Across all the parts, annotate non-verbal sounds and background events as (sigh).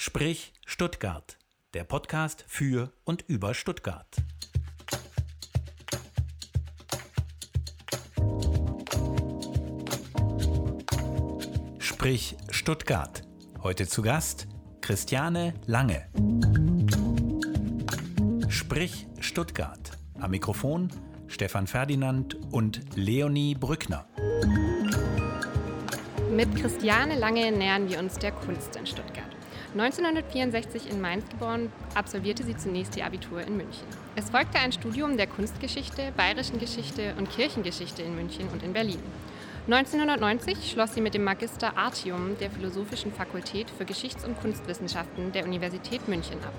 Sprich Stuttgart, der Podcast für und über Stuttgart. Sprich Stuttgart. Heute zu Gast Christiane Lange. Sprich Stuttgart. Am Mikrofon Stefan Ferdinand und Leonie Brückner. Mit Christiane Lange nähern wir uns der Kunst in Stuttgart. 1964 in Mainz geboren, absolvierte sie zunächst ihr Abitur in München. Es folgte ein Studium der Kunstgeschichte, bayerischen Geschichte und Kirchengeschichte in München und in Berlin. 1990 schloss sie mit dem Magister Artium der Philosophischen Fakultät für Geschichts- und Kunstwissenschaften der Universität München ab.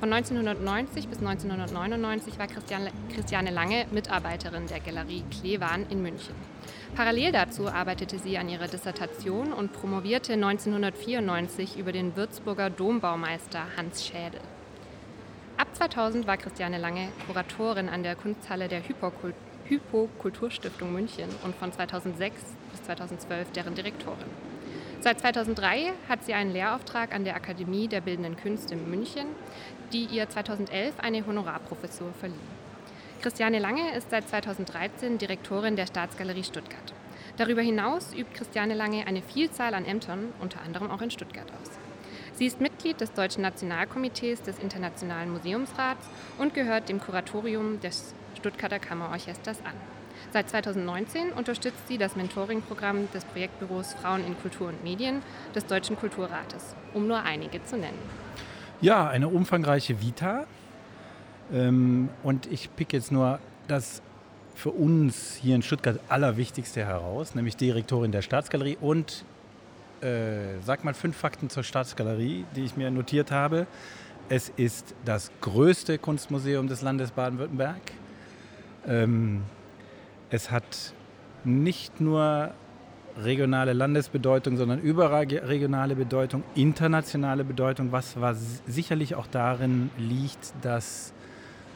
Von 1990 bis 1999 war Christiane Lange Mitarbeiterin der Galerie Klewan in München. Parallel dazu arbeitete sie an ihrer Dissertation und promovierte 1994 über den Würzburger Dombaumeister Hans Schädel. Ab 2000 war Christiane Lange Kuratorin an der Kunsthalle der Hypo-Kulturstiftung München und von 2006 bis 2012 deren Direktorin. Seit 2003 hat sie einen Lehrauftrag an der Akademie der Bildenden Künste München, die ihr 2011 eine Honorarprofessur verlieh. Christiane Lange ist seit 2013 Direktorin der Staatsgalerie Stuttgart. Darüber hinaus übt Christiane Lange eine Vielzahl an Ämtern, unter anderem auch in Stuttgart aus. Sie ist Mitglied des Deutschen Nationalkomitees des Internationalen Museumsrats und gehört dem Kuratorium des Stuttgarter Kammerorchesters an. Seit 2019 unterstützt sie das Mentoring-Programm des Projektbüros Frauen in Kultur und Medien des Deutschen Kulturrates, um nur einige zu nennen. Ja, eine umfangreiche Vita, ähm, und ich pick jetzt nur das für uns hier in Stuttgart Allerwichtigste heraus, nämlich Direktorin der Staatsgalerie und äh, sag mal fünf Fakten zur Staatsgalerie, die ich mir notiert habe. Es ist das größte Kunstmuseum des Landes Baden-Württemberg. Ähm, es hat nicht nur regionale Landesbedeutung, sondern überregionale Bedeutung, internationale Bedeutung, was, was sicherlich auch darin liegt, dass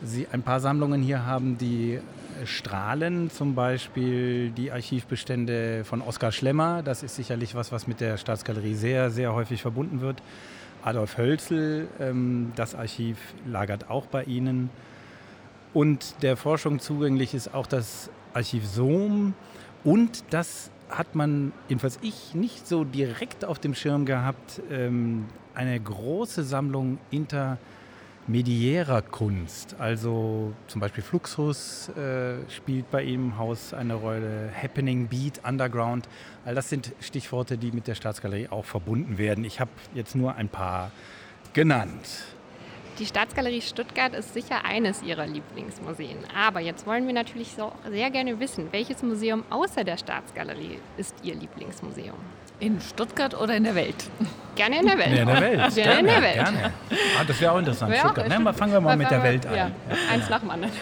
Sie ein paar Sammlungen hier haben, die strahlen, zum Beispiel die Archivbestände von Oskar Schlemmer. Das ist sicherlich was, was mit der Staatsgalerie sehr, sehr häufig verbunden wird. Adolf Hölzel, ähm, das Archiv lagert auch bei Ihnen. Und der Forschung zugänglich ist auch das Archiv Sohm. Und das hat man, jedenfalls ich, nicht so direkt auf dem Schirm gehabt, ähm, eine große Sammlung inter mediärer Kunst. Also zum Beispiel Fluxus äh, spielt bei ihm im Haus eine Rolle, Happening, Beat, Underground. All das sind Stichworte, die mit der Staatsgalerie auch verbunden werden. Ich habe jetzt nur ein paar genannt. Die Staatsgalerie Stuttgart ist sicher eines ihrer Lieblingsmuseen. Aber jetzt wollen wir natürlich so sehr gerne wissen, welches Museum außer der Staatsgalerie ist Ihr Lieblingsmuseum? In Stuttgart oder in der Welt? Gerne in der Welt. Ja, in der Welt. Gerne, gerne in der Welt. (laughs) Gerne. Ah, das wäre auch interessant. Ja, Stuttgart. Ne, fangen wir mal mit der Welt an. Ja, eins nach dem anderen.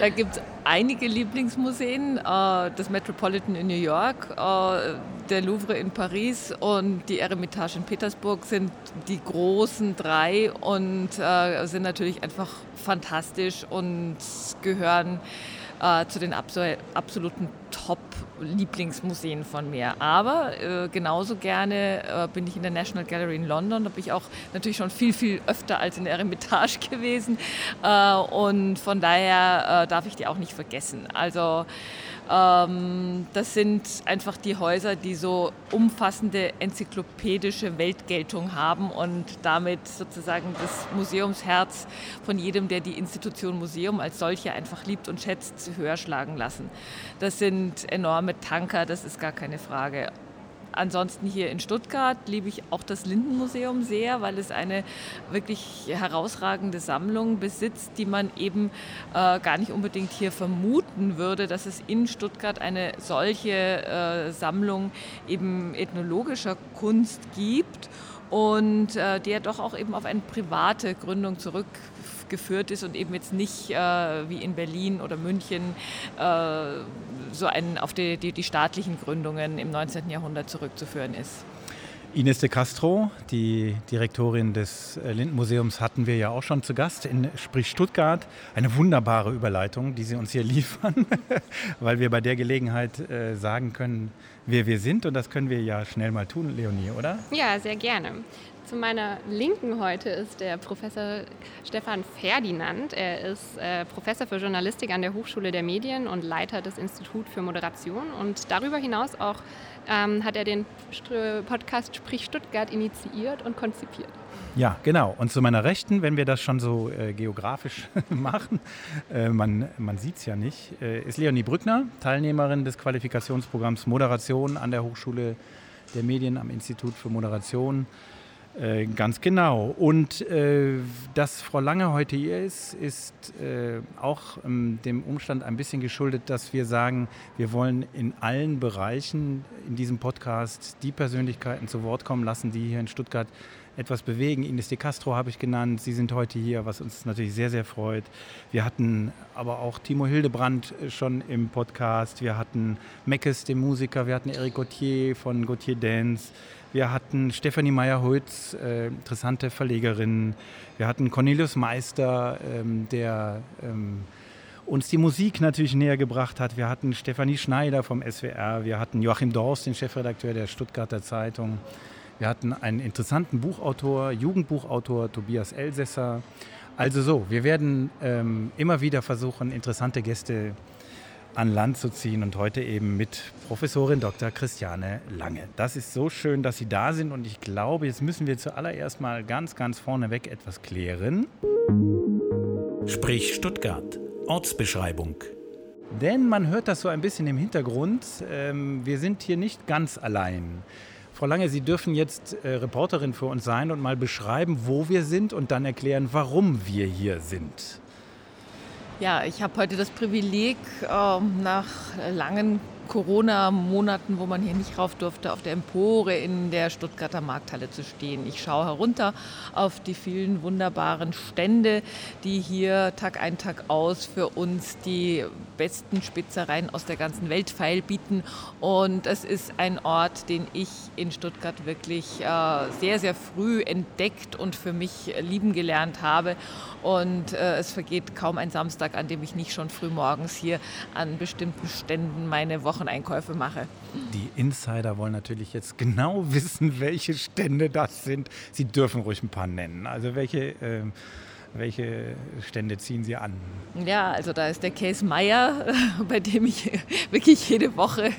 Da gibt es einige Lieblingsmuseen. Äh, das Metropolitan in New York, äh, der Louvre in Paris und die Eremitage in Petersburg sind die großen drei und äh, sind natürlich einfach fantastisch und gehören zu den absoluten Top-Lieblingsmuseen von mir. Aber äh, genauso gerne äh, bin ich in der National Gallery in London. Da bin ich auch natürlich schon viel, viel öfter als in der Eremitage (laughs) gewesen. Äh, und von daher äh, darf ich die auch nicht vergessen. Also ähm, das sind einfach die Häuser, die so umfassende enzyklopädische Weltgeltung haben und damit sozusagen das Museumsherz von jedem, der die Institution Museum als solche einfach liebt und schätzt, höher schlagen lassen. Das sind enorme Tanker, das ist gar keine Frage. Ansonsten hier in Stuttgart liebe ich auch das Lindenmuseum sehr, weil es eine wirklich herausragende Sammlung besitzt, die man eben äh, gar nicht unbedingt hier vermuten würde, dass es in Stuttgart eine solche äh, Sammlung eben ethnologischer Kunst gibt und äh, ja doch auch eben auf eine private Gründung zurückgeführt ist und eben jetzt nicht äh, wie in Berlin oder München äh, so ein, auf die, die, die staatlichen Gründungen im 19. Jahrhundert zurückzuführen ist. Ines de Castro, die Direktorin des äh, Lindenmuseums, hatten wir ja auch schon zu Gast in Sprich Stuttgart. Eine wunderbare Überleitung, die Sie uns hier (laughs) liefern, weil wir bei der Gelegenheit äh, sagen können, wer wir sind. Und das können wir ja schnell mal tun, Leonie, oder? Ja, sehr gerne. Zu meiner Linken heute ist der Professor Stefan Ferdinand. Er ist äh, Professor für Journalistik an der Hochschule der Medien und Leiter des Instituts für Moderation. Und darüber hinaus auch ähm, hat er den Podcast Sprich Stuttgart initiiert und konzipiert. Ja, genau. Und zu meiner Rechten, wenn wir das schon so äh, geografisch (laughs) machen, äh, man, man sieht es ja nicht, äh, ist Leonie Brückner, Teilnehmerin des Qualifikationsprogramms Moderation an der Hochschule der Medien am Institut für Moderation. Äh, ganz genau. Und äh, dass Frau Lange heute hier ist, ist äh, auch ähm, dem Umstand ein bisschen geschuldet, dass wir sagen, wir wollen in allen Bereichen in diesem Podcast die Persönlichkeiten zu Wort kommen lassen, die hier in Stuttgart etwas bewegen. Ines de Castro habe ich genannt. Sie sind heute hier, was uns natürlich sehr, sehr freut. Wir hatten aber auch Timo Hildebrand schon im Podcast. Wir hatten Meckes, den Musiker. Wir hatten Eric Gauthier von Gauthier Dance. Wir hatten Stefanie Meyer-Holz, äh, interessante Verlegerin. Wir hatten Cornelius Meister, ähm, der ähm, uns die Musik natürlich näher gebracht hat. Wir hatten Stefanie Schneider vom SWR. Wir hatten Joachim Dorst, den Chefredakteur der Stuttgarter Zeitung. Wir hatten einen interessanten Buchautor, Jugendbuchautor Tobias Elsässer. Also so, wir werden ähm, immer wieder versuchen, interessante Gäste zu an Land zu ziehen und heute eben mit Professorin Dr. Christiane Lange. Das ist so schön, dass Sie da sind und ich glaube, jetzt müssen wir zuallererst mal ganz, ganz vorneweg etwas klären. Sprich Stuttgart. Ortsbeschreibung. Denn man hört das so ein bisschen im Hintergrund. Ähm, wir sind hier nicht ganz allein. Frau Lange, Sie dürfen jetzt äh, Reporterin für uns sein und mal beschreiben, wo wir sind und dann erklären, warum wir hier sind. Ja, ich habe heute das Privileg, ähm, nach langen Corona-Monaten, wo man hier nicht rauf durfte, auf der Empore in der Stuttgarter Markthalle zu stehen. Ich schaue herunter auf die vielen wunderbaren Stände, die hier Tag ein, Tag aus für uns die besten Spitzereien aus der ganzen Welt feilbieten. Und es ist ein Ort, den ich in Stuttgart wirklich äh, sehr, sehr früh entdeckt und für mich lieben gelernt habe. Und äh, es vergeht kaum ein Samstag, an dem ich nicht schon früh morgens hier an bestimmten Ständen meine Wocheneinkäufe mache. Die Insider wollen natürlich jetzt genau wissen, welche Stände das sind. Sie dürfen ruhig ein paar nennen. Also welche. Äh welche Stände ziehen Sie an? Ja, also da ist der Case Meyer, (laughs) bei dem ich wirklich jede Woche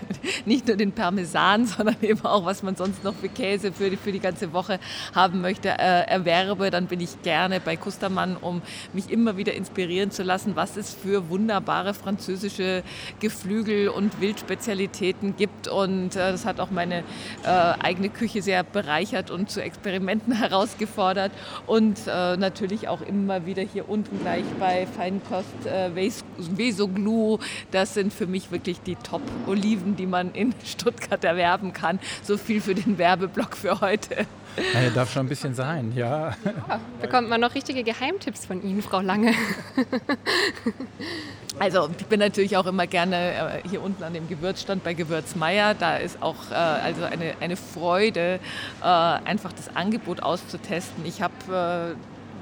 nicht nur den Parmesan, sondern eben auch, was man sonst noch für Käse für die, für die ganze Woche haben möchte, äh, erwerbe. Dann bin ich gerne bei Kustermann, um mich immer wieder inspirieren zu lassen, was es für wunderbare französische Geflügel- und Wildspezialitäten gibt. Und äh, das hat auch meine äh, eigene Küche sehr bereichert und zu Experimenten (laughs) herausgefordert. Und äh, natürlich auch immer immer wieder hier unten gleich bei Feinkost äh, Vesoglu. Das sind für mich wirklich die Top-Oliven, die man in (laughs) Stuttgart erwerben kann. So viel für den Werbeblock für heute. Ja, darf schon ein bisschen sein, ja. ja. Bekommt man noch richtige Geheimtipps von Ihnen, Frau Lange? (laughs) Also ich bin natürlich auch immer gerne äh, hier unten an dem Gewürzstand bei Gewürzmeier. Da ist auch äh, also eine, eine Freude, äh, einfach das Angebot auszutesten. Ich habe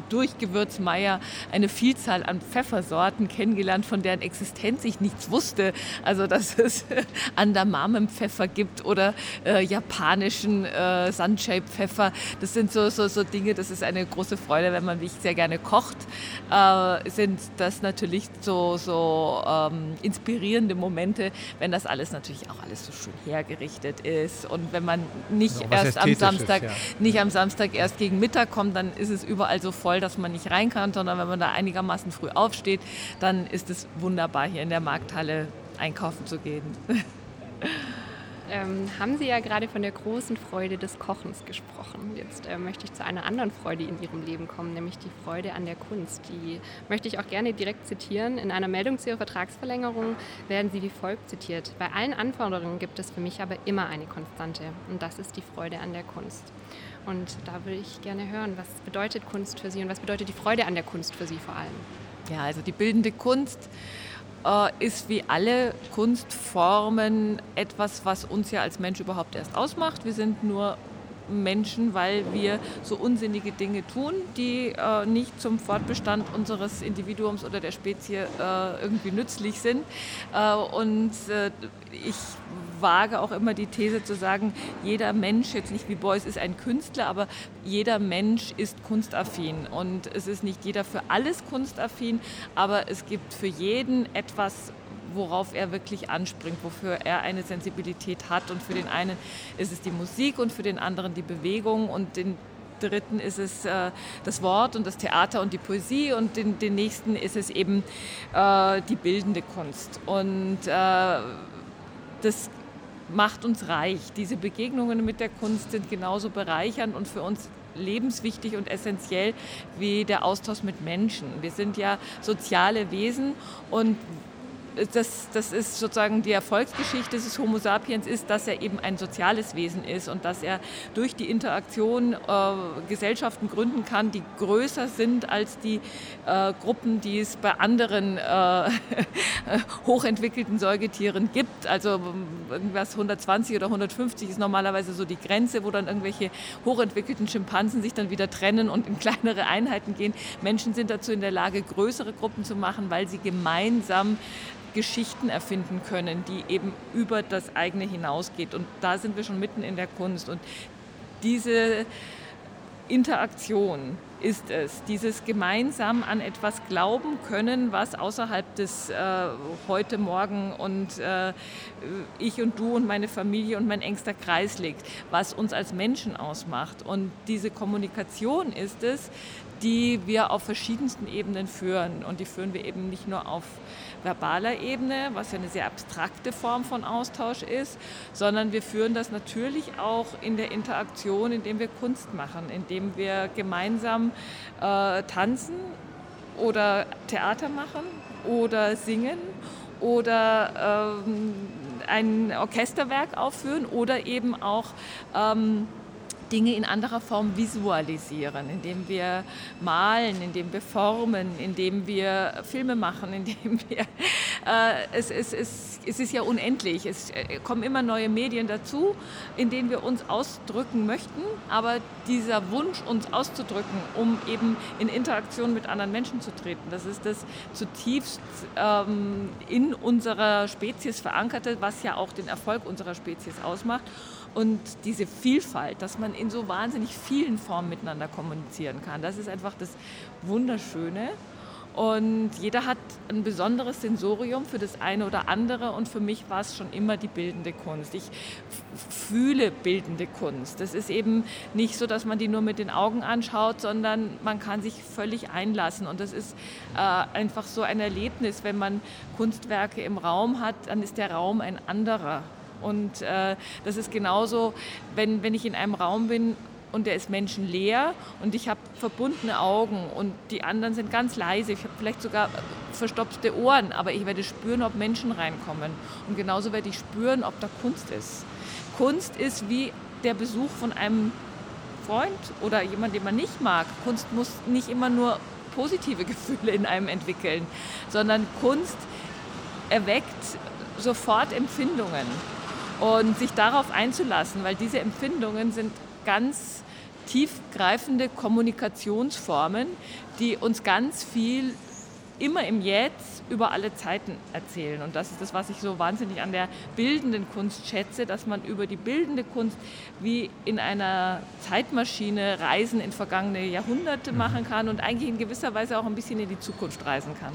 durch Gewürzmeier eine Vielzahl an Pfeffersorten kennengelernt, von deren Existenz ich nichts wusste. Also dass (laughs) es Andamame-Pfeffer gibt oder äh, japanischen äh, Sunshade-Pfeffer. Das sind so, so, so Dinge, das ist eine große Freude, wenn man mich sehr gerne kocht. Äh, sind das natürlich so, so ähm, inspirierende Momente, wenn das alles natürlich auch alles so schön hergerichtet ist. Und wenn man nicht ja, erst am Samstag, ja. nicht am Samstag erst gegen Mittag kommt, dann ist es überall so voll, dass man nicht rein kann, sondern wenn man da einigermaßen früh aufsteht, dann ist es wunderbar, hier in der Markthalle einkaufen zu gehen. (laughs) Ähm, haben Sie ja gerade von der großen Freude des Kochens gesprochen. Jetzt äh, möchte ich zu einer anderen Freude in Ihrem Leben kommen, nämlich die Freude an der Kunst. Die möchte ich auch gerne direkt zitieren. In einer Meldung zu Ihrer Vertragsverlängerung werden Sie wie folgt zitiert. Bei allen Anforderungen gibt es für mich aber immer eine Konstante und das ist die Freude an der Kunst. Und da würde ich gerne hören, was bedeutet Kunst für Sie und was bedeutet die Freude an der Kunst für Sie vor allem? Ja, also die bildende Kunst äh, ist wie alle Kunstformen etwas, was uns ja als Mensch überhaupt erst ausmacht. Wir sind nur Menschen, weil wir so unsinnige Dinge tun, die äh, nicht zum Fortbestand unseres Individuums oder der Spezie äh, irgendwie nützlich sind. Äh, und äh, ich wage auch immer die These zu sagen, jeder Mensch, jetzt nicht wie Beuys ist ein Künstler, aber jeder Mensch ist kunstaffin. Und es ist nicht jeder für alles kunstaffin, aber es gibt für jeden etwas, worauf er wirklich anspringt, wofür er eine Sensibilität hat. Und für den einen ist es die Musik und für den anderen die Bewegung und den dritten ist es äh, das Wort und das Theater und die Poesie und den, den nächsten ist es eben äh, die bildende Kunst. Und äh, das macht uns reich. Diese Begegnungen mit der Kunst sind genauso bereichernd und für uns lebenswichtig und essentiell wie der Austausch mit Menschen. Wir sind ja soziale Wesen und das, das ist sozusagen die Erfolgsgeschichte des Homo sapiens ist, dass er eben ein soziales Wesen ist und dass er durch die Interaktion äh, Gesellschaften gründen kann, die größer sind als die äh, Gruppen, die es bei anderen äh, (laughs) hochentwickelten Säugetieren gibt. Also irgendwas 120 oder 150 ist normalerweise so die Grenze, wo dann irgendwelche hochentwickelten Schimpansen sich dann wieder trennen und in kleinere Einheiten gehen. Menschen sind dazu in der Lage, größere Gruppen zu machen, weil sie gemeinsam Geschichten erfinden können, die eben über das eigene hinausgeht. Und da sind wir schon mitten in der Kunst. Und diese Interaktion ist es, dieses gemeinsam an etwas glauben können, was außerhalb des äh, heute, morgen und äh, ich und du und meine Familie und mein engster Kreis liegt, was uns als Menschen ausmacht. Und diese Kommunikation ist es, die wir auf verschiedensten Ebenen führen. Und die führen wir eben nicht nur auf verbaler Ebene, was ja eine sehr abstrakte Form von Austausch ist, sondern wir führen das natürlich auch in der Interaktion, indem wir Kunst machen, indem wir gemeinsam äh, tanzen oder Theater machen oder singen oder ähm, ein Orchesterwerk aufführen oder eben auch ähm, Dinge in anderer Form visualisieren, indem wir malen, indem wir formen, indem wir Filme machen, (laughs) indem wir, äh, es, es, es, es ist ja unendlich, es äh, kommen immer neue Medien dazu, in denen wir uns ausdrücken möchten, aber dieser Wunsch, uns auszudrücken, um eben in Interaktion mit anderen Menschen zu treten, das ist das zutiefst ähm, in unserer Spezies verankerte, was ja auch den Erfolg unserer Spezies ausmacht und diese Vielfalt, dass man in so wahnsinnig vielen Formen miteinander kommunizieren kann. Das ist einfach das Wunderschöne. Und jeder hat ein besonderes Sensorium für das eine oder andere. Und für mich war es schon immer die bildende Kunst. Ich fühle bildende Kunst. Das ist eben nicht so, dass man die nur mit den Augen anschaut, sondern man kann sich völlig einlassen. Und das ist äh, einfach so ein Erlebnis. Wenn man Kunstwerke im Raum hat, dann ist der Raum ein anderer. Und äh, das ist genauso, wenn, wenn ich in einem Raum bin und der ist menschenleer und ich habe verbundene Augen und die anderen sind ganz leise. Ich habe vielleicht sogar verstopfte Ohren, aber ich werde spüren, ob Menschen reinkommen. Und genauso werde ich spüren, ob da Kunst ist. Kunst ist wie der Besuch von einem Freund oder jemand, den man nicht mag. Kunst muss nicht immer nur positive (laughs) Gefühle in einem entwickeln, sondern Kunst erweckt sofort Empfindungen und sich darauf einzulassen, weil diese Empfindungen sind ganz tiefgreifende Kommunikationsformen, die uns ganz viel immer im Jetzt über alle Zeiten erzählen. Und das ist das, was ich so wahnsinnig an der bildenden Kunst schätze, dass man über die bildende Kunst wie in einer Zeitmaschine Reisen in vergangene Jahrhunderte mhm. machen kann und eigentlich in gewisser Weise auch ein bisschen in die Zukunft reisen kann.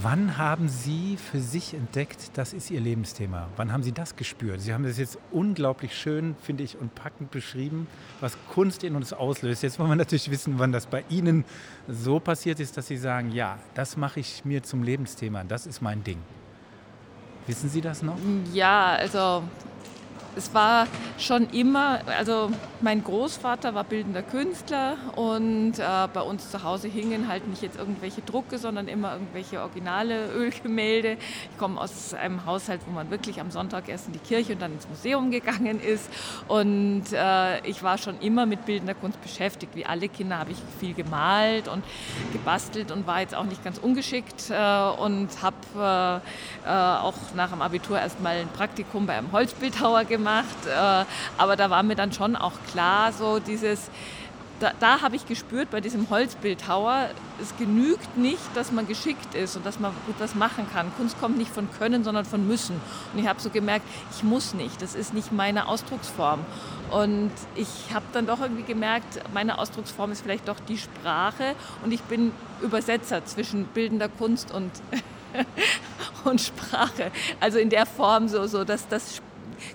Wann haben Sie für sich entdeckt, das ist Ihr Lebensthema? Wann haben Sie das gespürt? Sie haben das jetzt unglaublich schön, finde ich, und packend beschrieben, was Kunst in uns auslöst. Jetzt wollen wir natürlich wissen, wann das bei Ihnen so passiert ist, dass Sie sagen, ja, das mache ich mir zum Lebensthema, das ist mein Ding. Wissen Sie das noch? Ja, also es war schon immer, also mein Großvater war bildender Künstler und äh, bei uns zu Hause hingen halt nicht jetzt irgendwelche Drucke, sondern immer irgendwelche originale Ölgemälde. Ich komme aus einem Haushalt, wo man wirklich am Sonntag erst in die Kirche und dann ins Museum gegangen ist. Und äh, ich war schon immer mit bildender Kunst beschäftigt. Wie alle Kinder habe ich viel gemalt und gebastelt und war jetzt auch nicht ganz ungeschickt äh, und habe äh, äh, auch nach dem Abitur erst mal ein Praktikum bei einem Holzbildhauer gemacht. Äh, aber da war mir dann schon auch klar, so dieses, da, da habe ich gespürt bei diesem Holzbildhauer, es genügt nicht, dass man geschickt ist und dass man gut was machen kann. Kunst kommt nicht von Können, sondern von Müssen. Und ich habe so gemerkt, ich muss nicht, das ist nicht meine Ausdrucksform. Und ich habe dann doch irgendwie gemerkt, meine Ausdrucksform ist vielleicht doch die Sprache und ich bin Übersetzer zwischen bildender Kunst und, (laughs) und Sprache. Also in der Form so, so dass das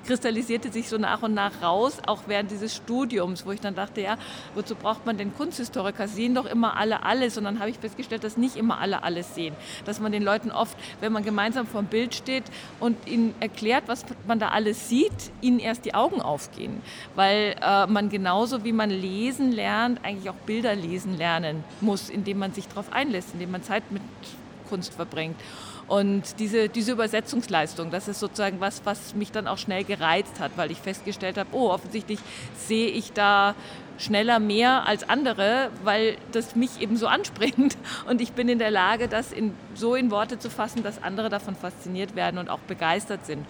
kristallisierte sich so nach und nach raus, auch während dieses Studiums, wo ich dann dachte, ja, wozu braucht man denn Kunsthistoriker? Sehen doch immer alle alles. Und dann habe ich festgestellt, dass nicht immer alle alles sehen. Dass man den Leuten oft, wenn man gemeinsam vor dem Bild steht und ihnen erklärt, was man da alles sieht, ihnen erst die Augen aufgehen. Weil äh, man genauso wie man lesen lernt, eigentlich auch Bilder lesen lernen muss, indem man sich darauf einlässt, indem man Zeit mit Kunst verbringt. Und diese, diese Übersetzungsleistung, das ist sozusagen was, was mich dann auch schnell gereizt hat, weil ich festgestellt habe, oh, offensichtlich sehe ich da schneller mehr als andere, weil das mich eben so anspringt. (laughs) Und ich bin in der Lage, das in, so in Worte zu fassen, dass andere davon fasziniert werden und auch begeistert sind.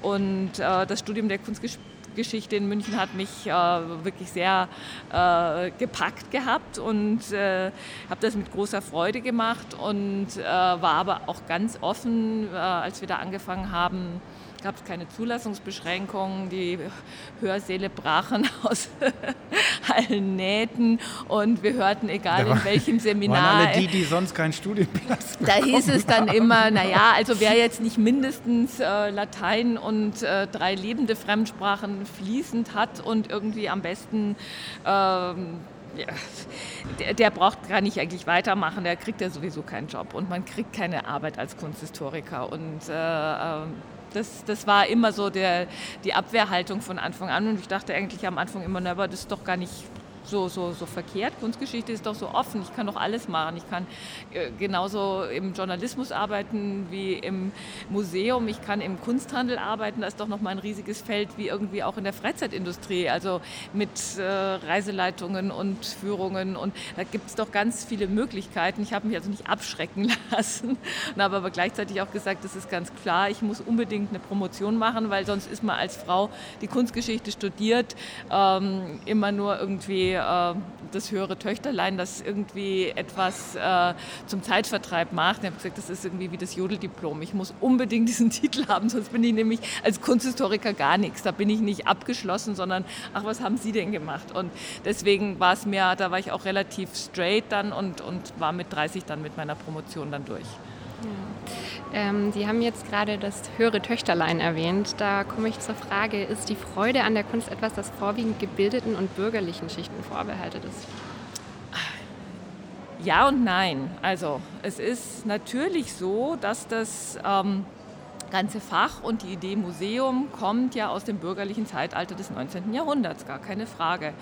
Und äh, das Studium der Kunstgeschichte Geschichte in München hat mich äh, wirklich sehr äh, gepackt gehabt und äh, habe das mit großer Freude gemacht und äh, war aber auch ganz offen, äh, als wir da angefangen haben, gab es keine Zulassungsbeschränkungen, die Hörsäle brachen (laughs) aus allen Nähten und wir hörten, egal war, in welchem Seminar. Waren alle die, die sonst keinen Studienplatz (laughs) Da hieß es dann immer, naja, also wer jetzt nicht mindestens äh, Latein und äh, drei lebende Fremdsprachen fließend hat und irgendwie am besten ähm, ja, der, der, braucht gar nicht eigentlich weitermachen, der kriegt ja sowieso keinen Job und man kriegt keine Arbeit als Kunsthistoriker. Und äh, ähm, das, das war immer so der, die Abwehrhaltung von Anfang an. Und ich dachte eigentlich am Anfang immer, na, aber das ist doch gar nicht so, so, so verkehrt. Kunstgeschichte ist doch so offen. Ich kann doch alles machen. Ich kann äh, genauso im Journalismus arbeiten wie im Museum. Ich kann im Kunsthandel arbeiten. Das ist doch noch mal ein riesiges Feld wie irgendwie auch in der Freizeitindustrie. Also mit äh, Reiseleitungen und Führungen. Und da gibt es doch ganz viele Möglichkeiten. Ich habe mich also nicht abschrecken (laughs) lassen. Und habe aber gleichzeitig auch gesagt, das ist ganz klar, ich muss unbedingt eine Promotion machen, weil sonst ist man als Frau, die Kunstgeschichte studiert, ähm, immer nur irgendwie äh, das höhere Töchterlein, das irgendwie etwas äh, zum Zeitvertreib macht. Ich habe gesagt, das ist irgendwie wie das Jodeldiplom. Ich muss unbedingt (laughs) diesen Titel haben, sonst bin ich nämlich als Kunsthistoriker gar nichts. Da bin ich nicht abgeschlossen, sondern ach, was haben Sie denn gemacht? Und deswegen war es mir, da war ich auch relativ straight dann und, und war mit 30 dann mit meiner Promotion dann durch. Ähm, Sie haben jetzt gerade das höhere Töchterlein erwähnt. Da komme ich zur Frage, ist die Freude an der Kunst etwas, das vorwiegend gebildeten und bürgerlichen Schichten vorbehaltet ist? Ja und nein. Also es ist natürlich so, dass das ähm, ganze Fach und die Idee Museum kommt ja aus dem bürgerlichen Zeitalter des 19. Jahrhunderts, gar keine Frage.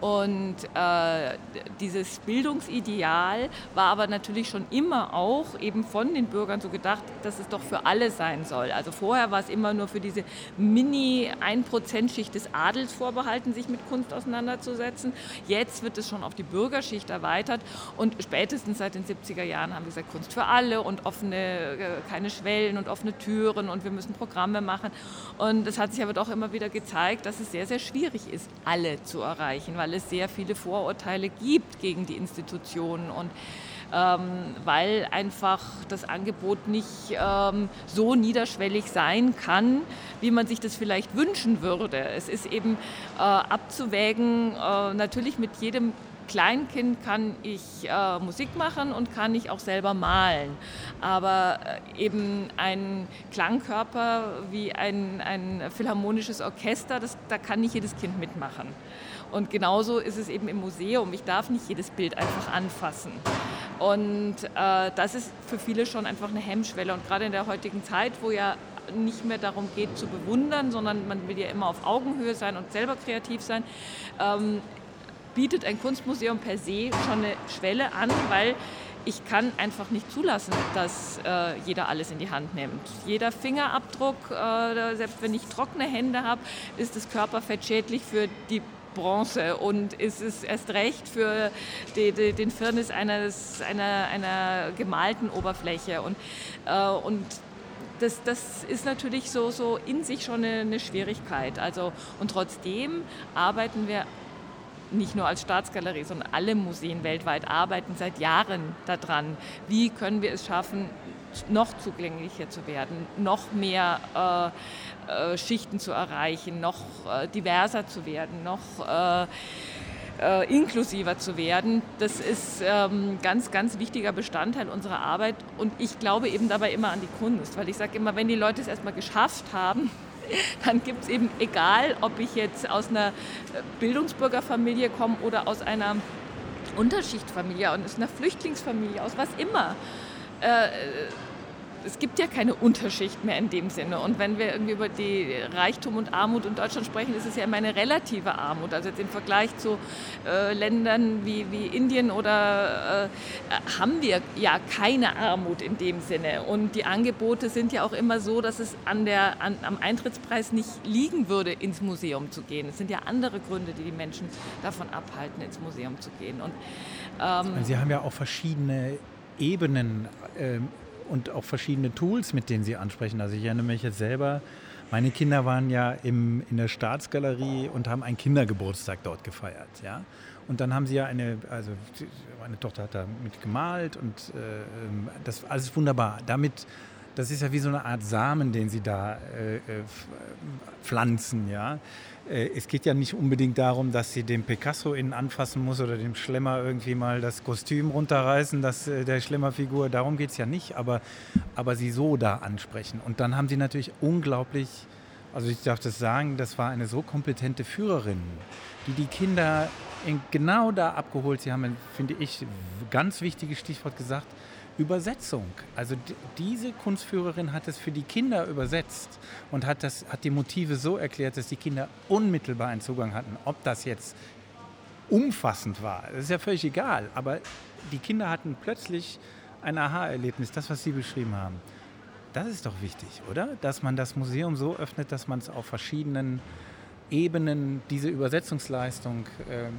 Und äh, dieses Bildungsideal war aber natürlich schon immer auch eben von den Bürgern so gedacht, dass es doch für alle sein soll. Also vorher war es immer nur für diese Mini-1%-Schicht des Adels vorbehalten, sich mit Kunst auseinanderzusetzen. Jetzt wird es schon auf die Bürgerschicht erweitert und spätestens seit den 70er Jahren haben wir gesagt, Kunst für alle und offene, äh, keine Schwellen und offene Türen und wir müssen Programme machen. Und es hat sich aber doch immer wieder gezeigt, dass es sehr, sehr schwierig ist, alle zu erreichen, weil weil es sehr viele Vorurteile gibt gegen die Institutionen und ähm, weil einfach das Angebot nicht ähm, so niederschwellig sein kann, wie man sich das vielleicht wünschen würde. Es ist eben äh, abzuwägen, äh, natürlich mit jedem Kleinkind kann ich äh, Musik machen und kann ich auch selber malen. Aber äh, eben ein Klangkörper wie ein, ein philharmonisches Orchester, das, da kann nicht jedes Kind mitmachen. Und genauso ist es eben im Museum. Ich darf nicht jedes Bild einfach anfassen. Und äh, das ist für viele schon einfach eine Hemmschwelle. Und gerade in der heutigen Zeit, wo ja nicht mehr darum geht zu bewundern, sondern man will ja immer auf Augenhöhe sein und selber kreativ sein, ähm, bietet ein Kunstmuseum per se schon eine Schwelle an, weil ich kann einfach nicht zulassen, dass äh, jeder alles in die Hand nimmt. Jeder Fingerabdruck, äh, selbst wenn ich trockene Hände habe, ist das Körperfett schädlich für die Bronze und ist es erst recht für die, die, den Firnis eines, einer, einer gemalten Oberfläche. Und, äh, und das, das ist natürlich so, so in sich schon eine, eine Schwierigkeit. Also, und trotzdem arbeiten wir nicht nur als Staatsgalerie, sondern alle Museen weltweit arbeiten seit Jahren daran, wie können wir es schaffen, noch zugänglicher zu werden, noch mehr äh, äh, Schichten zu erreichen, noch äh, diverser zu werden, noch äh, äh, inklusiver zu werden. Das ist ähm, ganz, ganz wichtiger Bestandteil unserer Arbeit und ich glaube eben dabei immer an die Kunst, weil ich sage immer, wenn die Leute es erstmal geschafft haben, (laughs) dann gibt es eben, egal ob ich jetzt aus einer Bildungsbürgerfamilie komme oder aus einer Unterschichtfamilie, aus einer Flüchtlingsfamilie, aus was immer. Äh, es gibt ja keine Unterschicht mehr in dem Sinne. Und wenn wir irgendwie über die Reichtum und Armut in Deutschland sprechen, ist es ja immer eine relative Armut. Also jetzt im Vergleich zu äh, Ländern wie, wie Indien oder äh, haben wir ja keine Armut in dem Sinne. Und die Angebote sind ja auch immer so, dass es an der, an, am Eintrittspreis nicht liegen würde, ins Museum zu gehen. Es sind ja andere Gründe, die die Menschen davon abhalten, ins Museum zu gehen. Und, ähm, Sie haben ja auch verschiedene Ebenen. Ähm und auch verschiedene Tools, mit denen Sie ansprechen. Also ich erinnere mich jetzt selber, meine Kinder waren ja im, in der Staatsgalerie und haben einen Kindergeburtstag dort gefeiert. Ja? Und dann haben sie ja eine, also meine Tochter hat da mit gemalt und äh, ähm, das alles wunderbar. Damit, das ist ja wie so eine Art Samen, den sie da äh, äh pflanzen, ja. Äh, es geht ja nicht unbedingt darum, dass sie den Picasso innen anfassen muss oder dem Schlemmer irgendwie mal das Kostüm runterreißen, das, äh, der Schlemmerfigur. Darum geht es ja nicht, aber, aber sie so da ansprechen. Und dann haben sie natürlich unglaublich, also ich darf das sagen, das war eine so kompetente Führerin, die die Kinder genau da abgeholt. Sie haben, finde ich, ganz wichtiges Stichwort gesagt, Übersetzung. Also diese Kunstführerin hat es für die Kinder übersetzt und hat, das, hat die Motive so erklärt, dass die Kinder unmittelbar einen Zugang hatten. Ob das jetzt umfassend war, das ist ja völlig egal. Aber die Kinder hatten plötzlich ein Aha-Erlebnis, das, was Sie beschrieben haben. Das ist doch wichtig, oder? Dass man das Museum so öffnet, dass man es auf verschiedenen Ebenen, diese Übersetzungsleistung äh,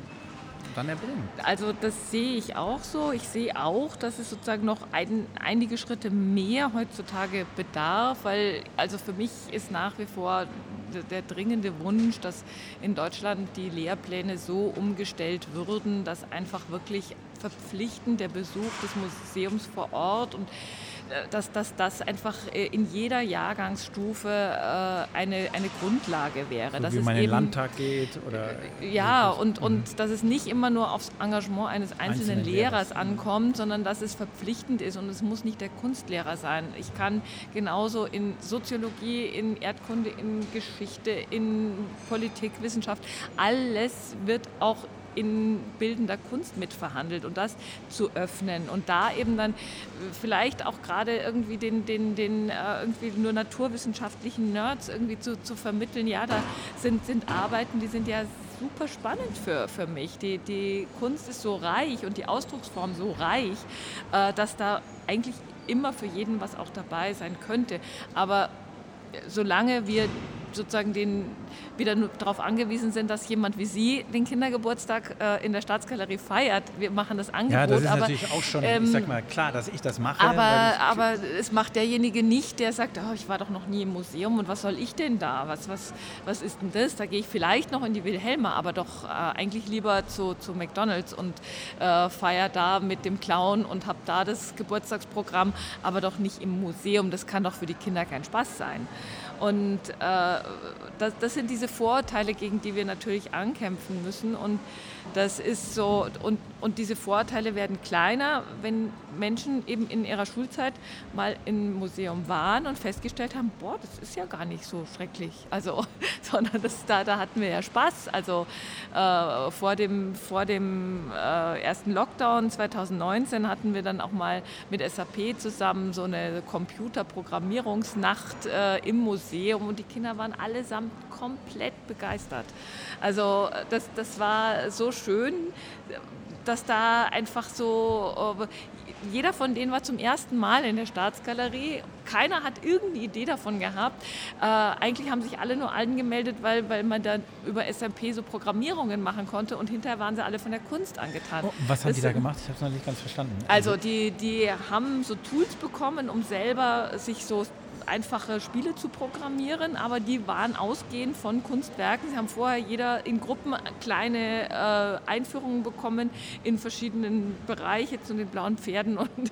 dann erbringen. Also das sehe ich auch so. Ich sehe auch, dass es sozusagen noch ein, einige Schritte mehr heutzutage bedarf, weil also für mich ist nach wie vor der dringende Wunsch, dass in Deutschland die Lehrpläne so umgestellt würden, dass einfach wirklich verpflichtend der Besuch des Museums vor Ort und dass, dass das einfach äh, in jeder Jahrgangsstufe äh, eine, eine Grundlage wäre. So dass wie man in den Landtag geht oder... Äh, ja, und, und mhm. dass es nicht immer nur aufs Engagement eines einzelnen, einzelnen Lehrers, Lehrers ankommt, sondern dass es verpflichtend ist und es muss nicht der Kunstlehrer sein. Ich kann genauso in Soziologie, in Erdkunde, in Geschichte, in Politik, Wissenschaft, alles wird auch in bildender Kunst mitverhandelt und das zu öffnen und da eben dann vielleicht auch gerade irgendwie den, den, den äh, irgendwie nur naturwissenschaftlichen Nerds irgendwie zu, zu vermitteln, ja, da sind, sind Arbeiten, die sind ja super spannend für, für mich. Die, die Kunst ist so reich und die Ausdrucksform so reich, äh, dass da eigentlich immer für jeden was auch dabei sein könnte. Aber solange wir sozusagen den, wieder darauf angewiesen sind, dass jemand wie Sie den Kindergeburtstag äh, in der Staatsgalerie feiert. Wir machen das Angebot. Ja, das ist aber, natürlich auch schon, ähm, ich sag mal, klar, dass ich das mache. Aber, aber es macht derjenige nicht, der sagt, oh, ich war doch noch nie im Museum und was soll ich denn da? Was, was, was ist denn das? Da gehe ich vielleicht noch in die Wilhelma, aber doch äh, eigentlich lieber zu, zu McDonalds und äh, feier da mit dem Clown und habe da das Geburtstagsprogramm, aber doch nicht im Museum. Das kann doch für die Kinder kein Spaß sein. Und äh, das, das, sind diese Vorurteile, gegen die wir natürlich ankämpfen müssen. Und das ist so, und, und diese Vorurteile werden kleiner, wenn Menschen eben in ihrer Schulzeit mal im Museum waren und festgestellt haben, boah, das ist ja gar nicht so schrecklich. Also, (laughs) sondern das, da, da hatten wir ja Spaß. Also äh, vor dem, vor dem äh, ersten Lockdown 2019 hatten wir dann auch mal mit SAP zusammen so eine Computerprogrammierungsnacht äh, im Museum und die Kinder waren allesamt komplett begeistert. Also das, das war so schön, dass da einfach so, äh, jeder von denen war zum ersten Mal in der Staatsgalerie. Keiner hat irgendeine Idee davon gehabt. Äh, eigentlich haben sich alle nur angemeldet, weil, weil man da über SMP so Programmierungen machen konnte und hinterher waren sie alle von der Kunst angetan. Oh, was haben das, die da gemacht? Ich habe es noch nicht ganz verstanden. Also die, die haben so Tools bekommen, um selber sich so einfache Spiele zu programmieren, aber die waren ausgehend von Kunstwerken. Sie haben vorher jeder in Gruppen kleine äh, Einführungen bekommen in verschiedenen Bereichen, zu den blauen Pferden und (laughs)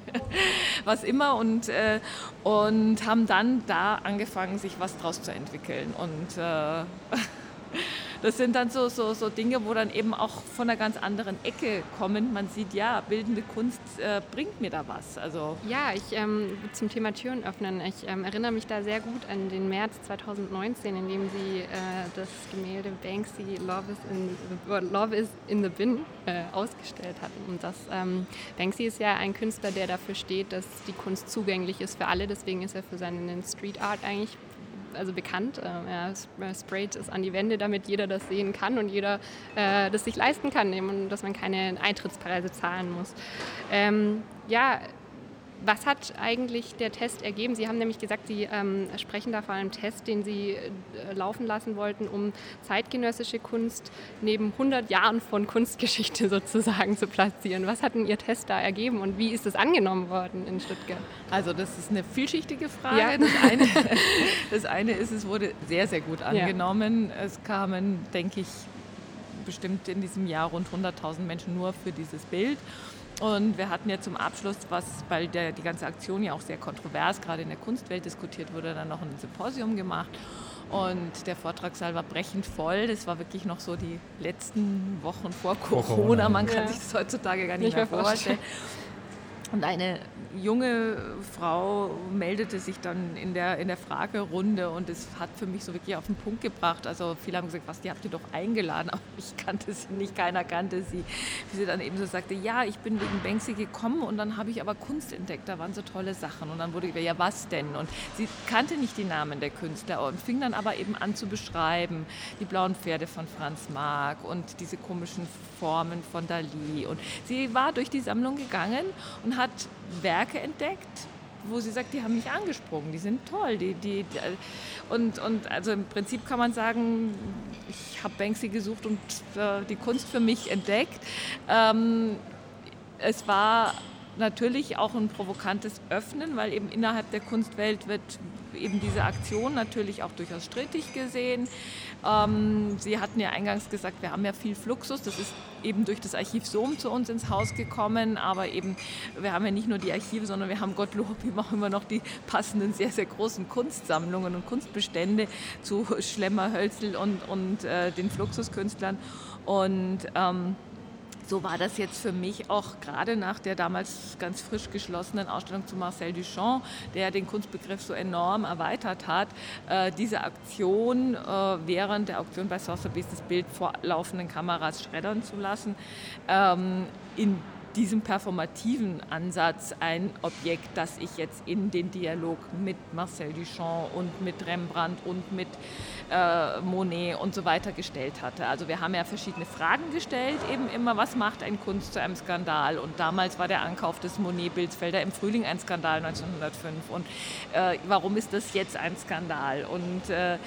was immer und, äh, und haben dann da angefangen, sich was draus zu entwickeln. Und äh, (laughs) das sind dann so, so, so Dinge, wo dann eben auch von einer ganz anderen Ecke kommen. Man sieht, ja, bildende Kunst äh, bringt mir da was. Also ja, ich ähm, zum Thema Türen öffnen. Ich ähm, erinnere mich da sehr gut an den März 2019, in dem sie äh, das Gemälde Banksy Love is in, the, Love is in the Bin äh, ausgestellt hatten. Und das ähm, Banksy ist ja ein Künstler, der dafür steht, dass die Kunst zugänglich ist für alle. Deswegen ist er für seinen Street Art eigentlich also bekannt. Äh, er sprayt es an die Wände, damit jeder das sehen kann und jeder äh, das sich leisten kann, eben, dass man keine Eintrittspreise zahlen muss. Ähm, ja, was hat eigentlich der Test ergeben? Sie haben nämlich gesagt, Sie ähm, sprechen da von einem Test, den Sie äh, laufen lassen wollten, um zeitgenössische Kunst neben 100 Jahren von Kunstgeschichte (laughs) sozusagen zu platzieren. Was hat denn Ihr Test da ergeben und wie ist es angenommen worden in Stuttgart? Also das ist eine vielschichtige Frage. Ja. Das, eine, (laughs) das, eine, ist, es wurde sehr, sehr gut angenommen. Ja. Es kamen, denke ich, bestimmt in diesem Jahr rund 100.000 Menschen nur für dieses Bild. Und wir hatten ja zum Abschluss, was, weil der, die ganze Aktion ja auch sehr kontrovers gerade in der Kunstwelt diskutiert wurde, dann noch ein Symposium gemacht. Und der Vortragssaal war brechend voll. Das war wirklich noch so die letzten Wochen vor Corona. Man kann ja. sich das heutzutage gar nicht, nicht mehr, mehr vorstellen. Und eine junge Frau meldete sich dann in der, in der Fragerunde und es hat für mich so wirklich auf den Punkt gebracht. Also viele haben gesagt, was, die habt ihr doch eingeladen, (laughs) aber ich kannte sie nicht, keiner kannte sie. Wie sie dann eben so sagte, ja, ich bin wegen Banksy gekommen und dann habe ich aber Kunst entdeckt, da waren so tolle Sachen. Und dann wurde ich, ja was denn? Und sie kannte nicht die Namen der Künstler und fing dann aber eben an zu beschreiben, die blauen Pferde von Franz Marc und diese komischen Formen von Dali. Und sie war durch die Sammlung gegangen und hat Werke entdeckt, wo sie sagt, die haben mich angesprungen, die sind toll. Die, die, die, und, und also im Prinzip kann man sagen, ich habe Banksy gesucht und äh, die Kunst für mich entdeckt. Ähm, es war natürlich auch ein provokantes Öffnen, weil eben innerhalb der Kunstwelt wird eben diese Aktion natürlich auch durchaus strittig gesehen. Ähm, Sie hatten ja eingangs gesagt, wir haben ja viel Fluxus. Das ist eben durch das Archiv Sohm zu uns ins Haus gekommen. Aber eben, wir haben ja nicht nur die Archive, sondern wir haben Gottlob eben auch immer noch die passenden, sehr, sehr großen Kunstsammlungen und Kunstbestände zu Schlemmer, Hölzel und, und äh, den Fluxuskünstlern. Und ähm, so war das jetzt für mich auch gerade nach der damals ganz frisch geschlossenen Ausstellung zu Marcel Duchamp, der den Kunstbegriff so enorm erweitert hat, äh, diese Aktion äh, während der Auktion bei Sotheby's das Bild vor laufenden Kameras schreddern zu lassen. Ähm, in diesem performativen Ansatz ein Objekt, das ich jetzt in den Dialog mit Marcel Duchamp und mit Rembrandt und mit äh, Monet und so weiter gestellt hatte. Also wir haben ja verschiedene Fragen gestellt, eben immer, was macht ein Kunst zu einem Skandal? Und damals war der Ankauf des Monet-Bildsfelder im Frühling ein Skandal 1905. Und äh, warum ist das jetzt ein Skandal? Und, äh,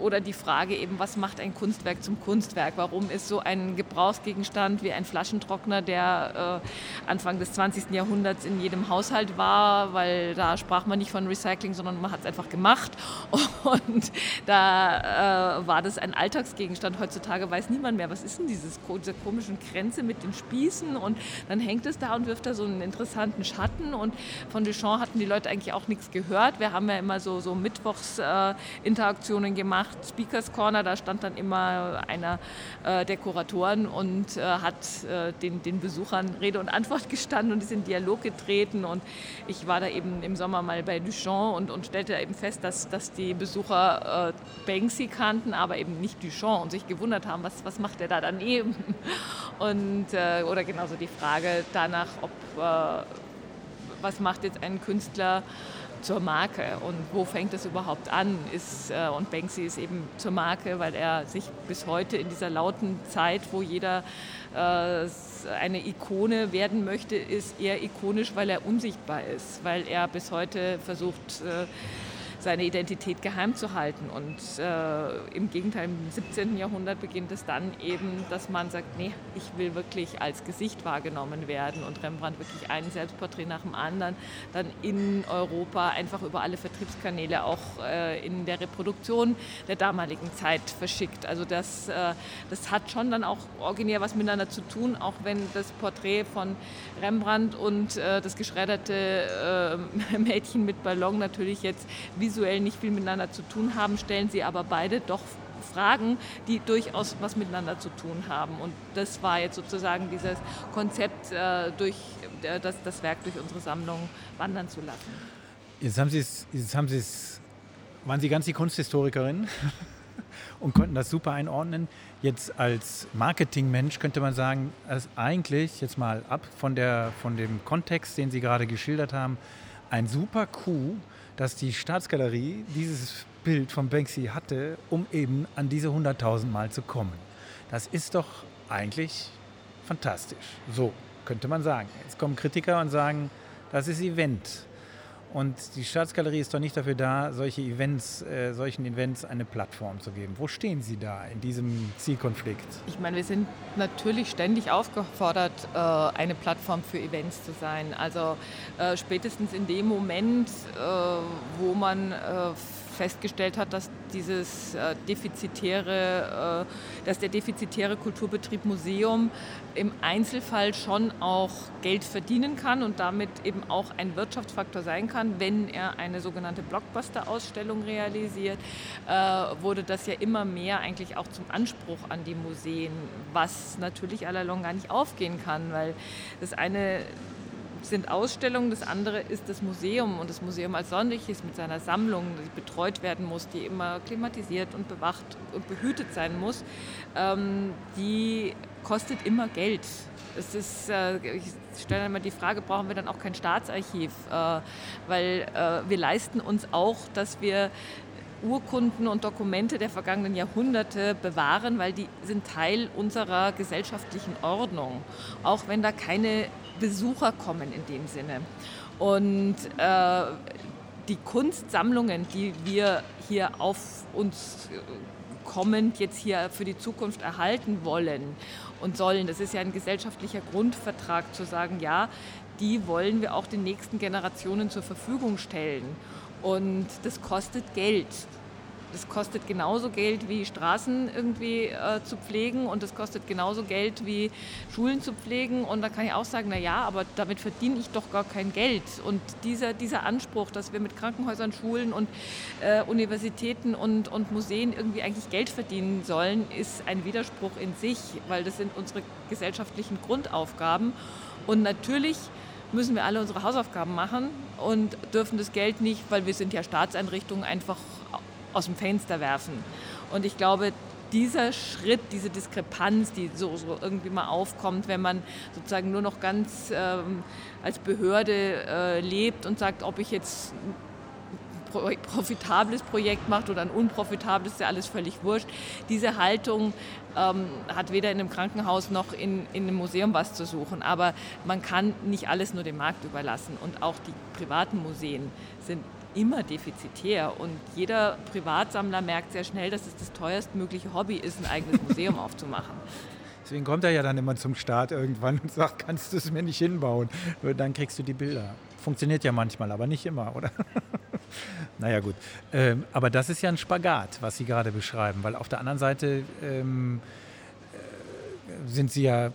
oder die Frage eben, was macht ein Kunstwerk zum Kunstwerk? Warum ist so ein Gebrauchsgegenstand wie ein Flaschentrockner, der äh, Anfang des 20. Jahrhunderts in jedem Haushalt war, weil da sprach man nicht von Recycling, sondern man hat es einfach gemacht. (laughs) Und da äh, war das ein Alltagsgegenstand. Heutzutage weiß niemand mehr, was ist denn dieses, diese komischen Kränze mit den Spießen und dann hängt es da und wirft da so einen interessanten Schatten und von Duchamp hatten die Leute eigentlich auch nichts gehört. Wir haben ja immer so, so Mittwochsinteraktionen äh, gemacht, Speakers Corner, da stand dann immer einer der Kuratoren und hat den, den Besucher Besuchern Rede und Antwort gestanden und ist in Dialog getreten. Und ich war da eben im Sommer mal bei Duchamp und, und stellte eben fest, dass, dass die Besucher äh, Banksy kannten, aber eben nicht Duchamp und sich gewundert haben, was, was macht der da daneben? (laughs) Und, äh, oder genauso die Frage danach, ob äh, was macht jetzt ein Künstler zur Marke und wo fängt es überhaupt an? Ist, äh, und Banksy ist eben zur Marke, weil er sich bis heute in dieser lauten Zeit, wo jeder eine Ikone werden möchte, ist eher ikonisch, weil er unsichtbar ist, weil er bis heute versucht, äh, seine Identität geheim zu halten. Und äh, im Gegenteil, im 17. Jahrhundert beginnt es dann eben, dass man sagt, nee, ich will wirklich als Gesicht wahrgenommen werden und Rembrandt wirklich ein Selbstporträt nach dem anderen dann in Europa einfach über alle Vertriebskanäle auch äh, in der Reproduktion der damaligen Zeit verschickt. Also das, äh, das hat schon dann auch originär was miteinander zu tun, auch wenn das Porträt von Rembrandt und äh, das geschredderte äh, (laughs) Mädchen mit Ballon natürlich jetzt visuell nicht viel miteinander zu tun haben, stellen sie aber beide doch Fragen, die durchaus was miteinander zu tun haben. Und das war jetzt sozusagen dieses Konzept, äh, durch äh, das, das Werk durch unsere Sammlung wandern zu lassen. Jetzt haben Sie es, jetzt haben Sie es, waren Sie ganz die Kunsthistorikerin (laughs) und konnten das super einordnen. Jetzt als Marketingmensch könnte man sagen, dass eigentlich jetzt mal ab von, der, von dem Kontext, den Sie gerade geschildert haben, ein super Coup, dass die Staatsgalerie dieses Bild von Banksy hatte, um eben an diese 100.000 Mal zu kommen. Das ist doch eigentlich fantastisch. So könnte man sagen. Jetzt kommen Kritiker und sagen, das ist Event. Und die Staatsgalerie ist doch nicht dafür da, solche Events, äh, solchen Events eine Plattform zu geben. Wo stehen Sie da in diesem Zielkonflikt? Ich meine, wir sind natürlich ständig aufgefordert, äh, eine Plattform für Events zu sein. Also äh, spätestens in dem Moment, äh, wo man äh, festgestellt hat, dass dieses äh, defizitäre, äh, dass der defizitäre Kulturbetrieb Museum im Einzelfall schon auch Geld verdienen kann und damit eben auch ein Wirtschaftsfaktor sein kann, wenn er eine sogenannte Blockbuster-Ausstellung realisiert, äh, wurde das ja immer mehr eigentlich auch zum Anspruch an die Museen, was natürlich allalong gar nicht aufgehen kann, weil das eine sind Ausstellungen, das andere ist das Museum und das Museum als solches mit seiner Sammlung, die betreut werden muss, die immer klimatisiert und bewacht und behütet sein muss, ähm, die kostet immer Geld. Es ist, äh, ich stelle immer die Frage, brauchen wir dann auch kein Staatsarchiv? Äh, weil äh, wir leisten uns auch, dass wir Urkunden und Dokumente der vergangenen Jahrhunderte bewahren, weil die sind Teil unserer gesellschaftlichen Ordnung. Auch wenn da keine Besucher kommen in dem Sinne. Und äh, die Kunstsammlungen, die wir hier auf uns kommend jetzt hier für die Zukunft erhalten wollen und sollen, das ist ja ein gesellschaftlicher Grundvertrag zu sagen, ja, die wollen wir auch den nächsten Generationen zur Verfügung stellen. Und das kostet Geld. Das kostet genauso Geld wie Straßen irgendwie äh, zu pflegen und das kostet genauso Geld wie Schulen zu pflegen. Und da kann ich auch sagen, na ja, aber damit verdiene ich doch gar kein Geld. Und dieser, dieser Anspruch, dass wir mit Krankenhäusern, Schulen und äh, Universitäten und, und Museen irgendwie eigentlich Geld verdienen sollen, ist ein Widerspruch in sich, weil das sind unsere gesellschaftlichen Grundaufgaben. Und natürlich müssen wir alle unsere Hausaufgaben machen und dürfen das Geld nicht, weil wir sind ja Staatseinrichtungen, einfach aus dem Fenster werfen. Und ich glaube, dieser Schritt, diese Diskrepanz, die so, so, irgendwie mal aufkommt, wenn man sozusagen nur noch ganz ähm, als Behörde äh, lebt und sagt, ob ich jetzt ein profitables Projekt macht oder ein unprofitables, ist ja alles völlig wurscht. Diese Haltung ähm, hat weder in einem Krankenhaus noch in, in einem Museum was zu suchen. Aber man kann nicht alles nur dem Markt überlassen. Und auch die privaten Museen sind immer defizitär und jeder Privatsammler merkt sehr schnell, dass es das teuerstmögliche Hobby ist, ein eigenes (laughs) Museum aufzumachen. Deswegen kommt er ja dann immer zum Start irgendwann und sagt, kannst du es mir nicht hinbauen? Nur dann kriegst du die Bilder. Funktioniert ja manchmal, aber nicht immer, oder? (laughs) naja gut. Ähm, aber das ist ja ein Spagat, was Sie gerade beschreiben, weil auf der anderen Seite ähm, sind sie ja, äh,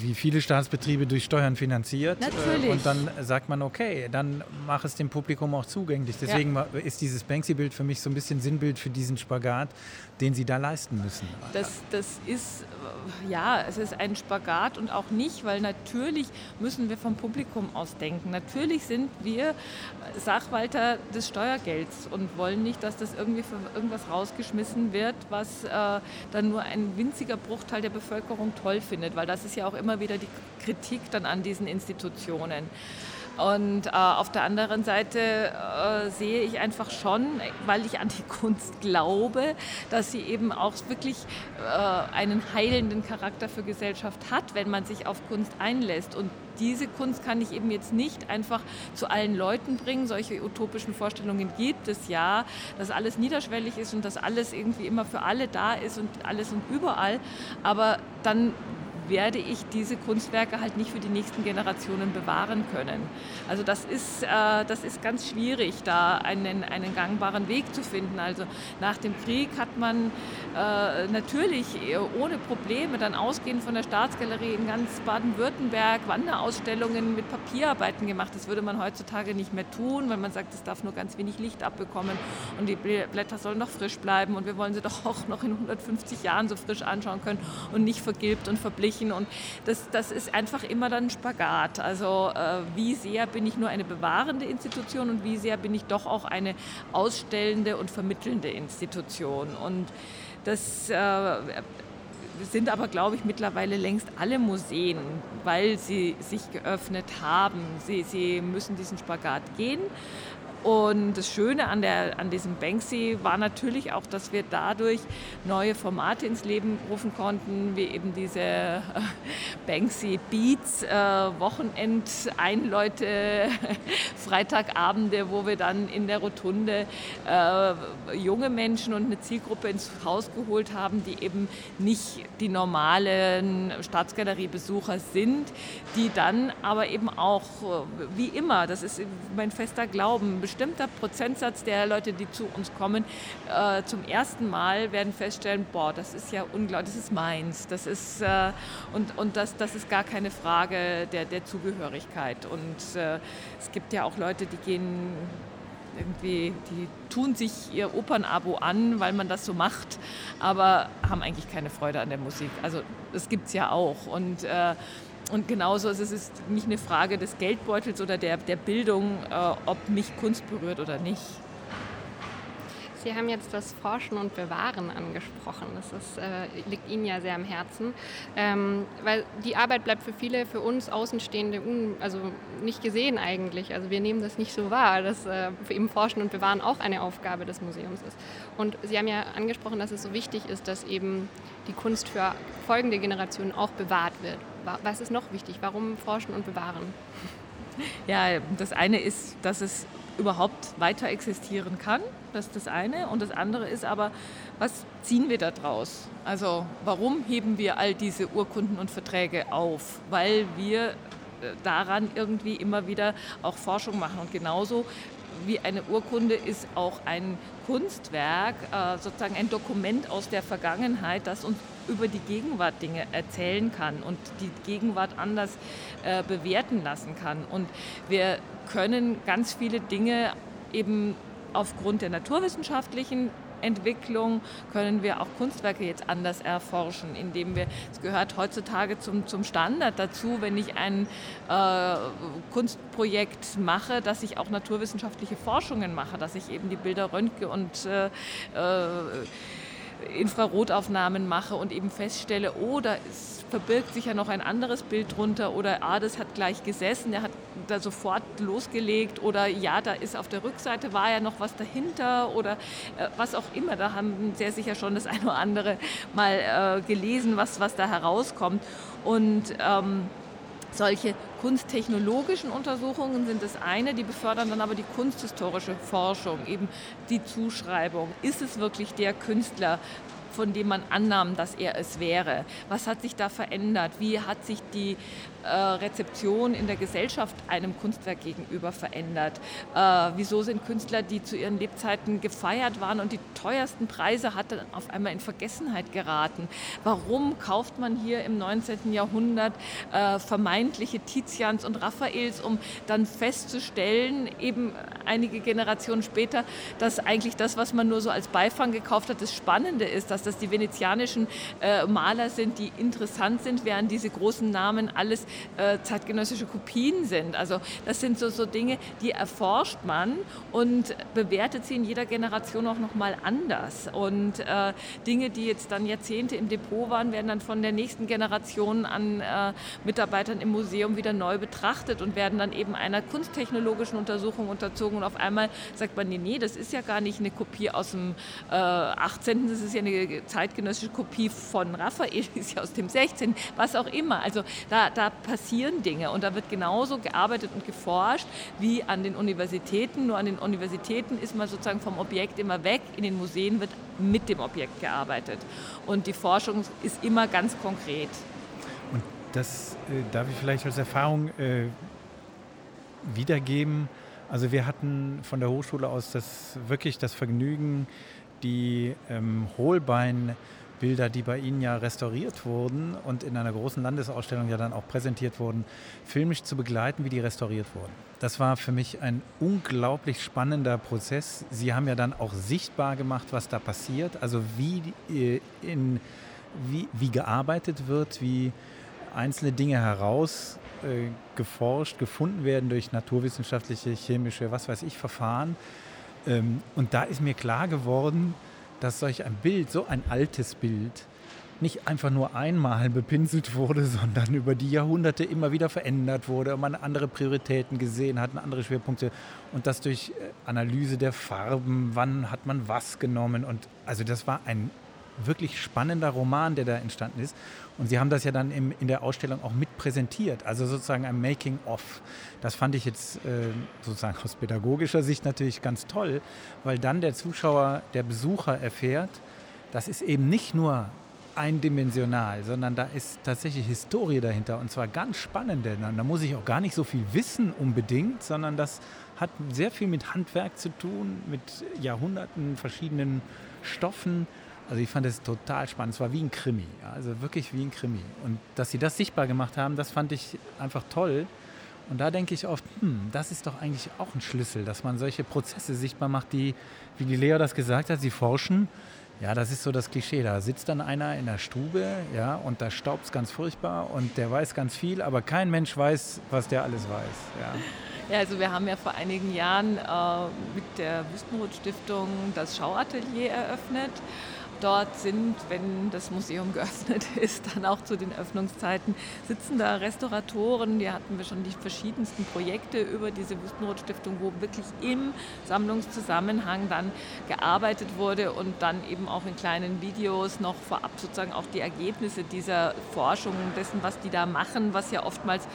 wie viele Staatsbetriebe, durch Steuern finanziert. Natürlich. Und dann sagt man, okay, dann mach es dem Publikum auch zugänglich. Deswegen ja. ist dieses Banksy-Bild für mich so ein bisschen Sinnbild für diesen Spagat, den sie da leisten müssen. Das, das ist, äh, ja, es ist ein Spagat und auch nicht, weil natürlich müssen wir vom Publikum aus denken. Natürlich sind wir Sachwalter des Steuergelds und wollen nicht, dass das irgendwie für irgendwas rausgeschmissen wird, was äh, dann nur ein winziger Bruchteil der Bevölkerung toll findet, weil das ist ja auch immer wieder die Kritik dann an diesen Institutionen. Und äh, auf der anderen Seite äh, sehe ich einfach schon, weil ich an die (laughs) Kunst glaube, dass sie eben auch wirklich äh, einen heilenden Charakter für Gesellschaft hat, wenn man sich auf Kunst einlässt. Und diese Kunst kann ich eben jetzt nicht einfach zu allen Leuten bringen. Solche utopischen Vorstellungen gibt es ja, dass alles niederschwellig ist und dass alles irgendwie immer für alle da ist und alles und überall. Aber dann werde ich diese Kunstwerke halt nicht für die nächsten Generationen bewahren können. Also das ist, äh, das ist ganz schwierig, da einen, einen gangbaren Weg zu finden. Also nach dem Krieg hat man äh, natürlich ohne Probleme dann ausgehend von der Staatsgalerie in ganz Baden-Württemberg Wanderausstellungen mit Papierarbeiten gemacht. Das würde man heutzutage nicht mehr tun, weil man sagt, es darf nur ganz wenig Licht abbekommen und die Blätter sollen noch frisch bleiben und wir wollen sie doch auch noch in 150 Jahren so frisch anschauen können und nicht vergilbt und verblichen erreichen. Und das, das ist einfach immer dann ein Spagat. Also äh, wie sehr bin ich nur eine bewahrende Institution und wie sehr bin ich doch auch eine ausstellende und vermittelnde Institution. Und das äh, sind aber, glaube ich, mittlerweile längst alle Museen, weil sie sich geöffnet haben. Sie, sie müssen diesen Spagat gehen. Und das Schöne an, der, an diesem Banksy war natürlich auch, dass wir dadurch neue Formate ins Leben rufen konnten, wie eben diese äh, Banksy Beats, äh, Wochenend-Einleute, (laughs) Freitagabende, wo wir dann in der Rotunde äh, junge Menschen und eine Zielgruppe ins Haus geholt haben, die eben nicht die normalen Staatsgaleriebesucher sind, die dann aber eben auch, äh, wie immer, das ist mein fester Glauben, bestimmter Prozentsatz der Leute, die zu uns kommen, äh, zum ersten Mal werden feststellen, boah, das ist ja unglaublich, das ist meins. Das ist, äh, und und das, das ist gar keine Frage der, der Zugehörigkeit. Und äh, es gibt ja auch Leute, die gehen irgendwie, die tun sich ihr Opernabo an, weil man das so macht, aber haben eigentlich keine Freude an der Musik. Also das gibt es ja auch. Und äh, und genauso ist es nicht eine Frage des Geldbeutels oder der, der Bildung, äh, ob mich Kunst berührt oder nicht. Sie haben jetzt das Forschen und Bewahren angesprochen. Das ist, äh, liegt Ihnen ja sehr am Herzen, ähm, weil die Arbeit bleibt für viele, für uns Außenstehende, un, also nicht gesehen eigentlich. Also wir nehmen das nicht so wahr, dass äh, eben Forschen und Bewahren auch eine Aufgabe des Museums ist. Und Sie haben ja angesprochen, dass es so wichtig ist, dass eben die Kunst für folgende Generationen auch bewahrt wird. Was ist noch wichtig? Warum forschen und bewahren? Ja, das eine ist, dass es überhaupt weiter existieren kann. Das ist das eine. Und das andere ist aber, was ziehen wir da draus? Also warum heben wir all diese Urkunden und Verträge auf? Weil wir äh, daran irgendwie immer wieder auch Forschung machen. Und genauso wie eine Urkunde ist auch ein Kunstwerk, äh, sozusagen ein Dokument aus der Vergangenheit, das uns über die Gegenwart Dinge erzählen kann und die Gegenwart anders äh, bewerten lassen kann. Und wir können ganz viele Dinge eben aufgrund der naturwissenschaftlichen Entwicklung können wir auch Kunstwerke jetzt anders erforschen, indem wir, es gehört heutzutage zum, zum Standard dazu, wenn ich ein äh, Kunstprojekt mache, dass ich auch naturwissenschaftliche Forschungen mache, dass ich eben die Bilder röntge und äh, äh, Infrarotaufnahmen mache und eben feststelle, oh, es verbirgt sich ja noch ein anderes Bild drunter oder ah, das hat gleich gesessen, der hat da sofort losgelegt oder ja, da ist auf der Rückseite war ja noch was dahinter oder äh, was auch immer. Da haben sehr sicher schon das eine oder andere mal äh, gelesen, was, was da herauskommt. Und ähm, solche kunsttechnologischen Untersuchungen sind das eine, die befördern dann aber die kunsthistorische Forschung, eben die Zuschreibung. Ist es wirklich der Künstler? Von dem man annahm, dass er es wäre. Was hat sich da verändert? Wie hat sich die Rezeption in der Gesellschaft einem Kunstwerk gegenüber verändert? Äh, wieso sind Künstler, die zu ihren Lebzeiten gefeiert waren und die teuersten Preise hatten, auf einmal in Vergessenheit geraten? Warum kauft man hier im 19. Jahrhundert äh, vermeintliche Tizians und Raffaels, um dann festzustellen, eben einige Generationen später, dass eigentlich das, was man nur so als Beifang gekauft hat, das Spannende ist, dass das die venezianischen äh, Maler sind, die interessant sind, während diese großen Namen alles äh, zeitgenössische Kopien sind. Also das sind so, so Dinge, die erforscht man und bewertet sie in jeder Generation auch nochmal anders. Und äh, Dinge, die jetzt dann Jahrzehnte im Depot waren, werden dann von der nächsten Generation an äh, Mitarbeitern im Museum wieder neu betrachtet und werden dann eben einer kunsttechnologischen Untersuchung unterzogen. Und auf einmal sagt man, nee, nee, das ist ja gar nicht eine Kopie aus dem äh, 18., das ist ja eine zeitgenössische Kopie von Raphael, (laughs) ist ja aus dem 16., was auch immer. Also da, da passieren Dinge und da wird genauso gearbeitet und geforscht wie an den Universitäten. Nur an den Universitäten ist man sozusagen vom Objekt immer weg, in den Museen wird mit dem Objekt gearbeitet. Und die Forschung ist immer ganz konkret. Und das äh, darf ich vielleicht als Erfahrung äh, wiedergeben. Also wir hatten von der Hochschule aus das wirklich das Vergnügen, die ähm, Hohlbeinbilder, die bei Ihnen ja restauriert wurden und in einer großen Landesausstellung ja dann auch präsentiert wurden, filmisch zu begleiten, wie die restauriert wurden. Das war für mich ein unglaublich spannender Prozess. Sie haben ja dann auch sichtbar gemacht, was da passiert, also wie, äh, in, wie, wie gearbeitet wird, wie einzelne Dinge heraus äh, gefunden werden durch naturwissenschaftliche, chemische, was weiß ich, Verfahren. Ähm, und da ist mir klar geworden, dass solch ein Bild, so ein altes Bild, nicht einfach nur einmal bepinselt wurde, (laughs) sondern über die Jahrhunderte immer wieder verändert wurde und man andere Prioritäten gesehen hat, andere Schwerpunkte und das durch äh, Analyse der Farben, wann hat man was genommen und also das war ein wirklich spannender Roman, der da entstanden ist. Und Sie haben das ja dann im, in der Ausstellung auch mit präsentiert, also sozusagen ein Making-of. Das fand ich jetzt äh, sozusagen aus pädagogischer Sicht natürlich ganz toll, weil dann der Zuschauer, der Besucher erfährt, das ist eben nicht nur eindimensional, sondern da ist tatsächlich Historie dahinter und zwar ganz spannende. Da muss ich auch gar nicht so viel wissen unbedingt, sondern das hat sehr viel mit Handwerk zu tun, mit Jahrhunderten verschiedenen Stoffen also ich fand es total spannend. Es war wie ein Krimi, also wirklich wie ein Krimi. Und dass sie das sichtbar gemacht haben, das fand ich einfach toll. Und da denke ich oft, hm, das ist doch eigentlich auch ein Schlüssel, dass man solche Prozesse sichtbar macht, die, wie die Lea das gesagt hat, sie forschen. Ja, das ist so das Klischee. Da sitzt dann einer in der Stube, ja, und da staubt es ganz furchtbar und der weiß ganz viel, aber kein Mensch weiß, was der alles weiß. Ja. Ja, also wir haben ja vor einigen Jahren äh, mit der Wüstenrot Stiftung das Schauatelier eröffnet. Dort sind, wenn das Museum geöffnet (laughs) ist, dann auch zu den Öffnungszeiten, sitzen da Restauratoren. Hier hatten wir schon die verschiedensten Projekte über diese Wüstenrot-Stiftung, wo wirklich im Sammlungszusammenhang dann gearbeitet wurde und dann eben auch in kleinen Videos noch vorab sozusagen auch die Ergebnisse dieser Forschung, dessen, was die da machen, was ja oftmals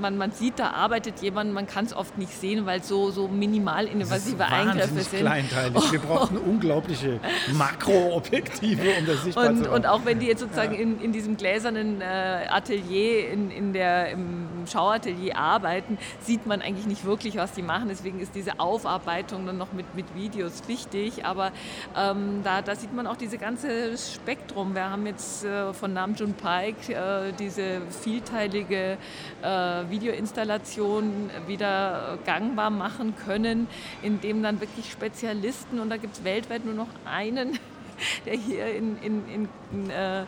man, man sieht, da arbeitet jemand, man kann es oft nicht sehen, weil so, so minimal invasive Eingriffe sind. kleinteilig. Wir (laughs) brauchen unglaubliche Makroobjektive, um das sichtbar und, zu machen. Und auch wenn die jetzt sozusagen ja. in, in diesem gläsernen äh, Atelier, in, in der, im Schauatelier arbeiten, sieht man eigentlich nicht wirklich, was die machen. Deswegen ist diese Aufarbeitung dann noch mit, mit Videos wichtig. Aber ähm, da, da sieht man auch diese ganze Spektrum. Wir haben jetzt äh, von Namjoon Pike äh, diese vielteilige äh, Videoinstallation wieder gangbar machen können, indem dann wirklich Spezialisten, und da gibt es weltweit nur noch einen, (laughs) der hier in, in, in, in äh,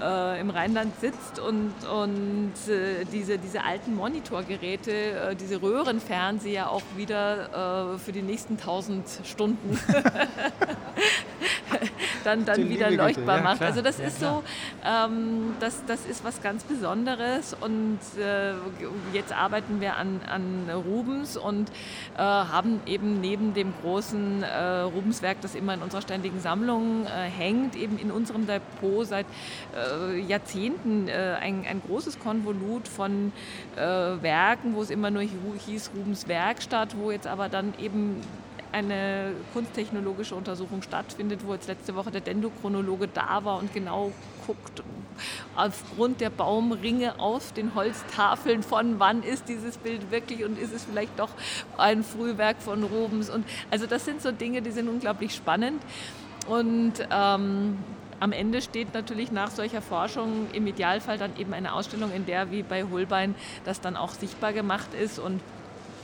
äh, im Rheinland sitzt und, und äh, diese, diese alten Monitorgeräte, äh, diese Röhrenfernseher auch wieder äh, für die nächsten tausend Stunden (laughs) (laughs) dann, dann wieder leuchtbar ja, macht. Also das ja, ist so, ähm, das, das ist was ganz Besonderes und äh, jetzt arbeiten wir an, an Rubens und äh, haben eben neben dem großen Rubenswerk, das immer in unserer ständigen Sammlung hängt, eben in unserem Depot seit äh, Jahrzehnten äh, ein, ein, großes Konvolut von äh, Werken, wo es immer nur hieß Rubens Werkstatt, wo jetzt aber dann eben eine kunsttechnologische Untersuchung stattfindet, wo jetzt letzte Woche der Dendrochronologe da war und genau guckt aufgrund der Baumringe auf den Holztafeln von wann ist dieses Bild wirklich und ist es vielleicht doch ein Frühwerk von Rubens? Und also das sind so Dinge, die sind unglaublich spannend. Und ähm, am Ende steht natürlich nach solcher Forschung im Idealfall dann eben eine Ausstellung, in der wie bei Holbein das dann auch sichtbar gemacht ist. Und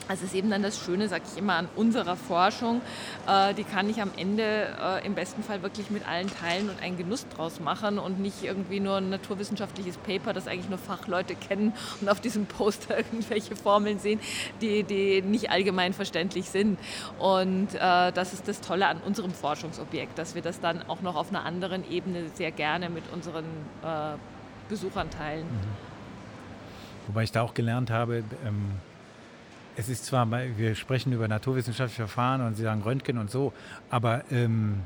das ist eben dann das Schöne, sage ich immer, an unserer Forschung. Äh, die kann ich am Ende äh, im besten Fall wirklich mit allen teilen und einen Genuss draus machen und nicht irgendwie nur ein naturwissenschaftliches Paper, das eigentlich nur Fachleute kennen und auf diesem Poster (laughs) irgendwelche Formeln sehen, die, die nicht allgemein verständlich sind. Und äh, das ist das Tolle an unserem Forschungsobjekt, dass wir das dann auch noch auf einer anderen Ebene sehr gerne mit unseren Besuchern teilen. Mhm. Wobei ich da auch gelernt habe, ähm es ist zwar, wir sprechen über naturwissenschaftliche Verfahren und Sie sagen Röntgen und so, aber ähm,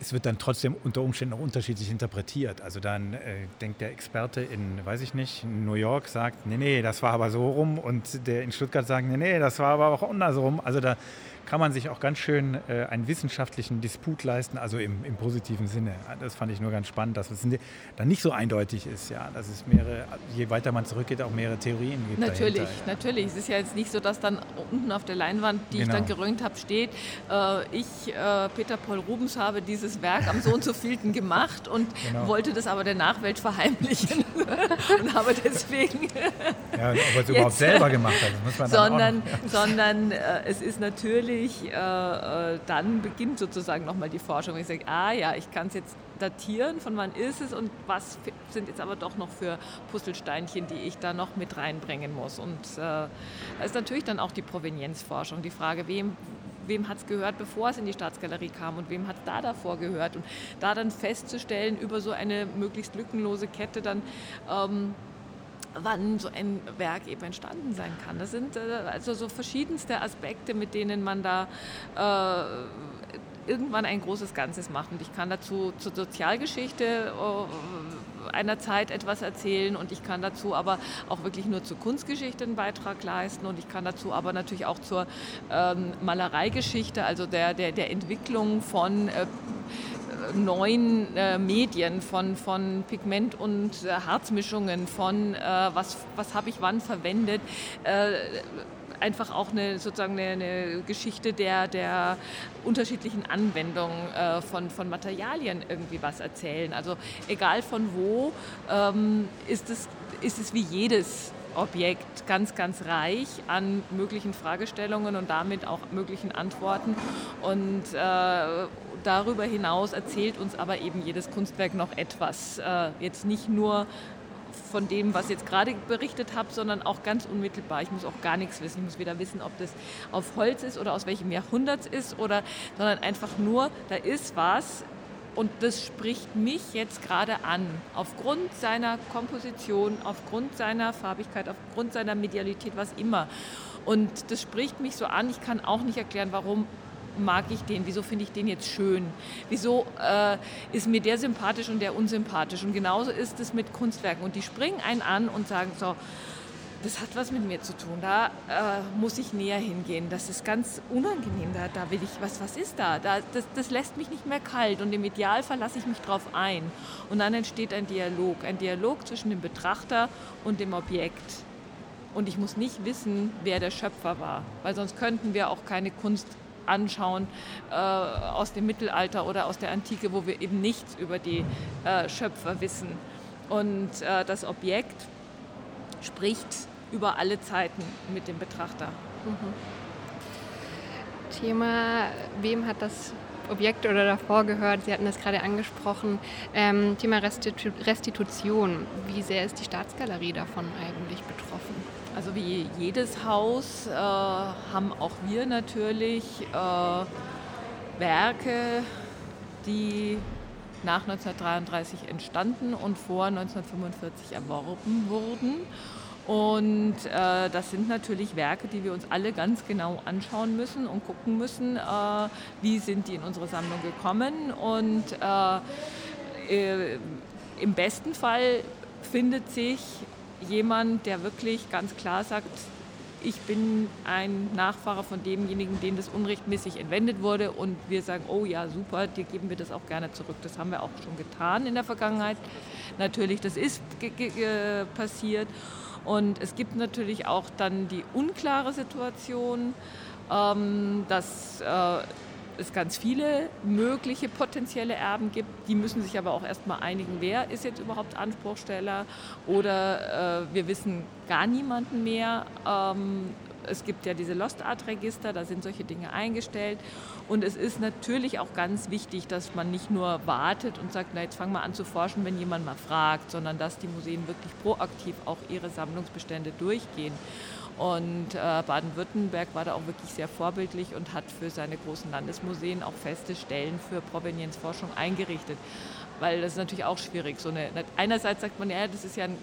es wird dann trotzdem unter Umständen auch unterschiedlich interpretiert. Also dann äh, denkt der Experte in, weiß ich nicht, New York sagt, nee, nee, das war aber so rum und der in Stuttgart sagt, nee, nee, das war aber auch andersrum. Also da kann man sich auch ganz schön äh, einen wissenschaftlichen Disput leisten, also im, im, positiven Sinne. Das fand ich nur ganz spannend, dass es dann nicht so eindeutig ist, ja, dass es mehrere, je weiter man zurückgeht, auch mehrere Theorien gibt. Natürlich, dahinter, ja. natürlich. Es ist ja jetzt nicht so, dass dann unten auf der Leinwand, die genau. ich dann gerönt habe, steht, äh, ich, äh, Peter Paul Rubens, habe dieses Werk am so und so vielten gemacht und genau. wollte das aber der Nachwelt verheimlichen (laughs) und habe deswegen... ja, ob er es (laughs) überhaupt selber gemacht hat, muss man dann sondern, auch noch, ja. sondern äh, es ist natürlich natürlich, äh, äh, dann beginnt sozusagen nochmal die Forschung. Ich sage, ah ja, ich kann es jetzt datieren, von wann ist es und was sind jetzt aber doch noch für Puzzlesteinchen, die ich da noch mit reinbringen muss. Und äh, da ist natürlich dann auch die Provenienzforschung, die Frage, wem, wem hat es gehört, bevor es in die Staatsgalerie kam und wem hat es da davor gehört. Und da dann festzustellen, über so eine möglichst lückenlose Kette dann... Ähm, wann so ein Werk eben entstanden sein kann. Das sind äh, also so verschiedenste Aspekte, mit denen man da äh, irgendwann ein großes Ganzes macht. Und ich kann dazu zur Sozialgeschichte äh, einer Zeit etwas erzählen und ich kann dazu aber auch wirklich nur zur Kunstgeschichte einen Beitrag leisten und ich kann dazu aber natürlich auch zur ähm, Malereigeschichte, also der, der, der Entwicklung von äh, neuen äh, Medien, von, von Pigment- und äh, Harzmischungen, von äh, was, was habe ich wann verwendet äh, einfach auch eine sozusagen eine, eine, Geschichte der, der unterschiedlichen Anwendungen äh, von, von Materialien irgendwie was erzählen. Also egal von wo, ähm, ist, es, ist es wie jedes Objekt ganz, ganz reich an möglichen Fragestellungen und damit auch möglichen Antworten. Und äh, darüber hinaus erzählt uns aber eben jedes Kunstwerk noch etwas. Äh, jetzt nicht nur von dem, was ich jetzt gerade berichtet habe, sondern auch ganz unmittelbar. Ich muss auch gar nichts wissen. Ich muss weder wissen, ob das auf Holz ist oder aus welchem Jahrhundert es ist, oder, sondern einfach nur, da ist was und das spricht mich jetzt gerade an. Aufgrund seiner Komposition, aufgrund seiner Farbigkeit, aufgrund seiner Medialität, was immer. Und das spricht mich so an. Ich kann auch nicht erklären, warum mag ich den, wieso finde ich den jetzt schön, wieso äh, ist mir der sympathisch und der unsympathisch. Und genauso ist es mit Kunstwerken. Und die springen einen an und sagen so, das hat was mit mir zu tun, da äh, muss ich näher hingehen. Das ist ganz unangenehm, da, da will ich, was, was ist da? da das, das lässt mich nicht mehr kalt und im Idealfall lasse ich mich drauf ein. Und dann entsteht ein Dialog, ein Dialog zwischen dem Betrachter und dem Objekt. Und ich muss nicht wissen, wer der Schöpfer war, weil sonst könnten wir auch keine Kunst anschauen äh, aus dem Mittelalter oder aus der Antike, wo wir eben nichts über die äh, Schöpfer wissen. Und äh, das Objekt spricht über alle Zeiten mit dem Betrachter. Mhm. Thema, wem hat das Objekt oder davor gehört? Sie hatten das gerade angesprochen. Ähm, Thema Restitu Restitution. Wie sehr ist die Staatsgalerie davon eigentlich betroffen? Also wie jedes Haus äh, haben auch wir natürlich äh, Werke, die nach 1933 entstanden und vor 1945 erworben wurden. Und äh, das sind natürlich Werke, die wir uns alle ganz genau anschauen müssen und gucken müssen, äh, wie sind die in unsere Sammlung gekommen. Und äh, äh im besten Fall findet sich jemand, der wirklich ganz klar sagt, ich bin ein Nachfahre von demjenigen, dem das unrechtmäßig entwendet wurde und wir sagen, oh ja, super, dir geben wir das auch gerne zurück. Das haben wir auch schon getan in der Vergangenheit. Natürlich, das ist passiert. Und es gibt natürlich auch dann die unklare Situation, ähm, dass äh, es ganz viele mögliche potenzielle Erben gibt. Die müssen sich aber auch erstmal einigen, wer ist jetzt überhaupt Anspruchsteller oder äh, wir wissen gar niemanden mehr. Ähm, es gibt ja diese Lost Art Register, da sind solche Dinge eingestellt. Und es ist natürlich auch ganz wichtig, dass man nicht nur wartet und sagt, na jetzt fangen wir an zu forschen, wenn jemand mal fragt, sondern dass die Museen wirklich proaktiv auch ihre Sammlungsbestände durchgehen. Und äh, Baden-Württemberg war da auch wirklich sehr vorbildlich und hat für seine großen Landesmuseen auch feste Stellen für Provenienzforschung eingerichtet. Weil das ist natürlich auch schwierig. So eine, einerseits sagt man, ja, das ist ja ein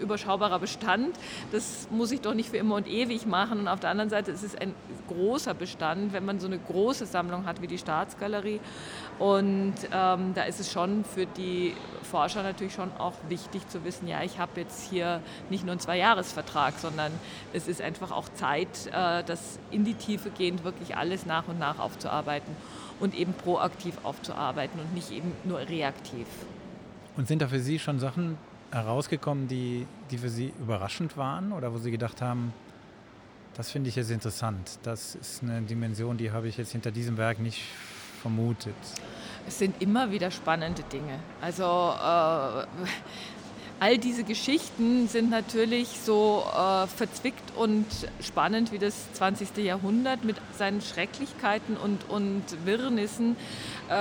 überschaubarer Bestand. Das muss ich doch nicht für immer und ewig machen. Und auf der anderen Seite ist es ein großer Bestand, wenn man so eine große Sammlung hat wie die Staatsgalerie. Und ähm, da ist es schon für die Forscher natürlich schon auch wichtig zu wissen, ja, ich habe jetzt hier nicht nur einen Zweijahresvertrag, sondern es ist einfach auch Zeit, äh, das in die Tiefe gehend wirklich alles nach und nach aufzuarbeiten und eben proaktiv aufzuarbeiten und nicht eben nur reaktiv. Und sind da für Sie schon Sachen herausgekommen, die, die für Sie überraschend waren oder wo Sie gedacht haben, das finde ich jetzt interessant. Das ist eine Dimension, die habe ich jetzt hinter diesem Werk nicht vermutet. Es sind immer wieder spannende Dinge. Also äh, all diese Geschichten sind natürlich so äh, verzwickt und spannend wie das 20. Jahrhundert mit seinen Schrecklichkeiten und, und Wirrnissen. Äh,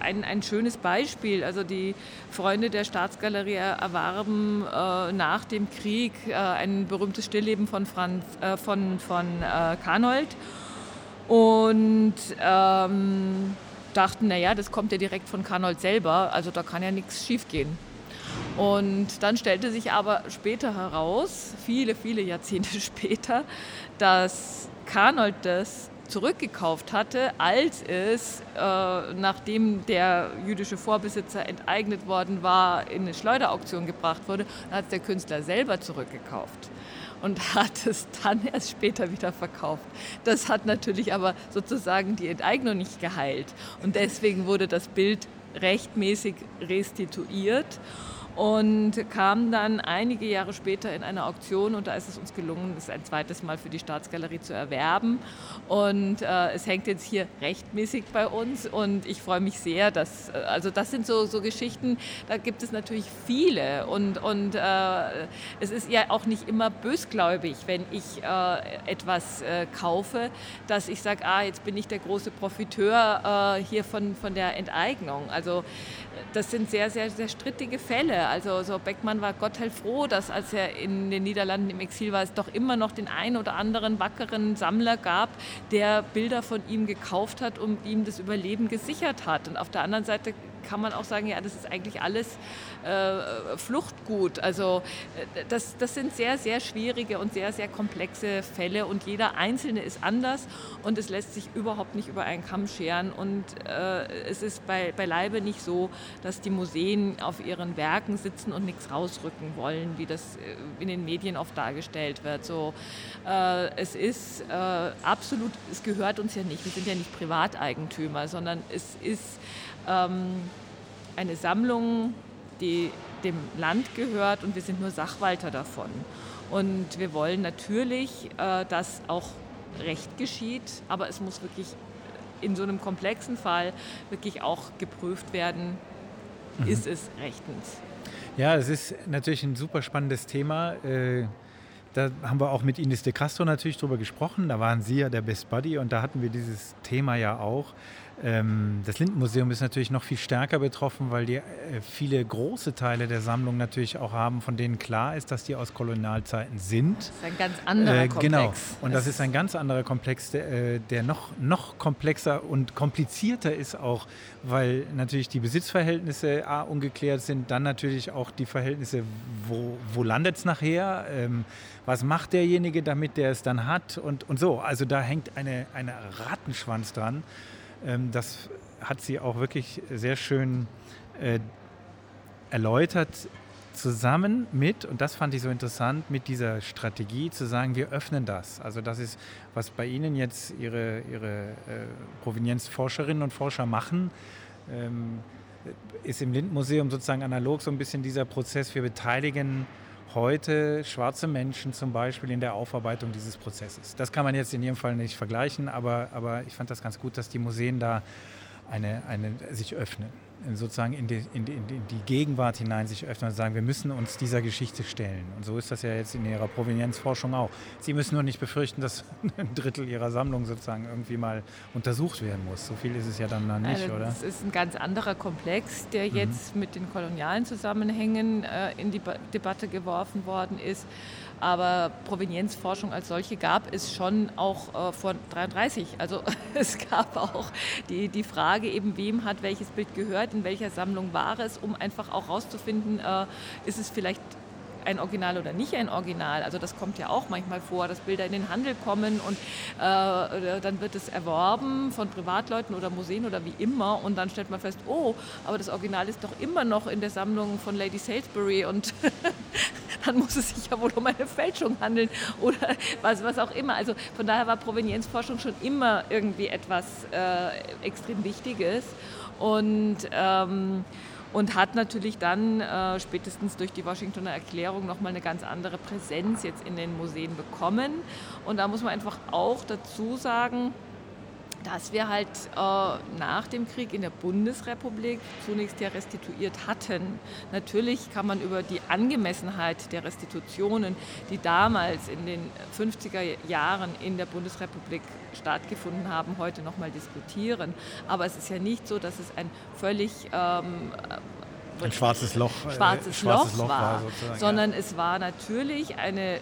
ein, ein schönes Beispiel. Also die Freunde der Staatsgalerie erwarben äh, nach dem Krieg äh, ein berühmtes Stillleben von, Franz, äh, von, von äh, Kanold. Und ähm, dachten, naja, das kommt ja direkt von Kanold selber, also da kann ja nichts schiefgehen. Und dann stellte sich aber später heraus, viele, viele Jahrzehnte (laughs) später, dass Karnold das zurückgekauft hatte, als es, äh, nachdem der jüdische Vorbesitzer enteignet worden war, in eine Schleuderauktion gebracht wurde, hat es der Künstler selber zurückgekauft und (laughs) hat es dann erst später wieder verkauft. Das hat natürlich aber sozusagen die Enteignung nicht geheilt und deswegen wurde das Bild rechtmäßig restituiert und kam dann einige Jahre später in einer Auktion und da ist es uns gelungen, es ein zweites Mal für die Staatsgalerie zu erwerben. Und äh, es hängt jetzt hier rechtmäßig bei uns und ich freue mich sehr, dass, äh, also das sind so, so Geschichten, da gibt es natürlich viele und, und äh, es ist ja auch nicht immer bösgläubig, wenn ich äh, etwas äh, kaufe, dass ich sage, ah, jetzt bin ich der große Profiteur äh, hier von, von der Enteignung. Also das sind sehr, sehr, sehr strittige Fälle. Also so Beckmann war Gott froh, dass als er in den Niederlanden im Exil war, es doch immer noch den einen oder anderen wackeren Sammler gab, der Bilder von ihm gekauft hat und ihm das Überleben gesichert hat. Und auf der anderen Seite kann man auch sagen, ja, das ist eigentlich alles äh, Fluchtgut. Also äh, das, das sind sehr, sehr schwierige und sehr, sehr komplexe Fälle und jeder Einzelne ist anders und es lässt sich überhaupt nicht über einen Kamm scheren. Und äh, es ist bei, beileibe nicht so, dass die Museen auf ihren Werken sitzen und nichts rausrücken wollen, wie das äh, in den Medien oft dargestellt wird. So, äh, es ist absolut, es gehört uns ja nicht, wir sind ja nicht Privateigentümer, sondern es ist ähm, eine Sammlung, die dem Land gehört und wir sind nur Sachwalter davon. Und wir wollen natürlich, äh, dass auch Recht geschieht, aber es muss wirklich in so einem komplexen Fall wirklich auch geprüft werden, mhm. ist es rechtens. Ja, es ist natürlich ein super spannendes Thema. Äh, da haben wir auch mit Ines de Castro natürlich drüber gesprochen. Da waren Sie ja der Best Buddy und da hatten wir dieses Thema ja auch. Ähm, das Lindenmuseum ist natürlich noch viel stärker betroffen, weil die äh, viele große Teile der Sammlung natürlich auch haben, von denen klar ist, dass die aus Kolonialzeiten sind. Das ist ein ganz anderer äh, Komplex. Genau. Und das ist ein ganz anderer Komplex, der, äh, der noch, noch komplexer und komplizierter ist auch, weil natürlich die Besitzverhältnisse A, ungeklärt sind, dann natürlich auch die Verhältnisse, wo, wo landet es nachher, ähm, was macht derjenige, damit der es dann hat und, und so. Also da hängt eine, eine Rattenschwanz dran. Ähm, das hat sie auch wirklich sehr schön äh, erläutert, zusammen mit, und das fand ich so interessant, mit dieser Strategie zu sagen, wir öffnen das. Also das ist, was bei Ihnen jetzt Ihre, Ihre äh, Provenienzforscherinnen und Forscher machen, ähm, ist im Lindmuseum sozusagen analog so ein bisschen dieser Prozess, wir beteiligen heute schwarze Menschen zum Beispiel in der Aufarbeitung dieses Prozesses. Das kann man jetzt in jedem Fall nicht vergleichen, aber, aber ich fand das ganz gut, dass die Museen da eine, eine, sich öffnen. Sozusagen in die, in, die, in die, Gegenwart hinein sich öffnen und sagen, wir müssen uns dieser Geschichte stellen. Und so ist das ja jetzt in Ihrer Provenienzforschung auch. Sie müssen nur nicht befürchten, dass (laughs) ein Drittel Ihrer Sammlung sozusagen irgendwie mal untersucht werden muss. So viel ist es ja dann, dann nicht, also, oder? Das ist ein ganz anderer Komplex, der mhm. jetzt mit den kolonialen Zusammenhängen äh, in die ba Debatte geworfen worden ist. Aber Provenienzforschung als solche gab es schon auch äh, vor 33. Also (laughs) es gab auch die, die Frage eben, wem hat welches Bild gehört, in welcher Sammlung war es, um einfach auch herauszufinden, äh, ist es vielleicht ein Original oder nicht ein Original. Also das kommt ja auch manchmal vor, dass Bilder in den Handel kommen und äh, dann wird es erworben von Privatleuten oder Museen oder wie immer und dann stellt man fest, oh, aber das Original ist doch immer noch in der Sammlung von Lady Salisbury und (laughs) dann muss es sich ja wohl um eine Fälschung handeln oder was, was auch immer. Also von daher war Provenienzforschung schon immer irgendwie etwas äh, extrem Wichtiges und ähm, und hat natürlich dann äh, spätestens durch die Washingtoner Erklärung nochmal eine ganz andere Präsenz jetzt in den Museen bekommen. Und da muss man einfach auch dazu sagen, dass wir halt äh, nach dem Krieg in der Bundesrepublik zunächst ja restituiert hatten. Natürlich kann man über die Angemessenheit der Restitutionen, die damals in den 50er Jahren in der Bundesrepublik stattgefunden haben, heute nochmal diskutieren. Aber es ist ja nicht so, dass es ein völlig ähm, ein schwarzes Loch, äh, schwarzes, schwarzes Loch, Loch, war, war sondern ja. es war natürlich eine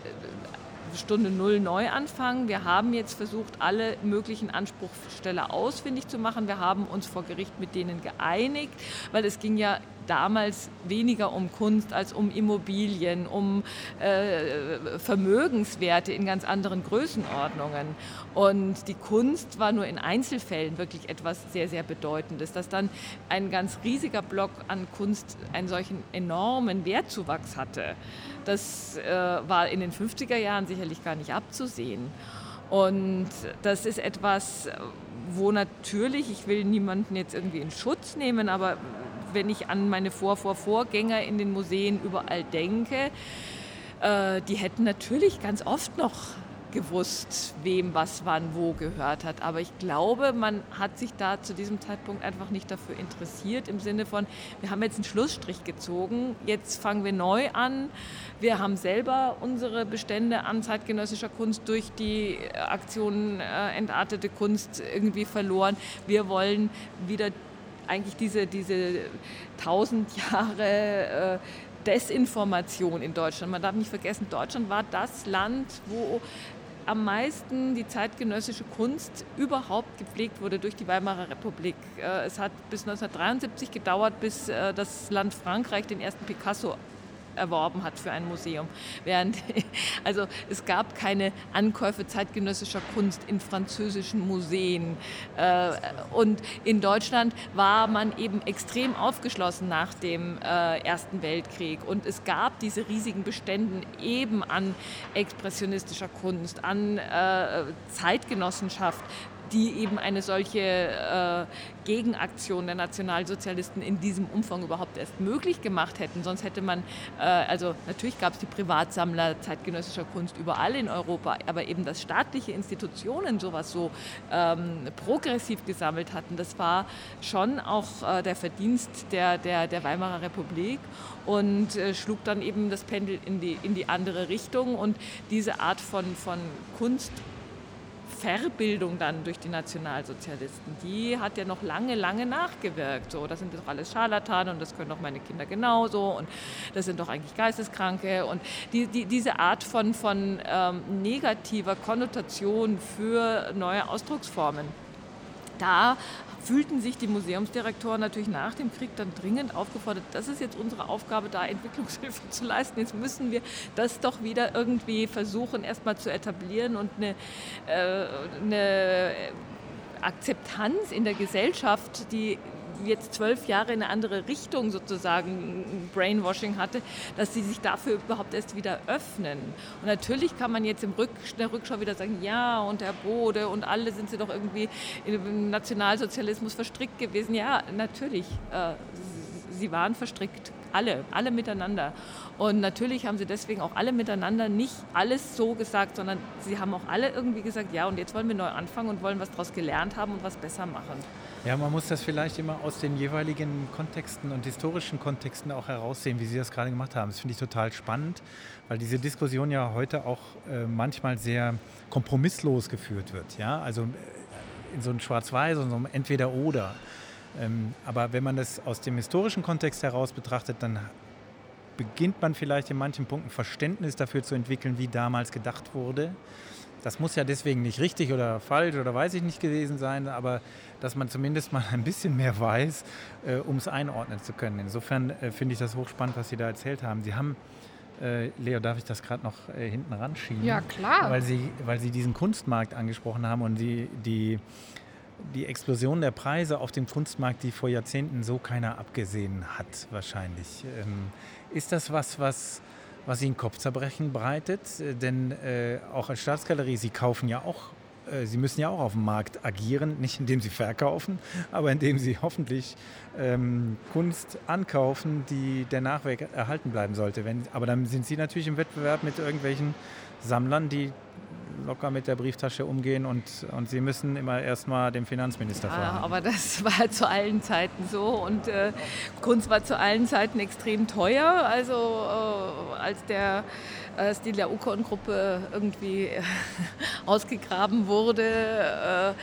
Stunde Null neu anfangen. Wir haben jetzt versucht, alle möglichen Anspruchsteller ausfindig zu machen. Wir haben uns vor Gericht mit denen geeinigt, weil es ging ja damals weniger um Kunst als um Immobilien, um äh, Vermögenswerte in ganz anderen Größenordnungen. Und die Kunst war nur in Einzelfällen wirklich etwas sehr, sehr Bedeutendes. Dass dann ein ganz riesiger Block an Kunst einen solchen enormen Wertzuwachs hatte, das äh, war in den 50er Jahren sicherlich gar nicht abzusehen. Und das ist etwas, wo natürlich, ich will niemanden jetzt irgendwie in Schutz nehmen, aber wenn ich an meine Vor-Vor-Vorgänger in den Museen überall denke, äh, die hätten natürlich ganz oft noch gewusst, wem was wann wo gehört hat. Aber ich glaube, man hat sich da zu diesem Zeitpunkt einfach nicht dafür interessiert, im Sinne von, wir haben jetzt einen Schlussstrich gezogen, jetzt fangen wir neu an. Wir haben selber unsere Bestände an zeitgenössischer Kunst durch die Aktion äh, Entartete Kunst irgendwie verloren. Wir wollen wieder eigentlich diese, diese tausend Jahre äh, Desinformation in Deutschland. Man darf nicht vergessen, Deutschland war das Land, wo am meisten die zeitgenössische Kunst überhaupt gepflegt wurde durch die Weimarer Republik. Äh, es hat bis 1973 gedauert, bis äh, das Land Frankreich den ersten Picasso erworben hat für ein Museum. Während, (laughs) also es gab keine Ankäufe zeitgenössischer Kunst in französischen Museen. Äh, und in Deutschland war man eben extrem aufgeschlossen nach dem äh, Ersten Weltkrieg. Und es gab diese riesigen Bestände eben an expressionistischer Kunst, an äh, Zeitgenossenschaft, die eben eine solche äh, Gegenaktion der Nationalsozialisten in diesem Umfang überhaupt erst möglich gemacht hätten. Sonst hätte man, äh, also natürlich gab es die Privatsammler zeitgenössischer Kunst überall in Europa, aber eben, dass staatliche Institutionen sowas so ähm, progressiv gesammelt hatten, das war schon auch äh, der Verdienst der, der, der Weimarer Republik und äh, schlug dann eben das Pendel in die, in die andere Richtung und diese Art von, von Kunst Verbildung dann durch die Nationalsozialisten, die hat ja noch lange, lange nachgewirkt. So, das sind doch alles Scharlatane und das können doch meine Kinder genauso und das sind doch eigentlich Geisteskranke. Und die, die, diese Art von, von ähm, negativer Konnotation für neue Ausdrucksformen da fühlten sich die Museumsdirektoren natürlich nach dem Krieg dann dringend aufgefordert, das ist jetzt unsere Aufgabe, da Entwicklungshilfe (laughs) zu leisten. Jetzt müssen wir das doch wieder irgendwie versuchen, erstmal zu etablieren und eine, äh, eine Akzeptanz in der Gesellschaft, die jetzt zwölf Jahre in eine andere Richtung sozusagen Brainwashing hatte, dass sie sich dafür überhaupt erst wieder öffnen. Und natürlich kann man jetzt im Rück, der Rückschau wieder sagen, ja, und der Bode und alle sind sie doch irgendwie im Nationalsozialismus verstrickt gewesen. Ja, natürlich, äh, sie waren verstrickt alle, alle miteinander. Und natürlich haben sie deswegen auch alle miteinander nicht alles so gesagt, sondern sie haben auch alle irgendwie gesagt, ja, und jetzt wollen wir neu anfangen und wollen was daraus gelernt haben und was besser machen. Ja, man muss das vielleicht immer aus den jeweiligen Kontexten und historischen Kontexten auch heraussehen, wie Sie das gerade gemacht haben. Das finde ich total spannend, weil diese Diskussion ja heute auch äh, manchmal sehr kompromisslos geführt wird. Ja? Also äh, in so einem Schwarz-Weiß und so einem Entweder-Oder. Ähm, aber wenn man das aus dem historischen Kontext heraus betrachtet, dann beginnt man vielleicht in manchen Punkten Verständnis dafür zu entwickeln, wie damals gedacht wurde. Das muss ja deswegen nicht richtig oder falsch oder weiß ich nicht gewesen sein, aber dass man zumindest mal ein bisschen mehr weiß, äh, um es einordnen zu können. Insofern äh, finde ich das hochspannend, was Sie da erzählt haben. Sie haben, äh, Leo, darf ich das gerade noch hinten ranschieben? Ja, klar. Weil Sie, weil Sie diesen Kunstmarkt angesprochen haben und die, die, die Explosion der Preise auf dem Kunstmarkt, die vor Jahrzehnten so keiner abgesehen hat, wahrscheinlich. Ähm, ist das was, was was ihnen Kopfzerbrechen bereitet. Äh, denn äh, auch als Staatsgalerie, sie kaufen ja auch, äh, sie müssen ja auch auf dem Markt agieren, nicht indem sie verkaufen, aber indem sie hoffentlich ähm, Kunst ankaufen, die der Nachweg erhalten bleiben sollte. Wenn, aber dann sind sie natürlich im Wettbewerb mit irgendwelchen Sammlern, die locker mit der Brieftasche umgehen und, und sie müssen immer erstmal dem Finanzminister fragen. Ja, aber das (laughs) war zu allen Zeiten so und äh, Kunst war zu allen Zeiten extrem teuer. Also äh, als der als die Laukon-Gruppe irgendwie äh, (laughs) ausgegraben wurde, äh,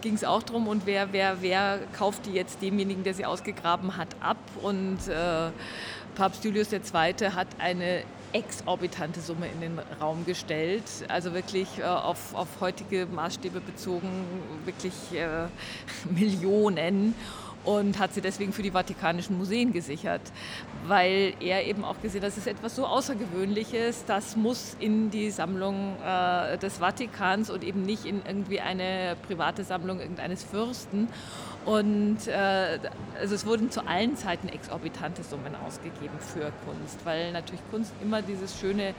ging es auch darum, und wer, wer, wer kauft die jetzt demjenigen, der sie ausgegraben hat, ab. Und äh, Papst Julius II. hat eine exorbitante Summe in den Raum gestellt. Also wirklich äh, auf, auf heutige Maßstäbe bezogen, wirklich äh, (laughs) Millionen und hat sie deswegen für die Vatikanischen Museen gesichert, weil er eben auch gesehen hat, das ist etwas so Außergewöhnliches, das muss in die Sammlung äh, des Vatikans und eben nicht in irgendwie eine private Sammlung irgendeines Fürsten. Und äh, also es wurden zu allen Zeiten exorbitante Summen ausgegeben für Kunst, weil natürlich Kunst immer dieses schöne,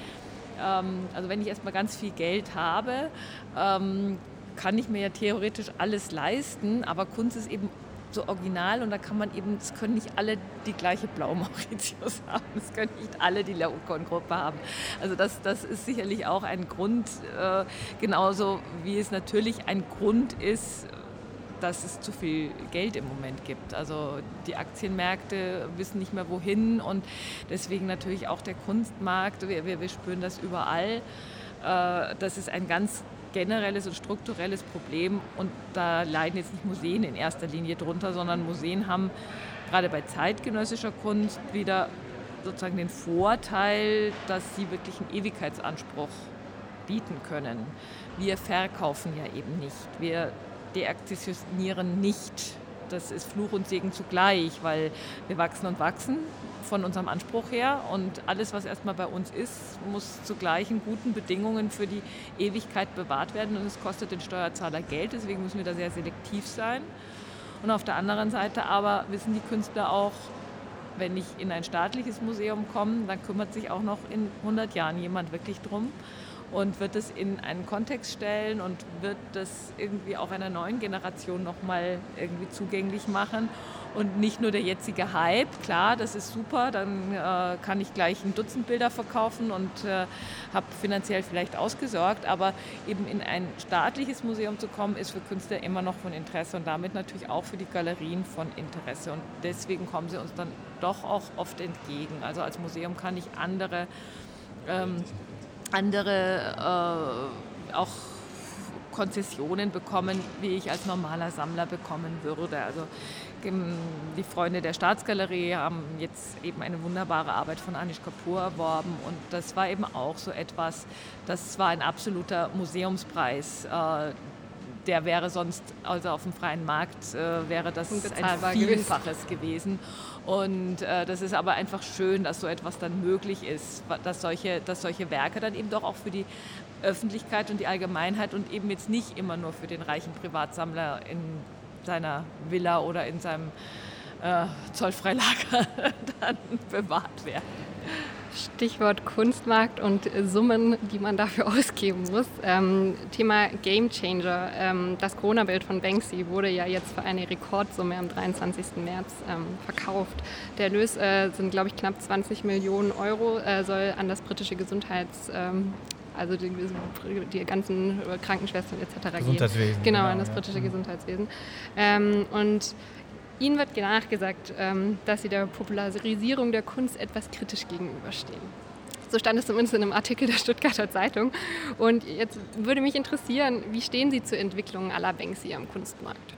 ähm, also wenn ich erstmal ganz viel Geld habe, ähm, kann ich mir ja theoretisch alles leisten, aber Kunst ist eben so original und da kann man eben, es können nicht alle die gleiche Blau Mauritius (laughs) haben, es können nicht alle die Laocoon-Gruppe haben. Also das, das ist sicherlich auch ein Grund, äh, genauso wie es natürlich ein Grund ist, dass es zu viel Geld im Moment gibt. Also die Aktienmärkte wissen nicht mehr wohin und deswegen natürlich auch der Kunstmarkt. Wir, wir, wir spüren das überall. Äh, das ist ein ganz generelles und strukturelles Problem und da leiden jetzt nicht Museen in erster Linie drunter, sondern Museen haben gerade bei zeitgenössischer Kunst wieder sozusagen den Vorteil, dass sie wirklich einen Ewigkeitsanspruch bieten können. Wir verkaufen ja eben nicht. Wir deakzessionieren nicht. Das ist Fluch und Segen zugleich, weil wir wachsen und wachsen von unserem Anspruch her und alles, was erstmal bei uns ist, muss zu gleichen guten Bedingungen für die Ewigkeit bewahrt werden und es kostet den Steuerzahler Geld, deswegen müssen wir da sehr selektiv sein. Und auf der anderen Seite aber wissen die Künstler auch, wenn ich in ein staatliches Museum komme, dann kümmert sich auch noch in 100 Jahren jemand wirklich drum und wird es in einen Kontext stellen und wird das irgendwie auch einer neuen Generation nochmal irgendwie zugänglich machen. Und nicht nur der jetzige Hype, klar, das ist super, dann äh, kann ich gleich ein Dutzend Bilder verkaufen und äh, habe finanziell vielleicht ausgesorgt, aber eben in ein staatliches Museum zu kommen, ist für Künstler immer noch von Interesse und damit natürlich auch für die Galerien von Interesse. Und deswegen kommen sie uns dann doch auch oft entgegen. Also als Museum kann ich andere ähm, andere äh, auch Konzessionen bekommen, wie ich als normaler Sammler bekommen würde. Also die Freunde der Staatsgalerie haben jetzt eben eine wunderbare Arbeit von Anish Kapoor erworben und das war eben auch so etwas, das war ein absoluter Museumspreis. Der wäre sonst, also auf dem freien Markt, äh, wäre das ein Vielfaches gewesen. Und äh, das ist aber einfach schön, dass so etwas dann möglich ist, dass solche, dass solche Werke dann eben doch auch für die Öffentlichkeit und die Allgemeinheit und eben jetzt nicht immer nur für den reichen Privatsammler in seiner Villa oder in seinem äh, Zollfreilager (laughs) dann bewahrt werden. Stichwort Kunstmarkt und Summen, die man dafür (laughs) ausgeben muss. Ähm, Thema Game Changer. Ähm, das Corona-Bild von Banksy wurde ja jetzt für eine Rekordsumme am 23. März ähm, verkauft. Der Erlös äh, sind, glaube ich, knapp 20 Millionen Euro, äh, soll an das britische Gesundheits ähm, also die, die, ganzen Krankenschwestern etc. Gesundheitswesen. Gehen. Genau, an das britische ja. Gesundheitswesen. Ähm, und Ihnen wird nachgesagt, ähm, dass Sie der Popularisierung der Kunst etwas kritisch gegenüberstehen. So stand es zumindest in einem Artikel der Stuttgarter Zeitung. Und jetzt würde mich interessieren, wie stehen Sie zur Entwicklung aller Banksy am Kunstmarkt?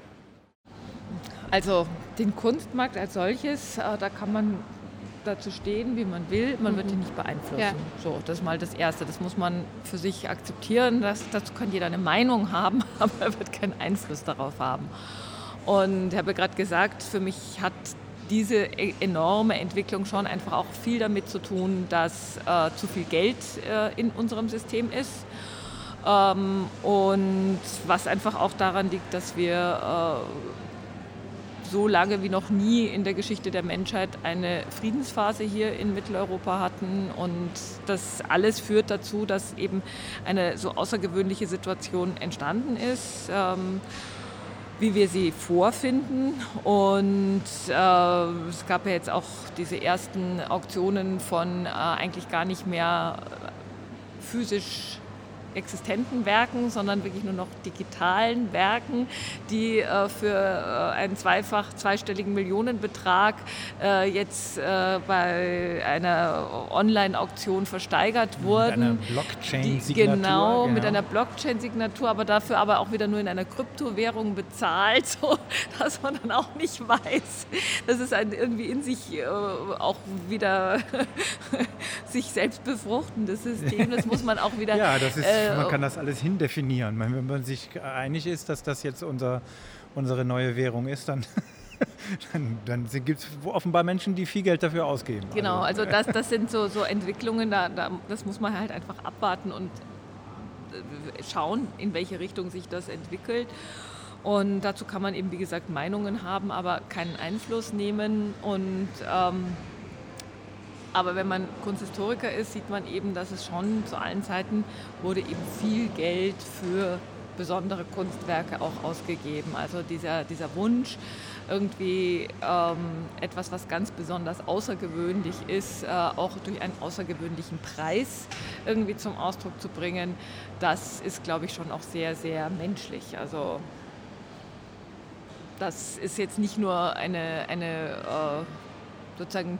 Also den Kunstmarkt als solches, äh, da kann man dazu stehen, wie man will. Man mhm. wird ihn nicht beeinflussen. Ja. So, das ist mal das Erste. Das muss man für sich akzeptieren. Das, dazu kann jeder eine Meinung haben, (laughs) aber er wird keinen Einfluss darauf haben. Und ich habe gerade gesagt, für mich hat diese e-, enorme Entwicklung schon einfach auch viel damit zu tun, dass äh, zu viel Geld äh, in unserem System ist. Ähm, und was einfach auch daran liegt, dass wir äh, so lange wie noch nie in der Geschichte der Menschheit eine Friedensphase hier in Mitteleuropa hatten. Und das alles führt dazu, dass eben eine so außergewöhnliche Situation entstanden ist. Ähm, wie wir sie vorfinden. Und äh, es gab ja jetzt auch diese ersten Auktionen von äh, eigentlich gar nicht mehr physisch existenten Werken, sondern wirklich nur noch digitalen Werken, die äh, für äh, einen zweifach zweistelligen Millionenbetrag äh, jetzt äh, bei einer Online-Auktion versteigert wurden. Mit einer Blockchain-Signatur. Genau, genau, mit einer Blockchain-Signatur, aber dafür aber auch wieder nur in einer Kryptowährung bezahlt, (laughs) so dass man dann auch nicht weiß, dass es ein irgendwie in sich äh, auch wieder (laughs) sich selbst befruchtendes System. Das muss man auch wieder. (laughs) Ja, das ist äh, man kann das alles hindefinieren. Wenn man sich einig ist, dass das jetzt unser, unsere neue Währung ist, dann, (laughs) dann, dann gibt es offenbar Menschen, die viel Geld dafür ausgeben. Genau, also, also das, das (laughs) sind so, so Entwicklungen, da, da, das muss man halt einfach abwarten und äh, schauen, in welche Richtung sich das entwickelt. Und dazu kann man eben, wie gesagt, Meinungen haben, aber keinen Einfluss nehmen. Und ähm, aber wenn man Kunsthistoriker ist, sieht man eben, dass es schon zu allen Zeiten wurde eben viel Geld für besondere Kunstwerke auch ausgegeben. Also dieser, dieser Wunsch, irgendwie ähm, etwas, was ganz besonders außergewöhnlich ist, äh, auch durch einen außergewöhnlichen Preis irgendwie zum Ausdruck zu bringen, das ist, glaube ich, schon auch sehr, sehr menschlich. Also das ist jetzt nicht nur eine, eine äh, sozusagen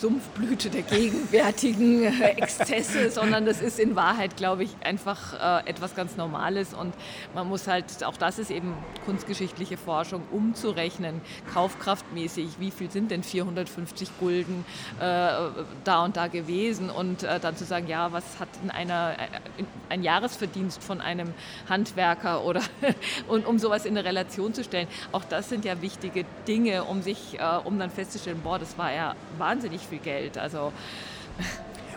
Sumpfblüte der gegenwärtigen äh, (laughs) Exzesse, sondern das ist in Wahrheit, glaube ich, einfach äh, etwas ganz Normales. Und man muss halt, auch das ist eben kunstgeschichtliche Forschung, umzurechnen, kaufkraftmäßig, wie viel sind denn 450 Gulden äh, da und da gewesen? Und äh, dann zu sagen, ja, was hat in einer, äh, ein Jahresverdienst von einem Handwerker oder (laughs) und um sowas in eine Relation zu stellen, auch das sind ja wichtige Dinge, um sich, äh, um dann festzustellen, boah, das war ja wahnsinnig viel Geld. Also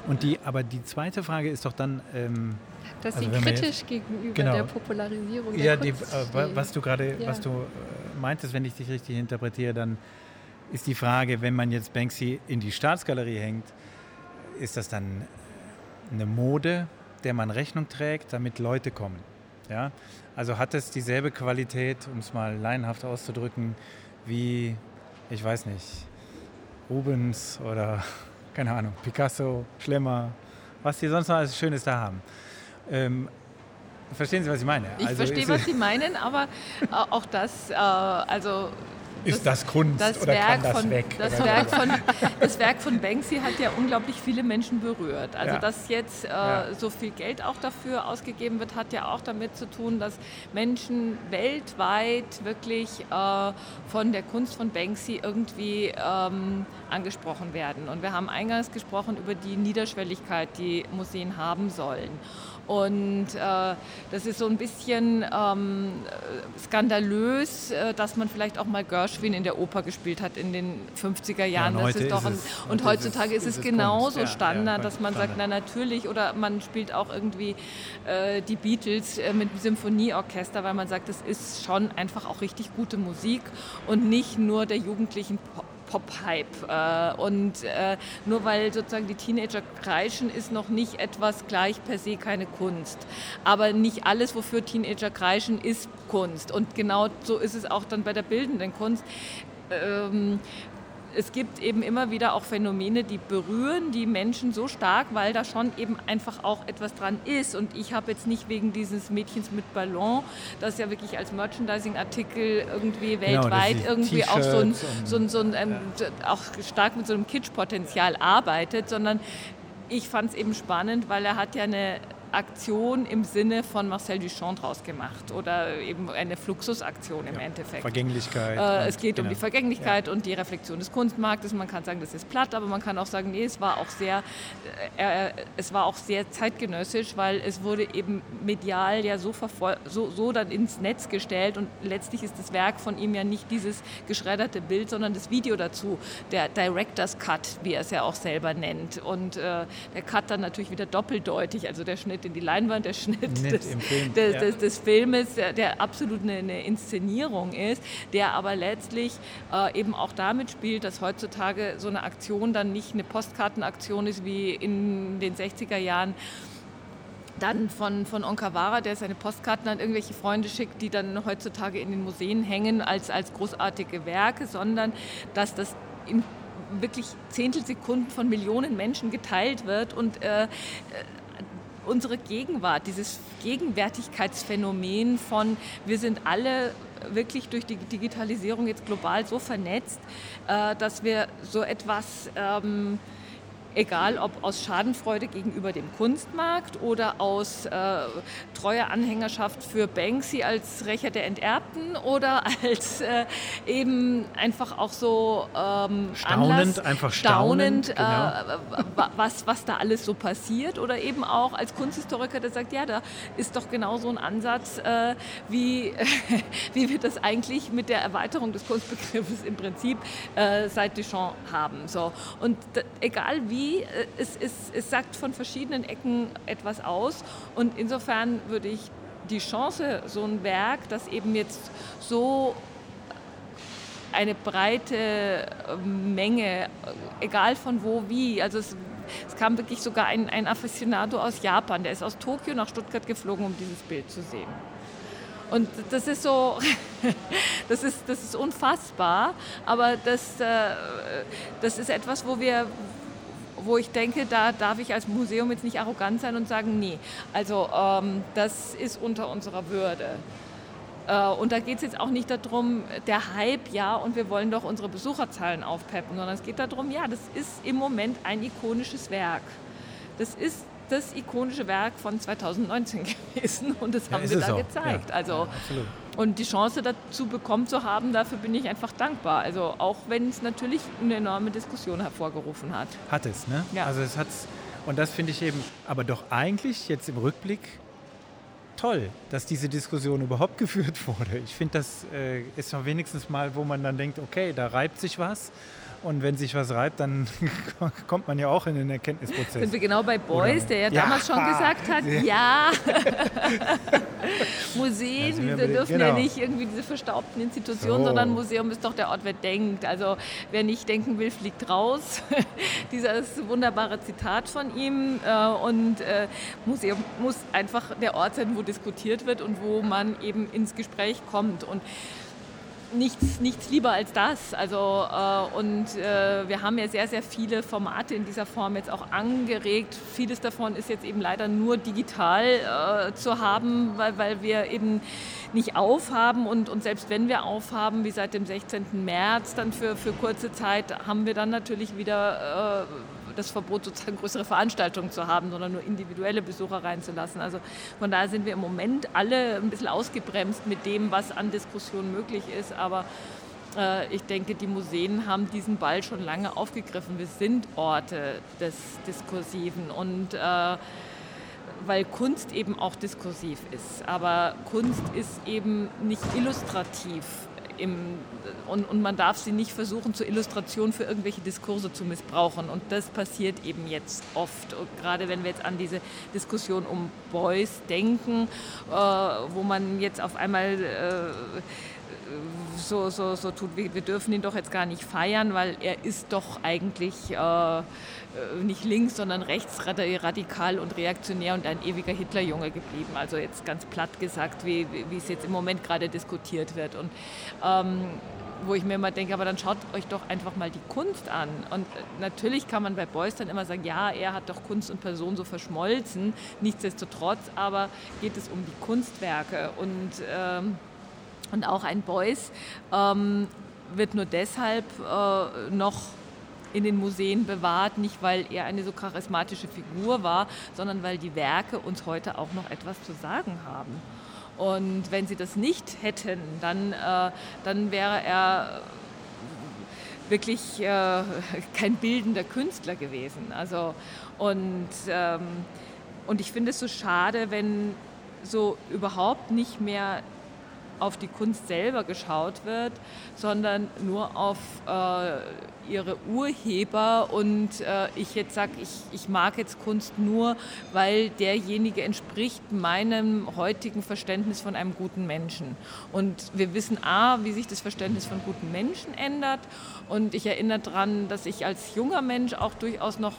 und die, aber die zweite Frage ist doch dann. Ähm, dass also sie kritisch jetzt, gegenüber genau, der Popularisierung der ja, die, äh, was du gerade, ja. was du äh, meintest, wenn ich dich richtig interpretiere, dann ist die Frage, wenn man jetzt Banksy in die Staatsgalerie hängt, ist das dann eine Mode, der man Rechnung trägt, damit Leute kommen? Ja? Also hat es dieselbe Qualität, um es mal laienhaft auszudrücken, wie, ich weiß nicht, Rubens oder (laughs) keine Ahnung, Picasso, Schlemmer, was die sonst noch alles Schönes da haben. Ähm, verstehen Sie, was ich meine? Ich also verstehe, was Sie meinen, aber auch das, äh, also ist das, Kunst das oder Werk kann das von, weg? Das Werk, von, das Werk von Banksy hat ja unglaublich viele Menschen berührt. Also ja. dass jetzt äh, ja. so viel Geld auch dafür ausgegeben wird, hat ja auch damit zu tun, dass Menschen weltweit wirklich äh, von der Kunst von Banksy irgendwie ähm, angesprochen werden. Und wir haben eingangs gesprochen über die Niederschwelligkeit, die Museen haben sollen. Und äh, das ist so ein bisschen ähm, skandalös, äh, dass man vielleicht auch mal Gershwin in der Oper gespielt hat in den 50er Jahren. Ja, und, ist doch ein, und heutzutage ist es, ist es genauso Kunst. Standard, ja, dass man Standard. sagt, na natürlich, oder man spielt auch irgendwie äh, die Beatles äh, mit Symphonieorchester, weil man sagt, das ist schon einfach auch richtig gute Musik und nicht nur der jugendlichen Pop Pop-Hype. Äh, und äh, nur weil sozusagen die Teenager kreischen, ist noch nicht etwas gleich per se keine Kunst. Aber nicht alles, wofür Teenager kreischen, ist Kunst. Und genau so ist es auch dann bei der bildenden Kunst. Ähm, es gibt eben immer wieder auch Phänomene, die berühren die Menschen so stark, weil da schon eben einfach auch etwas dran ist. Und ich habe jetzt nicht wegen dieses Mädchens mit Ballon, das ja wirklich als Merchandising-Artikel irgendwie genau, weltweit irgendwie auch so ein, so ein, so ein ähm, ja. auch stark mit so einem Kitsch-Potenzial arbeitet, sondern ich fand es eben spannend, weil er hat ja eine Aktion im Sinne von Marcel Duchamp draus gemacht oder eben eine Fluxusaktion im ja, Endeffekt. Vergänglichkeit. Äh, es geht genau. um die Vergänglichkeit ja. und die Reflexion des Kunstmarktes. Man kann sagen, das ist platt, aber man kann auch sagen, nee, es war auch sehr, äh, äh es war auch sehr zeitgenössisch, weil es wurde eben medial ja so, so, so dann ins Netz gestellt und letztlich ist das Werk von ihm ja nicht dieses geschredderte Bild, sondern das Video dazu, der Director's Cut, wie er es ja auch selber nennt. Und äh, der Cut dann natürlich wieder doppeldeutig, also der Schnitt Schnitt in die Leinwand, der Schnitt des, Film, des, des, des, Filmes, der, der absolut eine, eine, Inszenierung ist, der aber letztlich äh, eben auch damit spielt, dass heutzutage so eine Aktion dann nicht eine Postkartenaktion ist wie in den 60er Jahren, dann von, von Onkawara, der seine Postkarten an irgendwelche Freunde schickt, die dann heutzutage in den Museen hängen als, als großartige Werke, sondern dass das in wirklich Zehntelsekunden von Millionen Menschen geteilt wird und äh, unsere Gegenwart, dieses Gegenwärtigkeitsphänomen von, wir sind alle wirklich durch die Digitalisierung jetzt global so vernetzt, äh, dass wir so etwas... Ähm, egal ob aus Schadenfreude gegenüber dem Kunstmarkt oder aus äh, treuer Anhängerschaft für Banksy als Rächer der Enterbten oder (laughs) als äh, eben einfach auch so ähm, staunend, Anlass, einfach staunend, staunend äh, genau. was, was da alles so passiert oder eben auch als Kunsthistoriker, der sagt, ja, da ist doch genau so ein Ansatz, äh, wie, (laughs) wie wir das eigentlich mit der Erweiterung des Kunstbegriffes im Prinzip äh, seit Duchamp haben. So. Und egal wie Theorie, äh, es, es, es sagt von verschiedenen Ecken etwas aus und insofern würde ich die Chance, so ein Werk, das eben jetzt so eine breite ähm, Menge, egal von wo, wie. Also es, es, kam wirklich sogar ein, ein Aficionado aus Japan, der ist aus Tokio nach Stuttgart geflogen, um dieses Bild zu sehen. Und das ist so, (laughs) das ist, das ist unfassbar, aber das, äh, das ist etwas, wo wir, wo ich denke, da darf ich als Museum jetzt nicht arrogant sein und sagen, nee, also ähm, das ist unter unserer Würde. Äh, und da geht es jetzt auch nicht darum, der Hype, ja, und wir wollen doch unsere Besucherzahlen aufpeppen, sondern es geht darum, ja, das ist im Moment ein ikonisches Werk. Das ist das ikonische Werk von 2019 (laughs) gewesen und das ja, haben wir da gezeigt. Ja, also, ja, und die Chance dazu bekommen zu haben, dafür bin ich einfach dankbar. Also auch wenn es natürlich eine enorme Diskussion hervorgerufen hat. Hat es, ne? Ja. Also es hat's und das finde ich eben, aber doch eigentlich jetzt im Rückblick toll, dass diese Diskussion überhaupt (laughs) geführt wurde. Ich finde, das äh, ist wenigstens mal, wo man dann denkt, okay, da reibt sich was und wenn sich was reibt, dann (laughs) kommt man ja auch in den Erkenntnisprozess. Sind wir genau bei Beuys, der ja, ja, damals schon gesagt hat, (laughs) ja, (laughs) Museen wir dürfen genau. ja nicht irgendwie diese verstaubten Institutionen, so. sondern Museum ist doch der Ort, wer denkt. Also wer nicht denken will, fliegt raus. Dieses wunderbare Zitat von ihm. Äh, und äh, Museum muss einfach der Ort sein, wo diskutiert wird und wo man eben ins Gespräch kommt. Und nichts, nichts lieber als das. Also, äh, und äh, wir haben ja sehr, sehr viele Formate in dieser Form jetzt auch angeregt. Vieles davon ist jetzt eben leider nur digital äh, zu haben, weil, weil wir eben nicht aufhaben und, und selbst wenn wir aufhaben, wie seit dem 16. März, dann für, für kurze Zeit, haben wir dann natürlich wieder äh, das Verbot, sozusagen größere Veranstaltungen zu haben, sondern nur individuelle Besucher reinzulassen. Also von daher sind wir im Moment alle ein bisschen ausgebremst mit dem, was an Diskussion möglich ist. Aber äh, ich denke, die Museen haben diesen Ball schon lange aufgegriffen. Wir sind Orte des Diskursiven und äh, weil Kunst eben auch diskursiv ist. Aber Kunst ist eben nicht illustrativ im, und, und man darf sie nicht versuchen, zur Illustration für irgendwelche Diskurse zu missbrauchen. Und das passiert eben jetzt oft. Und gerade wenn wir jetzt an diese Diskussion um Beuys denken, äh, wo man jetzt auf einmal äh, so, so, so tut, wir, wir dürfen ihn doch jetzt gar nicht feiern, weil er ist doch eigentlich äh nicht links, sondern rechts radikal und reaktionär und ein ewiger Hitlerjunge geblieben. Also jetzt ganz platt gesagt, wie, wie es jetzt im Moment gerade diskutiert wird. Und ähm, wo ich mir immer denke, aber dann schaut euch doch einfach mal die Kunst an. Und natürlich kann man bei Beuys dann immer sagen, ja, er hat doch Kunst und Person so verschmolzen. Nichtsdestotrotz aber geht es um die Kunstwerke. Und, ähm, und auch ein Beuys ähm, wird nur deshalb äh, noch in den Museen bewahrt, nicht weil er eine so charismatische Figur war, sondern weil die Werke uns heute auch noch etwas zu sagen haben. Und wenn sie das nicht hätten, dann, äh, dann wäre er wirklich äh, kein bildender Künstler gewesen. Also, und, ähm, und ich finde es so schade, wenn so überhaupt nicht mehr auf die Kunst selber geschaut wird, sondern nur auf äh, ihre Urheber und äh, ich jetzt sage, ich, ich mag jetzt Kunst nur, weil derjenige entspricht meinem heutigen Verständnis von einem guten Menschen. Und wir wissen A, wie sich das Verständnis von guten Menschen ändert und ich erinnere daran, dass ich als junger Mensch auch durchaus noch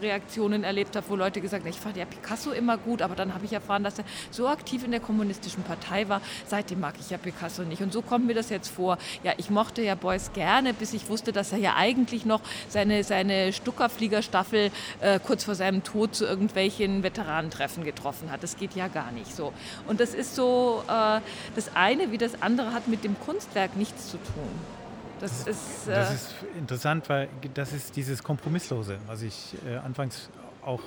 Reaktionen erlebt habe, wo Leute gesagt haben, ich fand ja Picasso immer gut, aber dann habe ich erfahren, dass er so aktiv in der kommunistischen Partei war. Seitdem mag ich ja Picasso nicht. Und so kommt mir das jetzt vor. Ja, ich mochte ja Beuys gerne, bis ich wusste, dass er ja eigentlich noch seine, seine Stuckerfliegerstaffel äh, kurz vor seinem Tod zu irgendwelchen Veteranentreffen getroffen hat. Das geht ja gar nicht so. Und das ist so, äh, das eine wie das andere hat mit dem Kunstwerk nichts zu tun. Das ist, äh das ist interessant, weil das ist dieses Kompromisslose, was ich äh, anfangs auch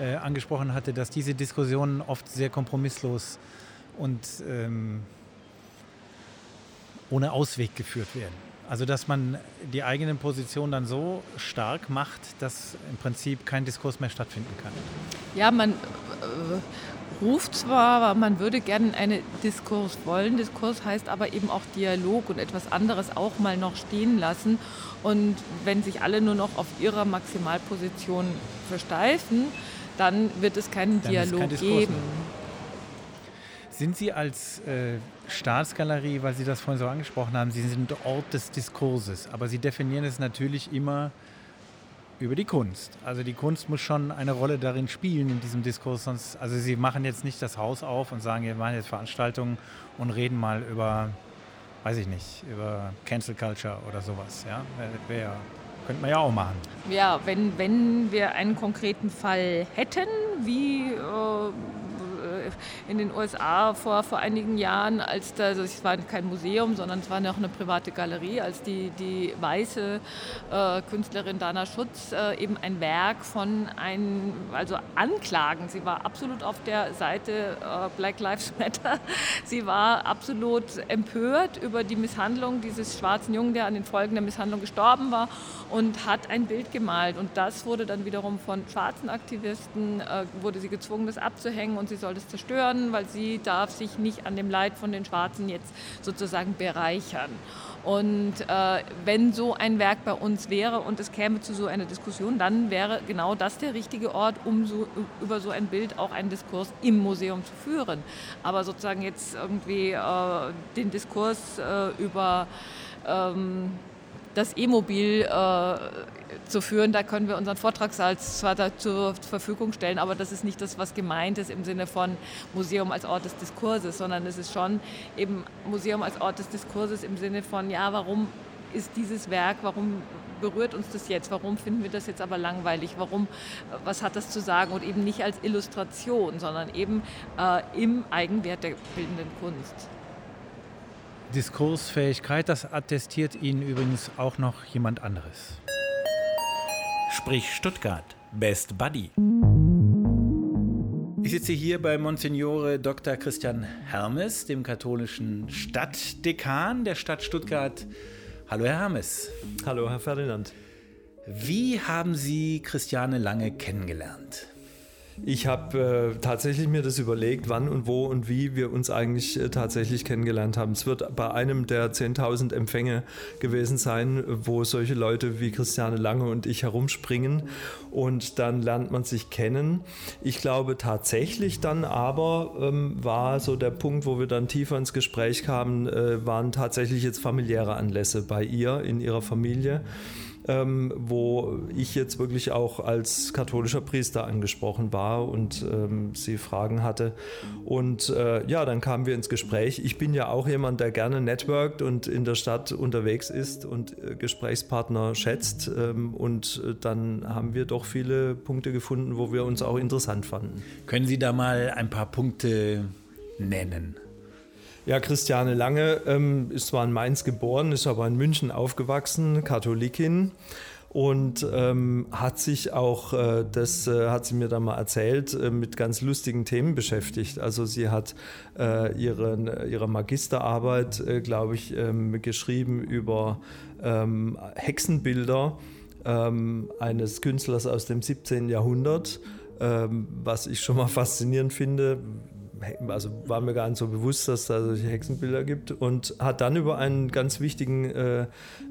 äh, angesprochen hatte, dass diese Diskussionen oft sehr kompromisslos und ähm, ohne Ausweg geführt werden. Also dass man die eigenen Positionen dann so stark macht, dass im Prinzip kein Diskurs mehr stattfinden kann. Ja, man ruft zwar, man würde gerne einen Diskurs wollen. Diskurs heißt aber eben auch Dialog und etwas anderes auch mal noch stehen lassen. Und wenn sich alle nur noch auf ihrer Maximalposition versteifen, dann wird es keinen dann Dialog kein geben. Sind Sie als äh, Staatsgalerie, weil Sie das vorhin so angesprochen haben, Sie sind Ort des Diskurses, aber Sie definieren es natürlich immer über die Kunst. Also die Kunst muss schon eine Rolle darin spielen in diesem Diskurs. Sonst, also Sie machen jetzt nicht das Haus auf und sagen, wir machen jetzt Veranstaltungen und reden mal über, weiß ich nicht, über Cancel Culture oder sowas. Ja, Wär, könnte man ja auch machen. Ja, wenn, wenn wir einen konkreten Fall hätten, wie äh, in den USA vor, vor einigen Jahren, als da, also es war kein Museum, sondern es war noch eine private Galerie, als die, die weiße äh, Künstlerin Dana Schutz äh, eben ein Werk von einem, also Anklagen, sie war absolut auf der Seite äh, Black Lives Matter, sie war absolut empört über die Misshandlung dieses schwarzen Jungen, der an den Folgen der Misshandlung gestorben war und hat ein Bild gemalt. Und das wurde dann wiederum von schwarzen Aktivisten, äh, wurde sie gezwungen, das abzuhängen und sie soll das zerstören, weil sie darf sich nicht an dem Leid von den Schwarzen jetzt sozusagen bereichern. Und äh, wenn so ein Werk bei uns wäre und es käme zu so einer Diskussion, dann wäre genau das der richtige Ort, um so, über so ein Bild auch einen Diskurs im Museum zu führen. Aber sozusagen jetzt irgendwie äh, den Diskurs äh, über ähm, das E-Mobil äh, zu führen. Da können wir unseren Vortragssaal zwar zur Verfügung stellen, aber das ist nicht das, was gemeint ist im Sinne von Museum als Ort des Diskurses, sondern es ist schon eben Museum als Ort des Diskurses im Sinne von, ja, warum ist dieses Werk, warum berührt uns das jetzt, warum finden wir das jetzt aber langweilig, warum, was hat das zu sagen und eben nicht als Illustration, sondern eben äh, im Eigenwert der bildenden Kunst. Diskursfähigkeit, das attestiert Ihnen übrigens auch noch jemand anderes. Sprich Stuttgart, Best Buddy. Ich sitze hier bei Monsignore Dr. Christian Hermes, dem katholischen Stadtdekan der Stadt Stuttgart. Hallo, Herr Hermes. Hallo, Herr Ferdinand. Wie haben Sie Christiane Lange kennengelernt? Ich habe äh, tatsächlich mir das überlegt, wann und wo und wie wir uns eigentlich äh, tatsächlich kennengelernt haben. Es wird bei einem der 10.000 Empfänge gewesen sein, wo solche Leute wie Christiane Lange und ich herumspringen und dann lernt man sich kennen. Ich glaube tatsächlich dann aber ähm, war so der Punkt, wo wir dann tiefer ins Gespräch kamen, äh, waren tatsächlich jetzt familiäre Anlässe bei ihr in ihrer Familie ähm, wo ich jetzt wirklich auch als katholischer Priester angesprochen war und ähm, sie Fragen hatte. Und äh, ja, dann kamen wir ins Gespräch. Ich bin ja auch jemand, der gerne networkt und in der Stadt unterwegs ist und äh, Gesprächspartner schätzt. Ähm, und äh, dann haben wir doch viele Punkte gefunden, wo wir uns auch interessant fanden. Können Sie da mal ein paar Punkte nennen? Ja, Christiane Lange ähm, ist zwar in Mainz geboren, ist aber in München aufgewachsen, Katholikin und ähm, hat sich auch, äh, das äh, hat sie mir dann mal erzählt, äh, mit ganz lustigen Themen beschäftigt. Also sie hat äh, ihren, ihre Magisterarbeit, äh, glaube ich, ähm, geschrieben über ähm, Hexenbilder ähm, eines Künstlers aus dem 17. Jahrhundert, ähm, was ich schon mal faszinierend finde also war mir gar nicht so bewusst, dass da solche Hexenbilder gibt und hat dann über einen ganz wichtigen äh,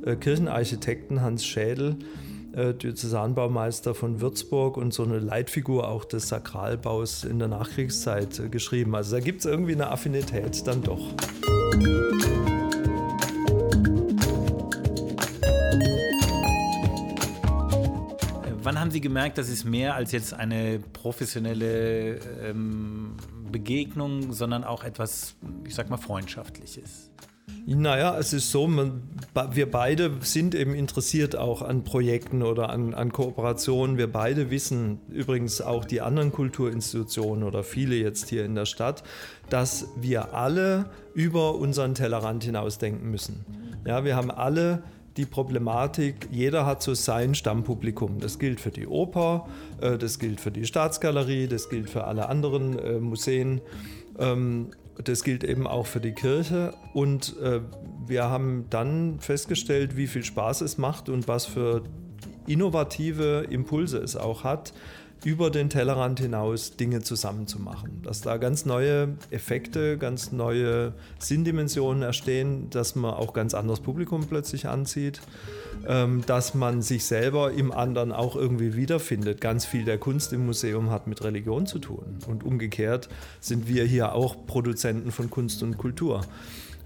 äh Kirchenarchitekten, Hans Schädel, äh, Diözesanbaumeister von Würzburg und so eine Leitfigur auch des Sakralbaus in der Nachkriegszeit äh, geschrieben. Also da gibt es irgendwie eine Affinität dann doch. Wann haben Sie gemerkt, das ist mehr als jetzt eine professionelle ähm, Begegnung, sondern auch etwas, ich sag mal, Freundschaftliches? Naja, es ist so, man, wir beide sind eben interessiert auch an Projekten oder an, an Kooperationen. Wir beide wissen, übrigens auch die anderen Kulturinstitutionen oder viele jetzt hier in der Stadt, dass wir alle über unseren Tellerrand hinausdenken müssen. Ja, wir haben alle die Problematik, jeder hat so sein Stammpublikum. Das gilt für die Oper, äh, das gilt für die Staatsgalerie, das gilt für alle anderen äh, Museen. Ähm, das gilt eben auch für die Kirche. Und äh, wir haben dann festgestellt, wie viel Spaß es macht und was für innovative Impulse es auch hat, über den Tellerrand hinaus Dinge zusammenzumachen. Dass da ganz neue Effekte, ganz neue Sinndimensionen entstehen, dass man auch ganz anderes Publikum plötzlich anzieht, ähm, dass man sich selber im anderen auch irgendwie wiederfindet. Ganz viel der Kunst im Museum hat mit Religion zu tun. Und umgekehrt sind wir hier auch Produzenten von Kunst und Kultur.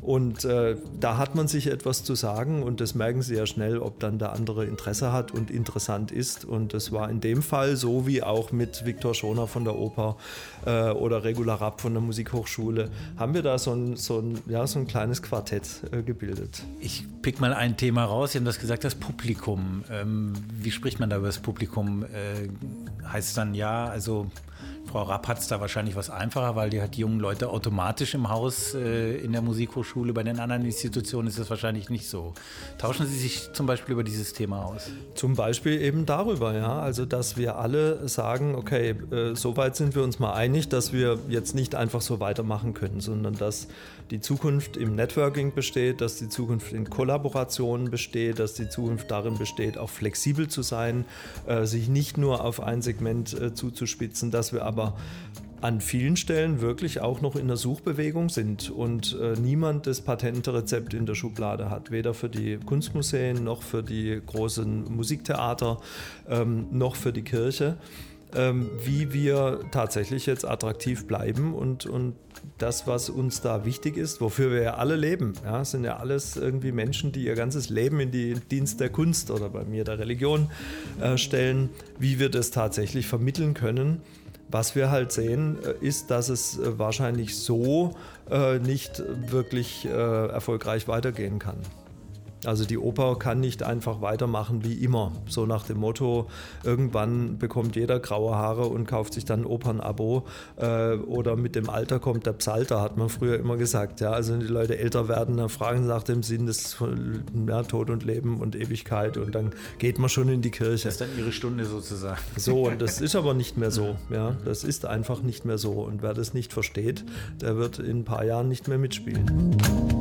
Und äh, da hat man sich etwas zu sagen und das merken Sie ja schnell, ob dann der andere Interesse hat und interessant ist. Und das war in dem Fall so wie auch mit Viktor Schoner von der Oper äh, oder Regula Rapp von der Musikhochschule, haben wir da so ein, so ein, ja, so ein kleines Quartett äh, gebildet. Ich pick mal ein Thema raus. Sie haben das gesagt, das Publikum. Ähm, wie spricht man da über das Publikum? Äh, heißt es dann ja, also Frau Rapp hat es da wahrscheinlich was einfacher, weil die hat die jungen Leute automatisch im Haus äh, in der Musikhochschule. Bei den anderen Institutionen ist das wahrscheinlich nicht so. Tauschen Sie sich zum Beispiel über dieses Thema aus? Zum Beispiel eben darüber, ja. Also, dass wir alle sagen, okay, äh, soweit sind wir uns mal einig, dass wir jetzt nicht einfach so weitermachen können, sondern dass die Zukunft im Networking besteht, dass die Zukunft in Kollaborationen besteht, dass die Zukunft darin besteht, auch flexibel zu sein, äh, sich nicht nur auf ein Segment äh, zuzuspitzen, dass wir aber an vielen Stellen wirklich auch noch in der Suchbewegung sind und äh, niemand das patente Rezept in der Schublade hat, weder für die Kunstmuseen noch für die großen Musiktheater ähm, noch für die Kirche, ähm, wie wir tatsächlich jetzt attraktiv bleiben und, und das, was uns da wichtig ist, wofür wir ja alle leben. Ja, sind ja alles irgendwie Menschen, die ihr ganzes Leben in den Dienst der Kunst oder bei mir der Religion äh, stellen, wie wir das tatsächlich vermitteln können. Was wir halt sehen, äh, ist, dass es äh, wahrscheinlich so äh, nicht wirklich äh, erfolgreich weitergehen kann. Also die Oper kann nicht einfach weitermachen wie immer. So nach dem Motto, irgendwann bekommt jeder graue Haare und kauft sich dann ein Opernabo. Äh, oder mit dem Alter kommt der Psalter, hat man früher immer gesagt. Ja? Also wenn die Leute älter werden, dann fragen sie nach dem Sinn des ja, Tod und Leben und Ewigkeit und dann geht man schon in die Kirche. Das ist dann ihre Stunde sozusagen. So, und (laughs) das ist aber nicht mehr so. Ja? Das ist einfach nicht mehr so. Und wer das nicht versteht, der wird in ein paar Jahren nicht mehr mitspielen.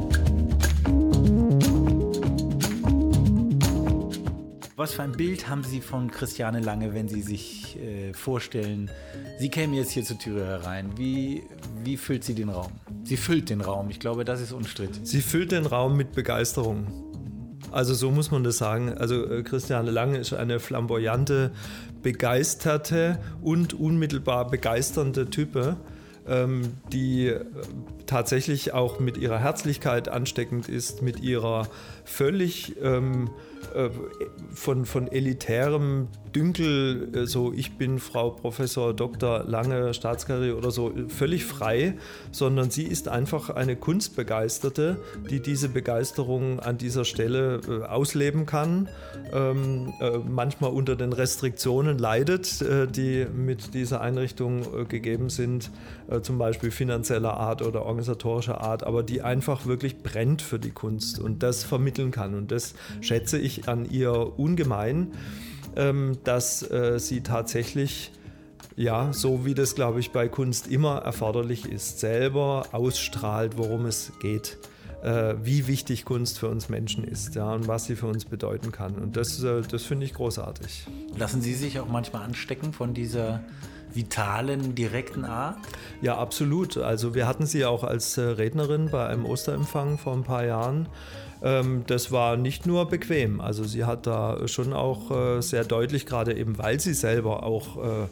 Was für ein Bild haben Sie von Christiane Lange, wenn Sie sich äh, vorstellen, Sie kämen jetzt hier zur Tür herein? Wie, wie füllt sie den Raum? Sie füllt den Raum, ich glaube, das ist unstrittig. Sie füllt den Raum mit Begeisterung. Also so muss man das sagen. Also äh, Christiane Lange ist eine flamboyante, begeisterte und unmittelbar begeisternde Type, ähm, die äh, tatsächlich auch mit ihrer Herzlichkeit ansteckend ist, mit ihrer völlig ähm, äh, von, von elitärem Dünkel, äh, so ich bin Frau Professor Dr. Lange Staatskarriere oder so, völlig frei, sondern sie ist einfach eine Kunstbegeisterte, die diese Begeisterung an dieser Stelle äh, ausleben kann, ähm, manchmal unter den Restriktionen leidet, die mit dieser Einrichtung gegeben sind, zum Beispiel finanzieller Art oder organisatorischer Art, aber die einfach wirklich brennt für die Kunst und das vermitteln kann. Und das schätze ich an ihr ungemein, ähm, dass äh, sie tatsächlich ja, so wie das, glaube ich, bei Kunst immer erforderlich ist, selber ausstrahlt, worum es geht, äh, wie wichtig Kunst für uns Menschen ist ja, und was sie für uns bedeuten kann. Und das, äh, das finde ich großartig. Lassen Sie sich auch manchmal anstecken von dieser vitalen, direkten Art? Ja, absolut. Also wir hatten sie auch als äh, Rednerin bei einem Osterempfang vor ein paar Jahren. Ähm, das war nicht nur bequem. Also sie hat da schon auch äh, sehr deutlich, gerade eben weil sie selber auch äh,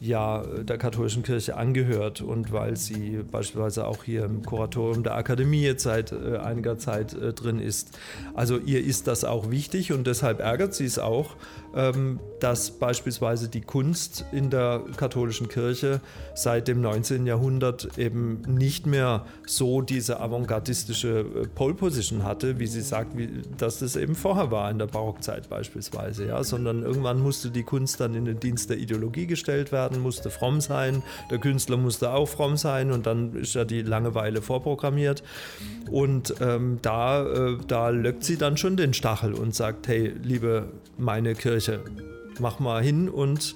ja der katholischen Kirche angehört und weil sie beispielsweise auch hier im Kuratorium der Akademie jetzt seit äh, einiger Zeit äh, drin ist. Also ihr ist das auch wichtig und deshalb ärgert sie es auch, ähm, dass beispielsweise die Kunst in der katholischen Kirche seit dem 19. Jahrhundert eben nicht mehr so diese avantgardistische äh, Pole Position hatte, wie sie sagt, wie, dass das eben vorher war in der Barockzeit beispielsweise, ja, sondern irgendwann musste die Kunst dann in den Dienst der Ideologie gestellt werden, musste fromm sein, der Künstler musste auch fromm sein und dann ist ja die Langeweile vorprogrammiert und ähm, da, äh, da löckt sie dann schon den Stachel und sagt, hey, liebe meine Kirche, mach mal hin und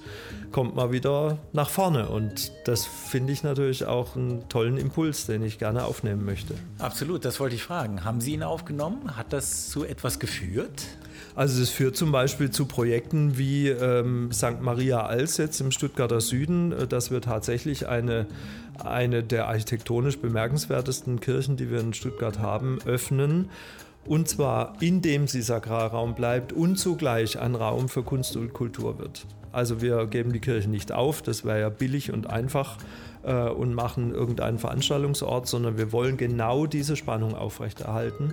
kommt mal wieder nach vorne. Und das finde ich natürlich auch einen tollen Impuls, den ich gerne aufnehmen möchte. Absolut, das wollte ich fragen. Haben Sie ihn aufgenommen? Hat das zu etwas geführt? Also es führt zum Beispiel zu Projekten wie ähm, St. Maria Als im Stuttgarter Süden, äh, dass wir tatsächlich eine, eine der architektonisch bemerkenswertesten Kirchen, die wir in Stuttgart haben, öffnen und zwar indem sie Sakralraum bleibt und zugleich ein Raum für Kunst und Kultur wird. Also wir geben die Kirche nicht auf, das wäre ja billig und einfach äh, und machen irgendeinen Veranstaltungsort, sondern wir wollen genau diese Spannung aufrechterhalten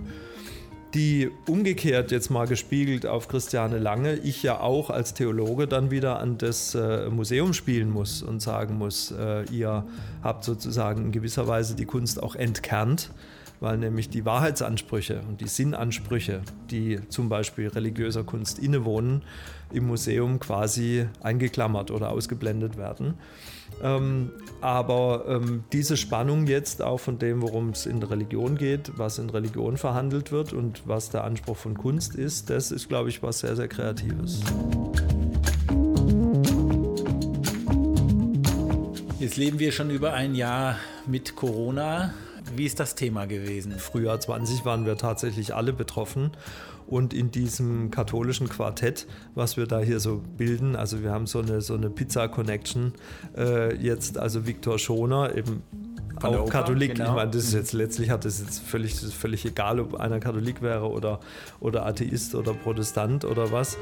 die umgekehrt jetzt mal gespiegelt auf Christiane Lange, ich ja auch als Theologe dann wieder an das äh, Museum spielen muss und sagen muss, äh, ihr habt sozusagen in gewisser Weise die Kunst auch entkernt weil nämlich die Wahrheitsansprüche und die Sinnansprüche, die zum Beispiel religiöser Kunst innewohnen, im Museum quasi eingeklammert oder ausgeblendet werden. Ähm, aber ähm, diese Spannung jetzt auch von dem, worum es in der Religion geht, was in Religion verhandelt wird und was der Anspruch von Kunst ist, das ist, glaube ich, was sehr, sehr Kreatives. Jetzt leben wir schon über ein Jahr mit Corona. Wie ist das Thema gewesen? Frühjahr 20 waren wir tatsächlich alle betroffen. Und in diesem katholischen Quartett, was wir da hier so bilden, also wir haben so eine, so eine Pizza-Connection, äh, jetzt also Viktor Schoner, eben auch Katholik. Genau. Ich meine, das ist jetzt letztlich hat es jetzt völlig, völlig egal, ob einer Katholik wäre oder, oder Atheist oder Protestant oder was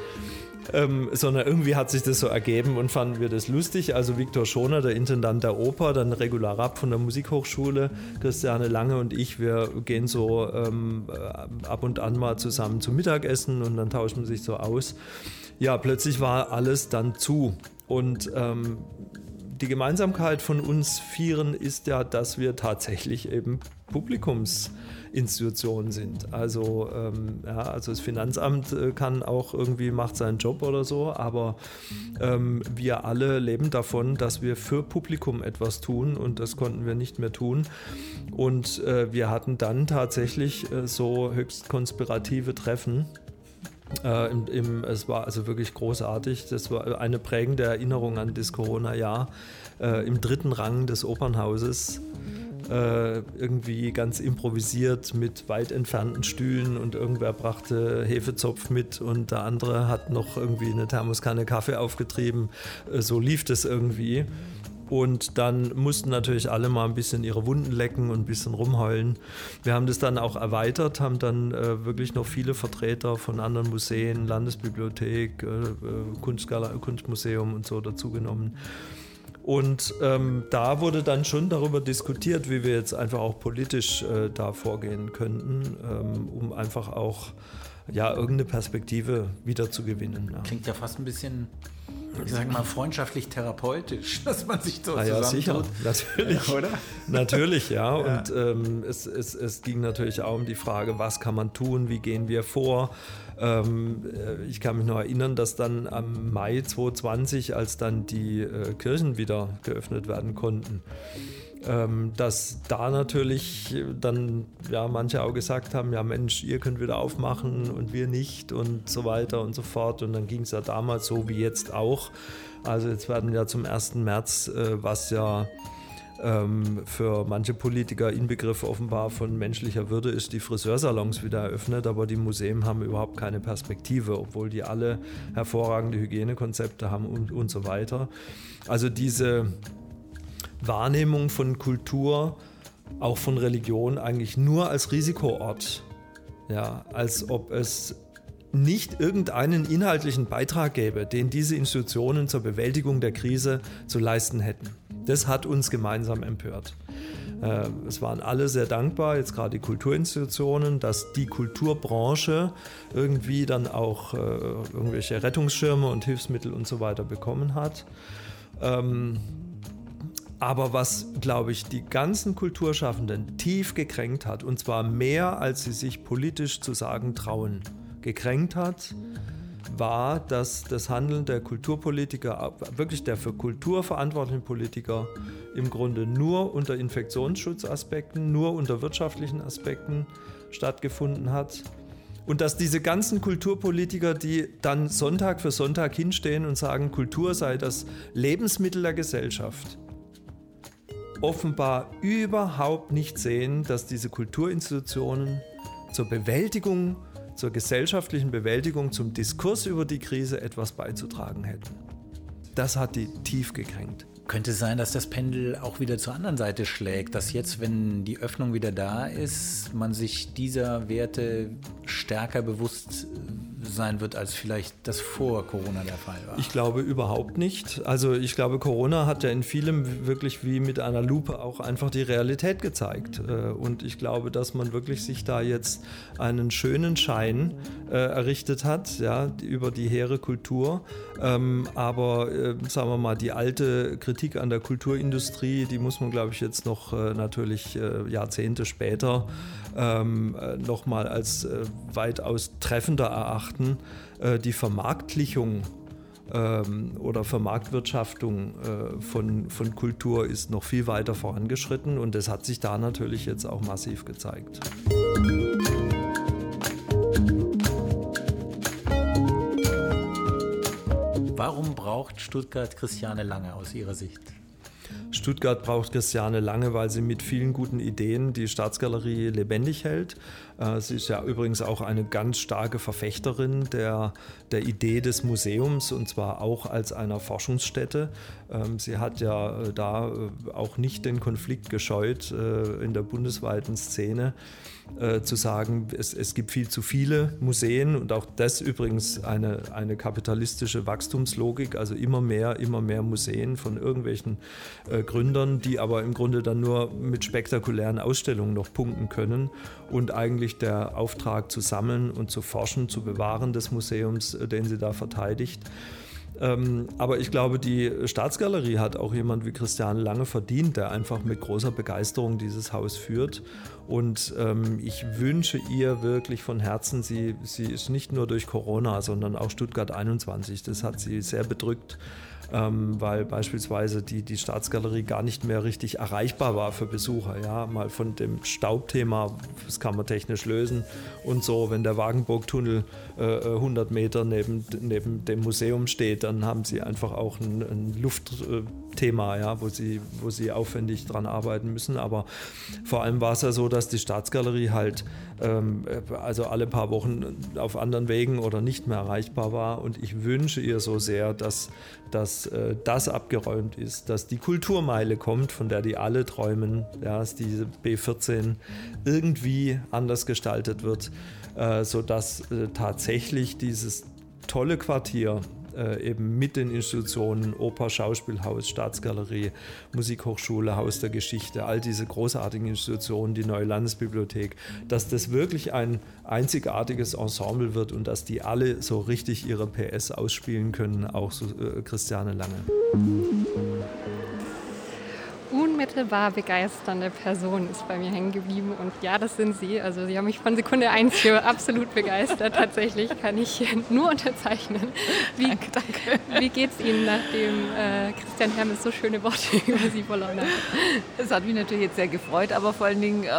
ähm, sondern irgendwie hat sich das so ergeben und fanden wir das lustig. Also Viktor Schoner, der Intendant der Oper, dann Regular Rapp von der Musikhochschule, Christiane Lange und ich, wir gehen so ähm, äh, ab und an mal zusammen zum Mittagessen und dann tauscht man sich so aus. Ja, plötzlich war alles dann zu und ähm, die Gemeinsamkeit von uns Vieren ist ja, dass wir tatsächlich eben Publikums Institutionen sind. Also, ähm, ja, also das Finanzamt äh, kann auch irgendwie macht seinen Job oder so, aber ähm, wir alle leben davon, dass wir für Publikum etwas tun und das konnten wir nicht mehr tun. Und äh, wir hatten dann tatsächlich äh, so höchst konspirative Treffen. Äh, im, im, es war also wirklich großartig. Das war eine prägende Erinnerung an das Corona-Jahr. Äh, Im dritten Rang des Opernhauses äh, irgendwie ganz improvisiert mit weit entfernten Stühlen und irgendwer brachte Hefezopf mit und der andere hat noch irgendwie eine Thermoskanne Kaffee aufgetrieben. Äh, so lief das irgendwie. Und dann mussten natürlich alle mal ein bisschen ihre Wunden lecken und ein bisschen rumheulen. Wir haben das dann auch erweitert, haben dann äh, wirklich noch viele Vertreter von anderen Museen, Landesbibliothek, äh, äh Kunstmuseum und so dazugenommen. Und ähm, da wurde dann schon darüber diskutiert, wie wir jetzt einfach auch politisch äh, da vorgehen könnten, ähm, um einfach auch ja, irgendeine Perspektive wiederzugewinnen. Ja. Klingt ja fast ein bisschen ich sage mal, freundschaftlich therapeutisch, (laughs) dass man sich so ah, ja, sicher, natürlich. Ja, oder? Natürlich, ja. ja. Und ähm, es, es, es ging natürlich auch um die Frage, was kann man tun, wie gehen wir vor. Ähm, äh, ich kann mich noch erinnern, dass dann am Mai 2020, als dann die äh, Kirchen wieder geöffnet werden konnten, ähm, dass da natürlich dann ja manche auch gesagt haben, ja Mensch, ihr könnt wieder aufmachen und wir nicht und so weiter und so fort. Und dann ging es ja damals so wie jetzt auch. Also jetzt werden ja zum 1. März, äh, was ja ähm, für manche Politiker Inbegriff offenbar von menschlicher Würde ist, die Friseursalons wieder eröffnet, aber die Museen haben überhaupt keine Perspektive, obwohl die alle hervorragende Hygienekonzepte haben und, und so weiter. Also diese Wahrnehmung von Kultur, auch von Religion eigentlich nur als Risikoort. Ja, als ob es nicht irgendeinen inhaltlichen Beitrag gäbe, den diese Institutionen zur Bewältigung der Krise zu leisten hätten. Das hat uns gemeinsam empört. Äh, es waren alle sehr dankbar, jetzt gerade die Kulturinstitutionen, dass die Kulturbranche irgendwie dann auch äh, irgendwelche Rettungsschirme und Hilfsmittel und so weiter bekommen hat. Ähm, aber was, glaube ich, die ganzen Kulturschaffenden tief gekränkt hat, und zwar mehr, als sie sich politisch zu sagen trauen, gekränkt hat, war, dass das Handeln der Kulturpolitiker, wirklich der für Kultur verantwortlichen Politiker, im Grunde nur unter Infektionsschutzaspekten, nur unter wirtschaftlichen Aspekten stattgefunden hat. Und dass diese ganzen Kulturpolitiker, die dann Sonntag für Sonntag hinstehen und sagen, Kultur sei das Lebensmittel der Gesellschaft, offenbar überhaupt nicht sehen, dass diese Kulturinstitutionen zur Bewältigung, zur gesellschaftlichen Bewältigung, zum Diskurs über die Krise etwas beizutragen hätten. Das hat die tief gekränkt. Könnte sein, dass das Pendel auch wieder zur anderen Seite schlägt, dass jetzt, wenn die Öffnung wieder da ist, man sich dieser Werte stärker bewusst sein wird, als vielleicht das vor Corona der Fall war? Ich glaube überhaupt nicht. Also ich glaube, Corona hat ja in vielem wirklich wie mit einer Lupe auch einfach die Realität gezeigt. Äh, und ich glaube, dass man wirklich sich da jetzt einen schönen Schein äh, errichtet hat, ja, über die hehre Kultur. Ähm, aber äh, sagen wir mal, die alte Kritik an der Kulturindustrie, die muss man, glaube ich, jetzt noch natürlich Jahrzehnte später ähm, äh, nochmal als äh, weitaus treffender erachten. Äh, die Vermarktlichung ähm, oder Vermarktwirtschaftung äh, von, von Kultur ist noch viel weiter vorangeschritten und das hat sich da natürlich jetzt auch massiv gezeigt. Warum braucht Stuttgart Christiane Lange aus Ihrer Sicht? Stuttgart braucht Christiane Lange, weil sie mit vielen guten Ideen die Staatsgalerie lebendig hält. Äh, sie ist ja übrigens auch eine ganz starke Verfechterin der, der Idee des Museums und zwar auch als einer Forschungsstätte. Ähm, sie hat ja äh, da äh, auch nicht den Konflikt gescheut in der bundesweiten Szene äh, zu sagen, es, es gibt viel zu viele Museen und auch das übrigens eine, eine kapitalistische Wachstumslogik, also immer mehr, immer mehr Museen von irgendwelchen äh, Gründern, die aber im Grunde dann nur mit spektakulären Ausstellungen noch punkten können und eigentlich der Auftrag zu sammeln und zu forschen, zu bewahren des Museums, äh, den sie da verteidigt, ähm, aber ich glaube, die Staatsgalerie hat auch jemand wie Christian Lange verdient, der einfach mit großer Begeisterung dieses Haus führt. Und ähm, ich wünsche ihr wirklich von Herzen, sie, sie ist nicht nur durch Corona, sondern auch Stuttgart 21, das hat sie sehr bedrückt ähm, weil beispielsweise die, die Staatsgalerie gar nicht mehr richtig erreichbar war für Besucher. Ja, mal von dem Staubthema, das kann man technisch lösen und so, wenn der Wagenburgtunnel äh, 100 Meter neben, neben dem Museum steht, dann haben sie einfach auch ein, ein Luft. Thema, ja, wo sie, wo sie aufwendig dran arbeiten müssen. Aber vor allem war es ja so, dass die Staatsgalerie halt ähm, also alle paar Wochen auf anderen Wegen oder nicht mehr erreichbar war. Und ich wünsche ihr so sehr, dass, dass äh, das abgeräumt ist, dass die Kulturmeile kommt, von der die alle träumen, ja, dass diese B14 irgendwie anders gestaltet wird, äh, sodass äh, tatsächlich dieses tolle Quartier äh, eben mit den Institutionen Oper, Schauspielhaus, Staatsgalerie, Musikhochschule, Haus der Geschichte, all diese großartigen Institutionen, die neue Landesbibliothek, dass das wirklich ein einzigartiges Ensemble wird und dass die alle so richtig ihre PS ausspielen können, auch so äh, Christiane Lange unmittelbar begeisternde Person ist bei mir hängen geblieben. Und ja, das sind Sie. Also Sie haben mich von Sekunde 1 hier (laughs) absolut begeistert. Tatsächlich kann ich (laughs) nur unterzeichnen. Wie, danke, danke. Wie geht es Ihnen, nachdem äh, Christian Hermes so schöne Worte (laughs) über Sie verloren hat? Das hat mich natürlich jetzt sehr gefreut, aber vor allen Dingen äh,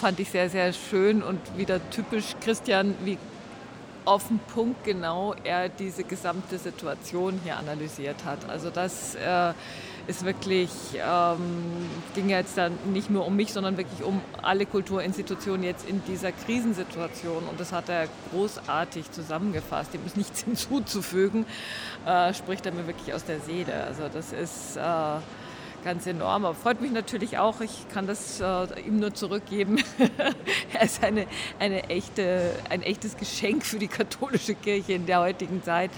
fand ich sehr, sehr schön und wieder typisch Christian, wie auf den Punkt genau er diese gesamte Situation hier analysiert hat. Also das äh, ist wirklich, ähm, ging jetzt dann nicht nur um mich, sondern wirklich um alle Kulturinstitutionen jetzt in dieser Krisensituation. Und das hat er großartig zusammengefasst. Dem ist nichts (laughs) hinzuzufügen, äh, spricht er mir wirklich aus der Seele. Also das ist... Äh, ganz enorm. Aber freut mich natürlich auch. Ich kann das äh, ihm nur zurückgeben. (laughs) er ist eine, eine echte, ein echtes Geschenk für die katholische Kirche in der heutigen Zeit,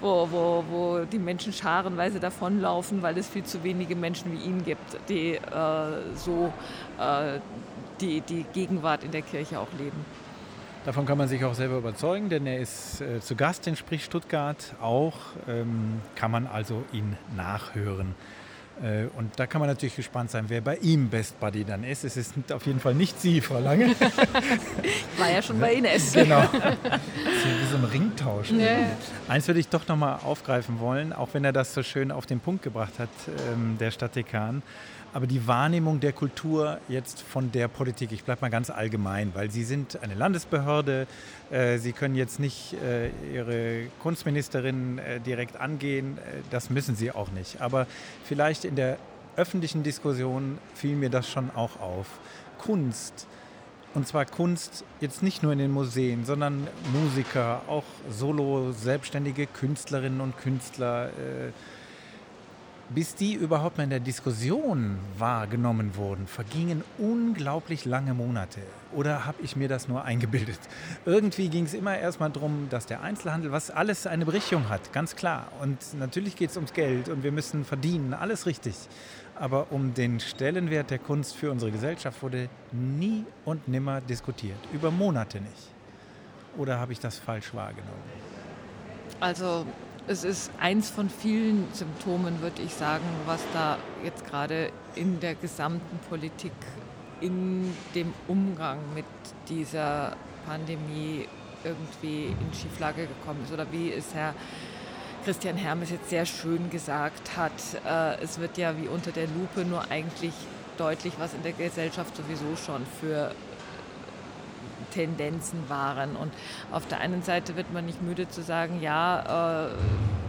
wo, wo, wo die Menschen scharenweise davonlaufen, weil es viel zu wenige Menschen wie ihn gibt, die äh, so äh, die, die Gegenwart in der Kirche auch leben. Davon kann man sich auch selber überzeugen, denn er ist äh, zu Gast in Sprich Stuttgart. Auch ähm, kann man also ihn nachhören. Äh, und da kann man natürlich gespannt sein, wer bei ihm Best Buddy dann ist. Es ist auf jeden Fall nicht Sie, Frau Lange. (laughs) War ja schon bei Ines. (laughs) Genau. Das ist wie so ein Ringtausch. Nee. Eins würde ich doch nochmal aufgreifen wollen, auch wenn er das so schön auf den Punkt gebracht hat, ähm, der Stadtdekan aber die Wahrnehmung der Kultur jetzt von der Politik, ich bleibe mal ganz allgemein, weil Sie sind eine Landesbehörde, äh, Sie können jetzt nicht äh, Ihre Kunstministerin äh, direkt angehen, äh, das müssen Sie auch nicht. Aber vielleicht in der öffentlichen Diskussion fiel mir das schon auch auf. Kunst, und zwar Kunst jetzt nicht nur in den Museen, sondern Musiker, auch solo selbstständige Künstlerinnen und Künstler, äh, bis die überhaupt mal in der Diskussion wahrgenommen wurden, vergingen unglaublich lange Monate. Oder habe ich mir das nur eingebildet? Irgendwie ging es immer erstmal darum, dass der Einzelhandel, was alles eine Berichtigung hat, ganz klar. Und natürlich geht es ums Geld und wir müssen verdienen, alles richtig. Aber um den Stellenwert der Kunst für unsere Gesellschaft wurde nie und nimmer diskutiert. Über Monate nicht. Oder habe ich das falsch wahrgenommen? Also es ist eins von vielen Symptomen, würde ich sagen, was da jetzt gerade in der gesamten Politik, in dem Umgang mit dieser Pandemie irgendwie in Schieflage gekommen ist. Oder wie es Herr Christian Hermes jetzt sehr schön gesagt hat, äh, es wird ja wie unter der Lupe nur eigentlich deutlich, was in der Gesellschaft sowieso schon für Tendenzen waren. Und auf der einen Seite wird man nicht müde zu sagen, ja, äh,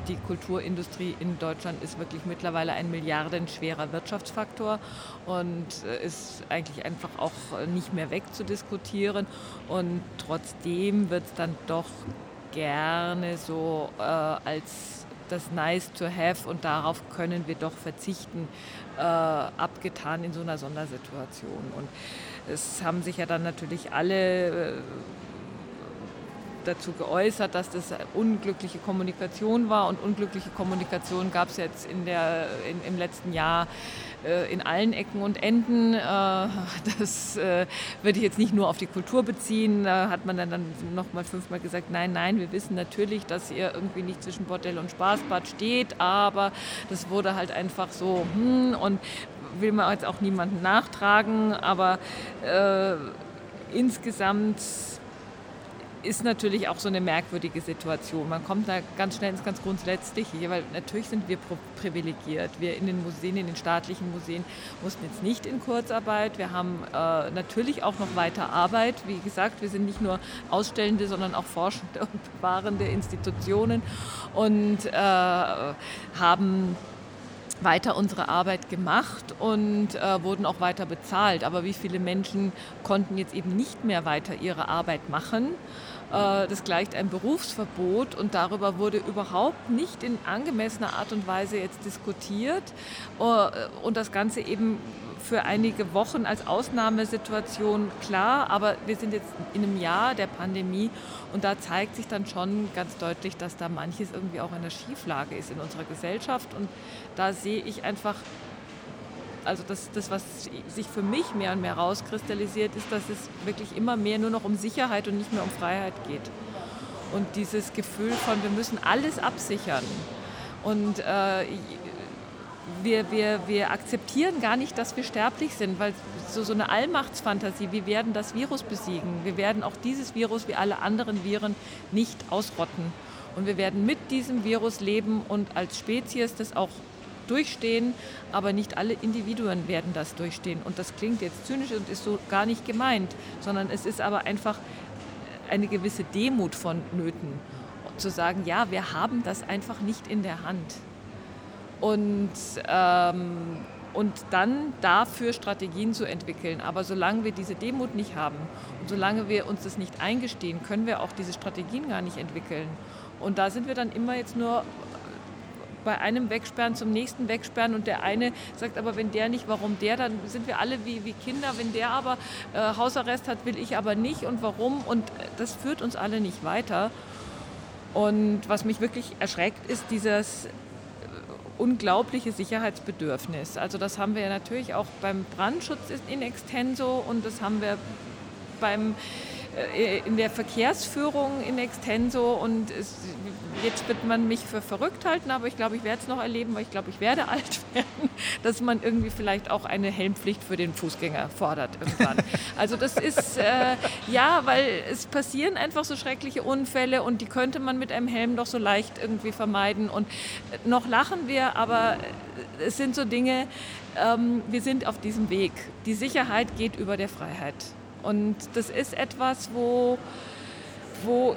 die Kulturindustrie in Deutschland ist wirklich mittlerweile ein milliardenschwerer Wirtschaftsfaktor und äh, ist eigentlich einfach auch nicht mehr wegzudiskutieren. Und trotzdem wird es dann doch gerne so äh, als das Nice to have und darauf können wir doch verzichten, äh, abgetan in so einer Sondersituation. Und es haben sich ja dann natürlich alle äh, dazu geäußert, dass das unglückliche Kommunikation war und unglückliche Kommunikation gab es jetzt in der, in, im letzten Jahr äh, in allen Ecken und Enden. Äh, das äh, würde ich jetzt nicht nur auf die Kultur beziehen. Da hat man dann, dann noch mal fünfmal gesagt, nein, nein, wir wissen natürlich, dass ihr irgendwie nicht zwischen Bordell und Spaßbad steht, aber das wurde halt einfach so hm, und will man jetzt auch niemanden nachtragen, aber äh, insgesamt ist natürlich auch so eine merkwürdige Situation. Man kommt da ganz schnell ins ganz Grundsätzliche, weil natürlich sind wir privilegiert. Wir in den Museen, in den staatlichen Museen mussten jetzt nicht in Kurzarbeit. Wir haben äh, natürlich auch noch weiter Arbeit. Wie gesagt, wir sind nicht nur ausstellende, sondern auch forschende und bewahrende Institutionen und äh, haben weiter unsere Arbeit gemacht und äh, wurden auch weiter bezahlt. Aber wie viele Menschen konnten jetzt eben nicht mehr weiter ihre Arbeit machen? Äh, das gleicht ein Berufsverbot und darüber wurde überhaupt nicht in angemessener Art und Weise jetzt diskutiert äh, und das Ganze eben für einige Wochen als Ausnahmesituation klar, aber wir sind jetzt in einem Jahr der Pandemie und da zeigt sich dann schon ganz deutlich, dass da manches irgendwie auch in der Schieflage ist in unserer Gesellschaft und da sehe ich einfach also das, das, was sich für mich mehr und mehr rauskristallisiert, ist, dass es wirklich immer mehr nur noch um Sicherheit und nicht mehr um Freiheit geht. Und dieses Gefühl von, wir müssen alles absichern. Und äh, wir, wir, wir akzeptieren gar nicht, dass wir sterblich sind, weil so, so eine Allmachtsfantasie, wir werden das Virus besiegen. Wir werden auch dieses Virus wie alle anderen Viren nicht ausrotten. Und wir werden mit diesem Virus leben und als Spezies das auch durchstehen, aber nicht alle Individuen werden das durchstehen. Und das klingt jetzt zynisch und ist so gar nicht gemeint, sondern es ist aber einfach eine gewisse Demut von Nöten, zu sagen, ja, wir haben das einfach nicht in der Hand. Und, ähm, und dann dafür Strategien zu entwickeln. Aber solange wir diese Demut nicht haben und solange wir uns das nicht eingestehen, können wir auch diese Strategien gar nicht entwickeln. Und da sind wir dann immer jetzt nur bei einem wegsperren zum nächsten wegsperren und der eine sagt aber, wenn der nicht, warum der, dann sind wir alle wie, wie Kinder. Wenn der aber äh, Hausarrest hat, will ich aber nicht und warum und das führt uns alle nicht weiter. Und was mich wirklich erschreckt, ist dieses unglaubliche Sicherheitsbedürfnis. Also das haben wir ja natürlich auch beim Brandschutz in extenso und das haben wir beim in der Verkehrsführung in extenso und es, jetzt wird man mich für verrückt halten, aber ich glaube, ich werde es noch erleben, weil ich glaube, ich werde (laughs) alt werden, dass man irgendwie vielleicht auch eine Helmpflicht für den Fußgänger fordert irgendwann. (laughs) Also das ist, äh, ja, weil es passieren einfach so schreckliche Unfälle und die könnte man mit einem Helm doch so leicht irgendwie vermeiden und noch lachen wir, aber es sind so Dinge, ähm, wir sind auf diesem Weg. Die Sicherheit geht über der Freiheit. Und das ist etwas, wo, wo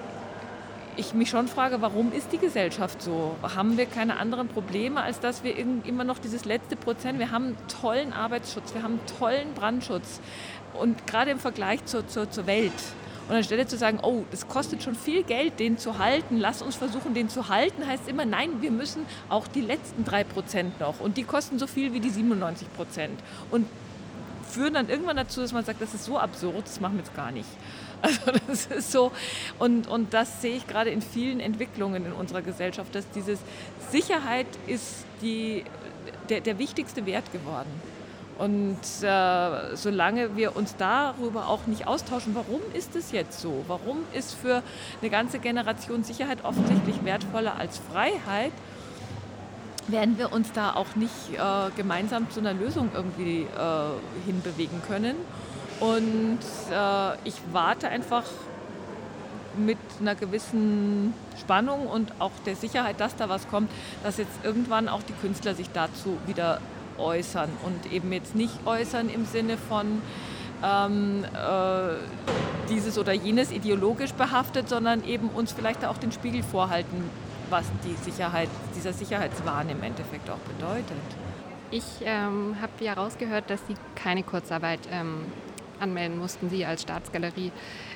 ich mich schon frage, warum ist die Gesellschaft so? Haben wir keine anderen Probleme, als dass wir immer noch dieses letzte Prozent, wir haben tollen Arbeitsschutz, wir haben tollen Brandschutz und gerade im Vergleich zur, zur, zur Welt. Und anstelle zu sagen, oh, das kostet schon viel Geld, den zu halten, lass uns versuchen, den zu halten, heißt immer, nein, wir müssen auch die letzten drei Prozent noch. Und die kosten so viel wie die 97 Prozent. Und führen dann irgendwann dazu, dass man sagt, das ist so absurd, das machen wir jetzt gar nicht. (laughs) Also das ist so, und, und das sehe ich gerade in vielen Entwicklungen in unserer Gesellschaft, dass dieses Sicherheit ist die, der, der wichtigste Wert geworden. Und äh, solange wir uns darüber auch nicht austauschen, warum ist es jetzt so? Warum ist für eine ganze Generation Sicherheit offensichtlich wertvoller als Freiheit? Werden wir uns da auch nicht äh, gemeinsam zu einer Lösung irgendwie äh, hinbewegen können. Und äh, ich warte einfach mit einer gewissen Spannung und auch der Sicherheit, dass da was kommt, dass jetzt irgendwann auch die Künstler sich dazu wieder äußern und eben jetzt nicht äußern im Sinne von ähm, äh, dieses oder jenes ideologisch behaftet, sondern eben uns vielleicht auch den Spiegel vorhalten was die Sicherheit, dieser Sicherheitswahn im Endeffekt auch bedeutet. Ich ähm, habe ja rausgehört, dass Sie keine Kurzarbeit ähm, anmelden mussten, Sie als Staatsgalerie.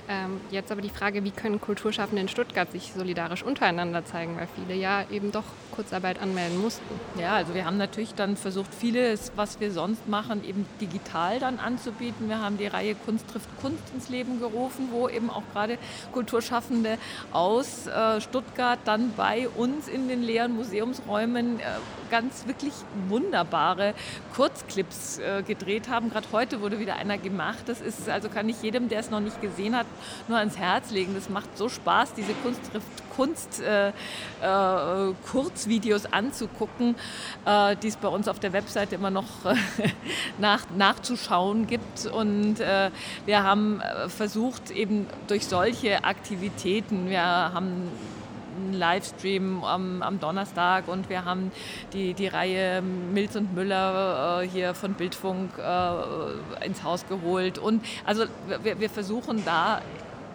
Ähm, jetzt aber die Frage, wie können Kulturschaffende in Stuttgart sich solidarisch untereinander zeigen, weil viele ja eben doch Kurzarbeit anmelden mussten. Ja, also wir haben natürlich dann versucht, vieles, was wir sonst machen, eben digital dann anzubieten. Wir haben die Reihe Kunst trifft Kunst ins Leben gerufen, wo eben auch gerade Kulturschaffende aus äh, Stuttgart dann bei uns in den leeren Museumsräumen äh, ganz wirklich wunderbare Kurzclips äh, gedreht haben. Gerade heute wurde wieder einer gemacht. Das ist, also kann ich jedem, der es noch nicht gesehen hat, nur ans Herz legen. Das macht so Spaß, diese Kunst trifft Kunst äh, äh, anzugucken, äh, die es bei uns auf der Webseite immer noch äh, (laughs) nach, nachzuschauen gibt. Und äh, wir haben äh, versucht, eben durch solche Aktivitäten, wir haben einen Livestream am, am, Donnerstag und wir haben die, die Reihe Milz und Müller äh, hier von Bildfunk äh, ins Haus geholt. Und also wir, wir versuchen da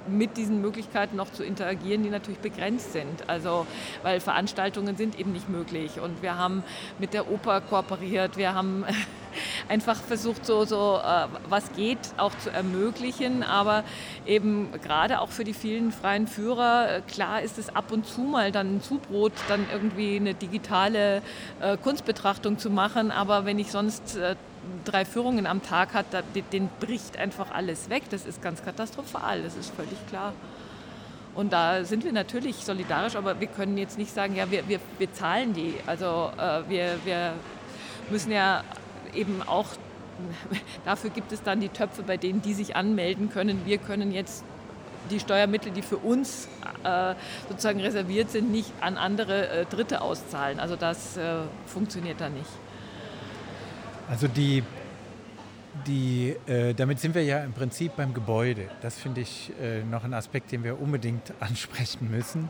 mit diesen Möglichkeiten noch zu interagieren, die natürlich begrenzt sind. Also, weil Veranstaltungen sind eben nicht möglich. Und wir haben mit der Oper kooperiert, wir haben (laughs) (laughs) einfach versucht, so, so äh, was geht, auch zu ermöglichen. Aber eben gerade auch für die vielen freien Führer, äh, klar ist es ab und zu mal dann ein Zubrot, dann irgendwie eine digitale äh, Kunstbetrachtung zu machen. Aber wenn ich sonst drei Führungen am Tag hat, den bricht einfach alles weg. Das ist ganz katastrophal, das ist völlig klar. Und da sind wir natürlich solidarisch, aber wir können jetzt nicht sagen, ja, wir, wir, wir zahlen die. Also äh, wir, wir müssen ja eben auch, (laughs) dafür gibt es dann die Töpfe, bei denen die sich anmelden können. Wir können jetzt die Steuermittel, die für uns äh, sozusagen reserviert sind, nicht an andere äh, Dritte auszahlen. Also das äh, funktioniert da nicht. Also die, die äh, damit sind wir ja im Prinzip beim Gebäude. Das finde ich äh, noch ein Aspekt, den wir unbedingt (laughs) ansprechen müssen.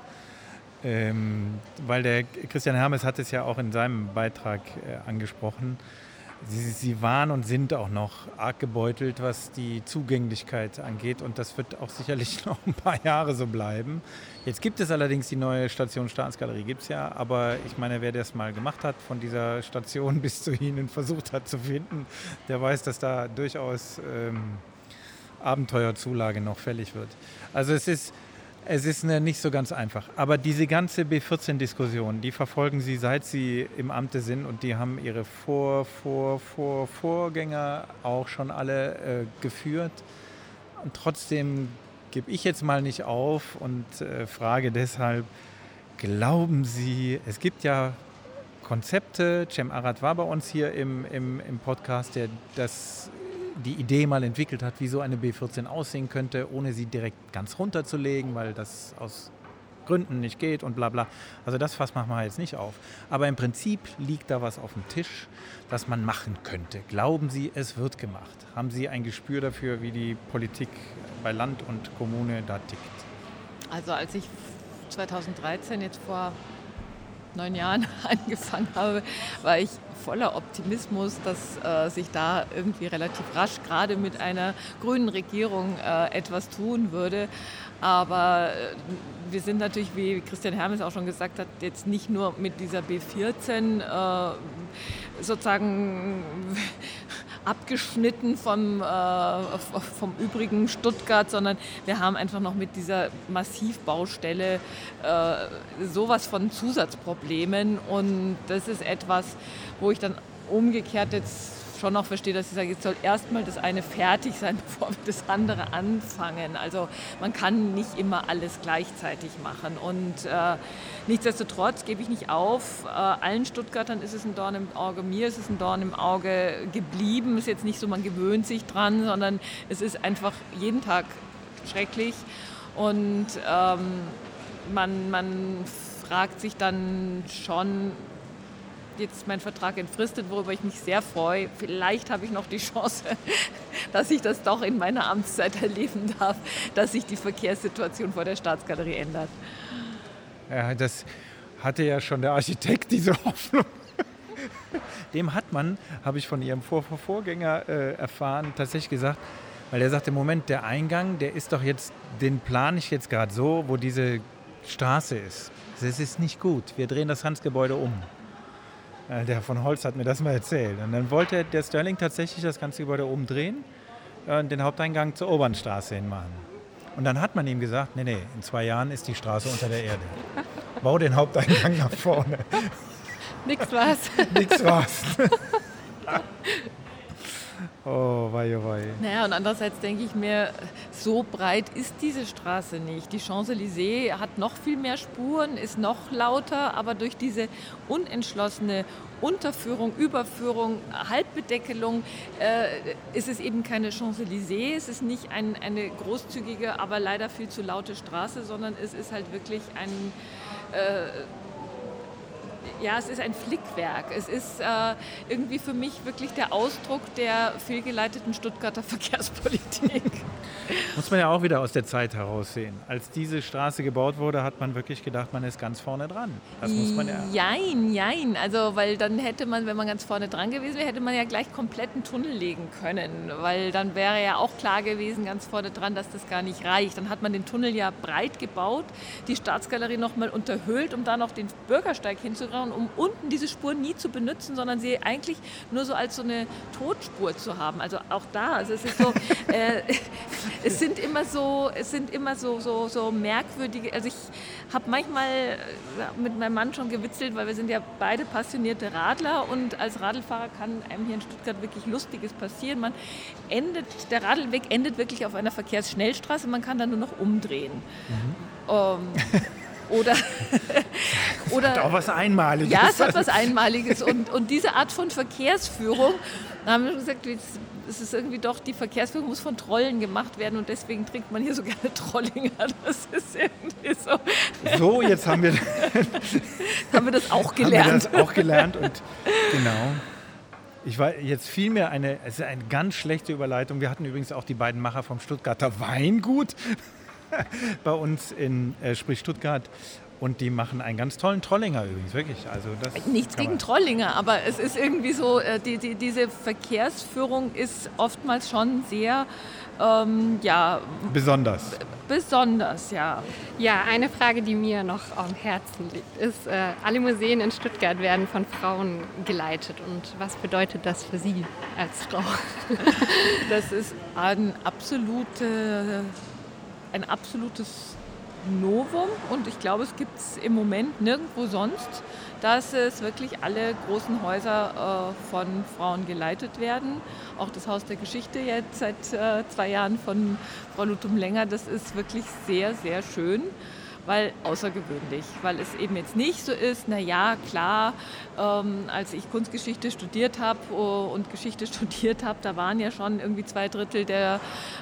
Ähm, weil der Christian Hermes hat es ja auch in seinem Beitrag äh, angesprochen. Sie, sie, waren und sind auch noch arg gebeutelt, was die Zugänglichkeit angeht. Und das wird auch sicherlich (laughs) noch ein paar Jahre so bleiben. Jetzt gibt es allerdings die neue Station Staatsgalerie, gibt es ja. Aber ich meine, wer das mal gemacht hat, von dieser Station (laughs) bis zu Ihnen versucht hat zu finden, der weiß, dass da durchaus ähm, Abenteuerzulage noch fällig wird. Also es ist es ist nicht so ganz einfach. Aber diese ganze B14-Diskussion, die verfolgen Sie, seit Sie im Amte sind und die haben Ihre Vor-, Vor-, Vor-, Vorgänger auch schon alle äh, geführt. Und trotzdem gebe ich jetzt mal nicht auf und äh, frage deshalb, glauben Sie, es gibt ja Konzepte, Cem Arad war bei uns hier im, im, im Podcast, der das die Idee mal entwickelt hat, wie so eine B14 aussehen könnte, ohne sie direkt ganz runterzulegen, weil das aus Gründen nicht geht und bla bla. Also das Fass machen wir jetzt nicht auf. Aber im Prinzip liegt da was auf dem Tisch, das man machen könnte. Glauben Sie, es wird gemacht? Haben Sie ein Gespür dafür, wie die Politik bei Land und Kommune da tickt? Also als ich 2013 jetzt vor neun Jahren (laughs) angefangen habe, war ich voller Optimismus, dass äh, sich da irgendwie relativ rasch gerade mit einer grünen Regierung äh, etwas tun würde. Aber äh, wir sind natürlich, wie Christian Hermes auch schon gesagt hat, jetzt nicht nur mit dieser B14 äh, sozusagen abgeschnitten vom, äh, vom übrigen Stuttgart, sondern wir haben einfach noch mit dieser Massivbaustelle äh, sowas von Zusatzproblemen. Und das ist etwas, wo ich dann umgekehrt jetzt schon noch verstehe, dass ich sage, jetzt soll erstmal das eine fertig sein, (laughs) bevor wir das andere anfangen. Also man kann nicht immer alles gleichzeitig machen. Und äh, nichtsdestotrotz gebe ich nicht auf. Äh, allen Stuttgartern ist es ein Dorn im Auge, mir ist es ein Dorn im Auge geblieben. Ist jetzt nicht so, man gewöhnt sich dran, sondern es ist einfach jeden Tag schrecklich. Und ähm, man, man fragt sich dann schon, jetzt mein Vertrag entfristet, worüber ich mich sehr freue. Vielleicht habe ich noch die Chance, (laughs) dass ich das doch in meiner Amtszeit erleben darf, dass sich die Verkehrssituation vor der Staatsgalerie ändert. Ja, das hatte ja schon der Architekt, diese Hoffnung. (laughs) Dem hat man, habe ich von ihrem Vor Vorgänger äh, erfahren, tatsächlich gesagt, weil er sagte, Moment, der Eingang, der ist doch jetzt, den plane ich jetzt gerade so, wo diese Straße ist. Das ist nicht gut. Wir drehen das Hansgebäude um. Der von Holz hat mir das mal erzählt. Und dann wollte der Sterling tatsächlich das ganze Gebäude umdrehen und den Haupteingang zur Obernstraße hin machen. Und dann hat man ihm gesagt, nee, nee, in zwei Jahren ist die Straße unter der Erde. Bau den Haupteingang nach vorne. Nix was. Nix was. (laughs) Oh, wei, oh, wei. Naja, und andererseits denke ich mir, so breit ist diese Straße nicht. Die Champs-Élysées hat noch viel mehr Spuren, ist noch lauter, aber durch diese unentschlossene Unterführung, Überführung, Halbbedeckelung äh, ist es eben keine Champs-Élysées, es ist nicht ein, eine großzügige, aber leider viel zu laute Straße, sondern es ist halt wirklich ein... Äh, ja, es ist ein Flickwerk. Es ist äh, irgendwie für mich wirklich der Ausdruck der fehlgeleiteten Stuttgarter (laughs) Verkehrspolitik. Muss man ja auch wieder aus der Zeit heraus sehen. Als diese Straße gebaut wurde, hat man wirklich gedacht, man ist ganz vorne dran. Das muss man ja. Jein, jein. Also, weil dann hätte man, wenn man ganz vorne dran gewesen wäre, hätte man ja gleich komplett einen Tunnel legen können. Weil dann wäre ja auch klar gewesen, ganz vorne dran, dass das gar nicht reicht. Dann hat man den Tunnel ja breit gebaut, die Staatsgalerie nochmal unterhöhlt, um da noch den Bürgersteig hinzugrauen, um unten diese Spur nie zu benutzen, sondern sie eigentlich nur so als so eine Totspur zu haben. Also auch da, also es ist so, (laughs) äh, (laughs) es sind immer so, es sind immer so, so, so merkwürdige, also ich habe manchmal äh, mit meinem Mann schon gewitzelt, weil wir sind ja beide passionierte Radler und als Radlfahrer kann einem hier in Stuttgart wirklich Lustiges passieren. Man endet, der Radlweg endet wirklich auf einer Verkehrsschnellstraße, man kann dann nur noch umdrehen. Mhm. Um, ähm, (laughs) oder, (laughs) oder hat auch was Einmaliges. Ja, es hat was Einmaliges. Und, und diese Art von Verkehrsführung, da haben wir gesagt, es ist irgendwie doch, die Verkehrsführung muss von Trollen gemacht werden und deswegen trinkt man hier so gerne Trollinger. Das ist irgendwie so. So, jetzt haben wir, (laughs) haben wir das auch gelernt. Haben wir das auch gelernt und genau. Ich war jetzt vielmehr eine, es ist eine ganz schlechte Überleitung. Wir hatten übrigens auch die beiden Macher vom Stuttgarter Weingut (laughs) bei uns in äh, Sprich Stuttgart. Und die machen einen ganz tollen Trollinger übrigens, wirklich. Also das Nichts gegen Trollinger, aber es ist irgendwie so, äh, die, die, diese Verkehrsführung ist oftmals schon sehr, ähm, ja. Besonders. Besonders, ja. Ja, eine Frage, die mir noch am Herzen liegt, ist, äh, alle Museen in Stuttgart werden von Frauen geleitet. Und was bedeutet das für Sie als Frau? das ist ein absolute ein absolutes Novum und ich glaube, es gibt es im Moment nirgendwo sonst, dass es wirklich alle großen Häuser äh, von Frauen geleitet werden. Auch das Haus der Geschichte jetzt seit äh, zwei Jahren von Frau Lutum Länger, das ist wirklich sehr, sehr schön weil außergewöhnlich, weil es eben jetzt nicht so ist, naja, klar, ähm, als ich Kunstgeschichte studiert habe uh, und Geschichte (laughs) studiert habe, da waren ja schon irgendwie zwei Drittel der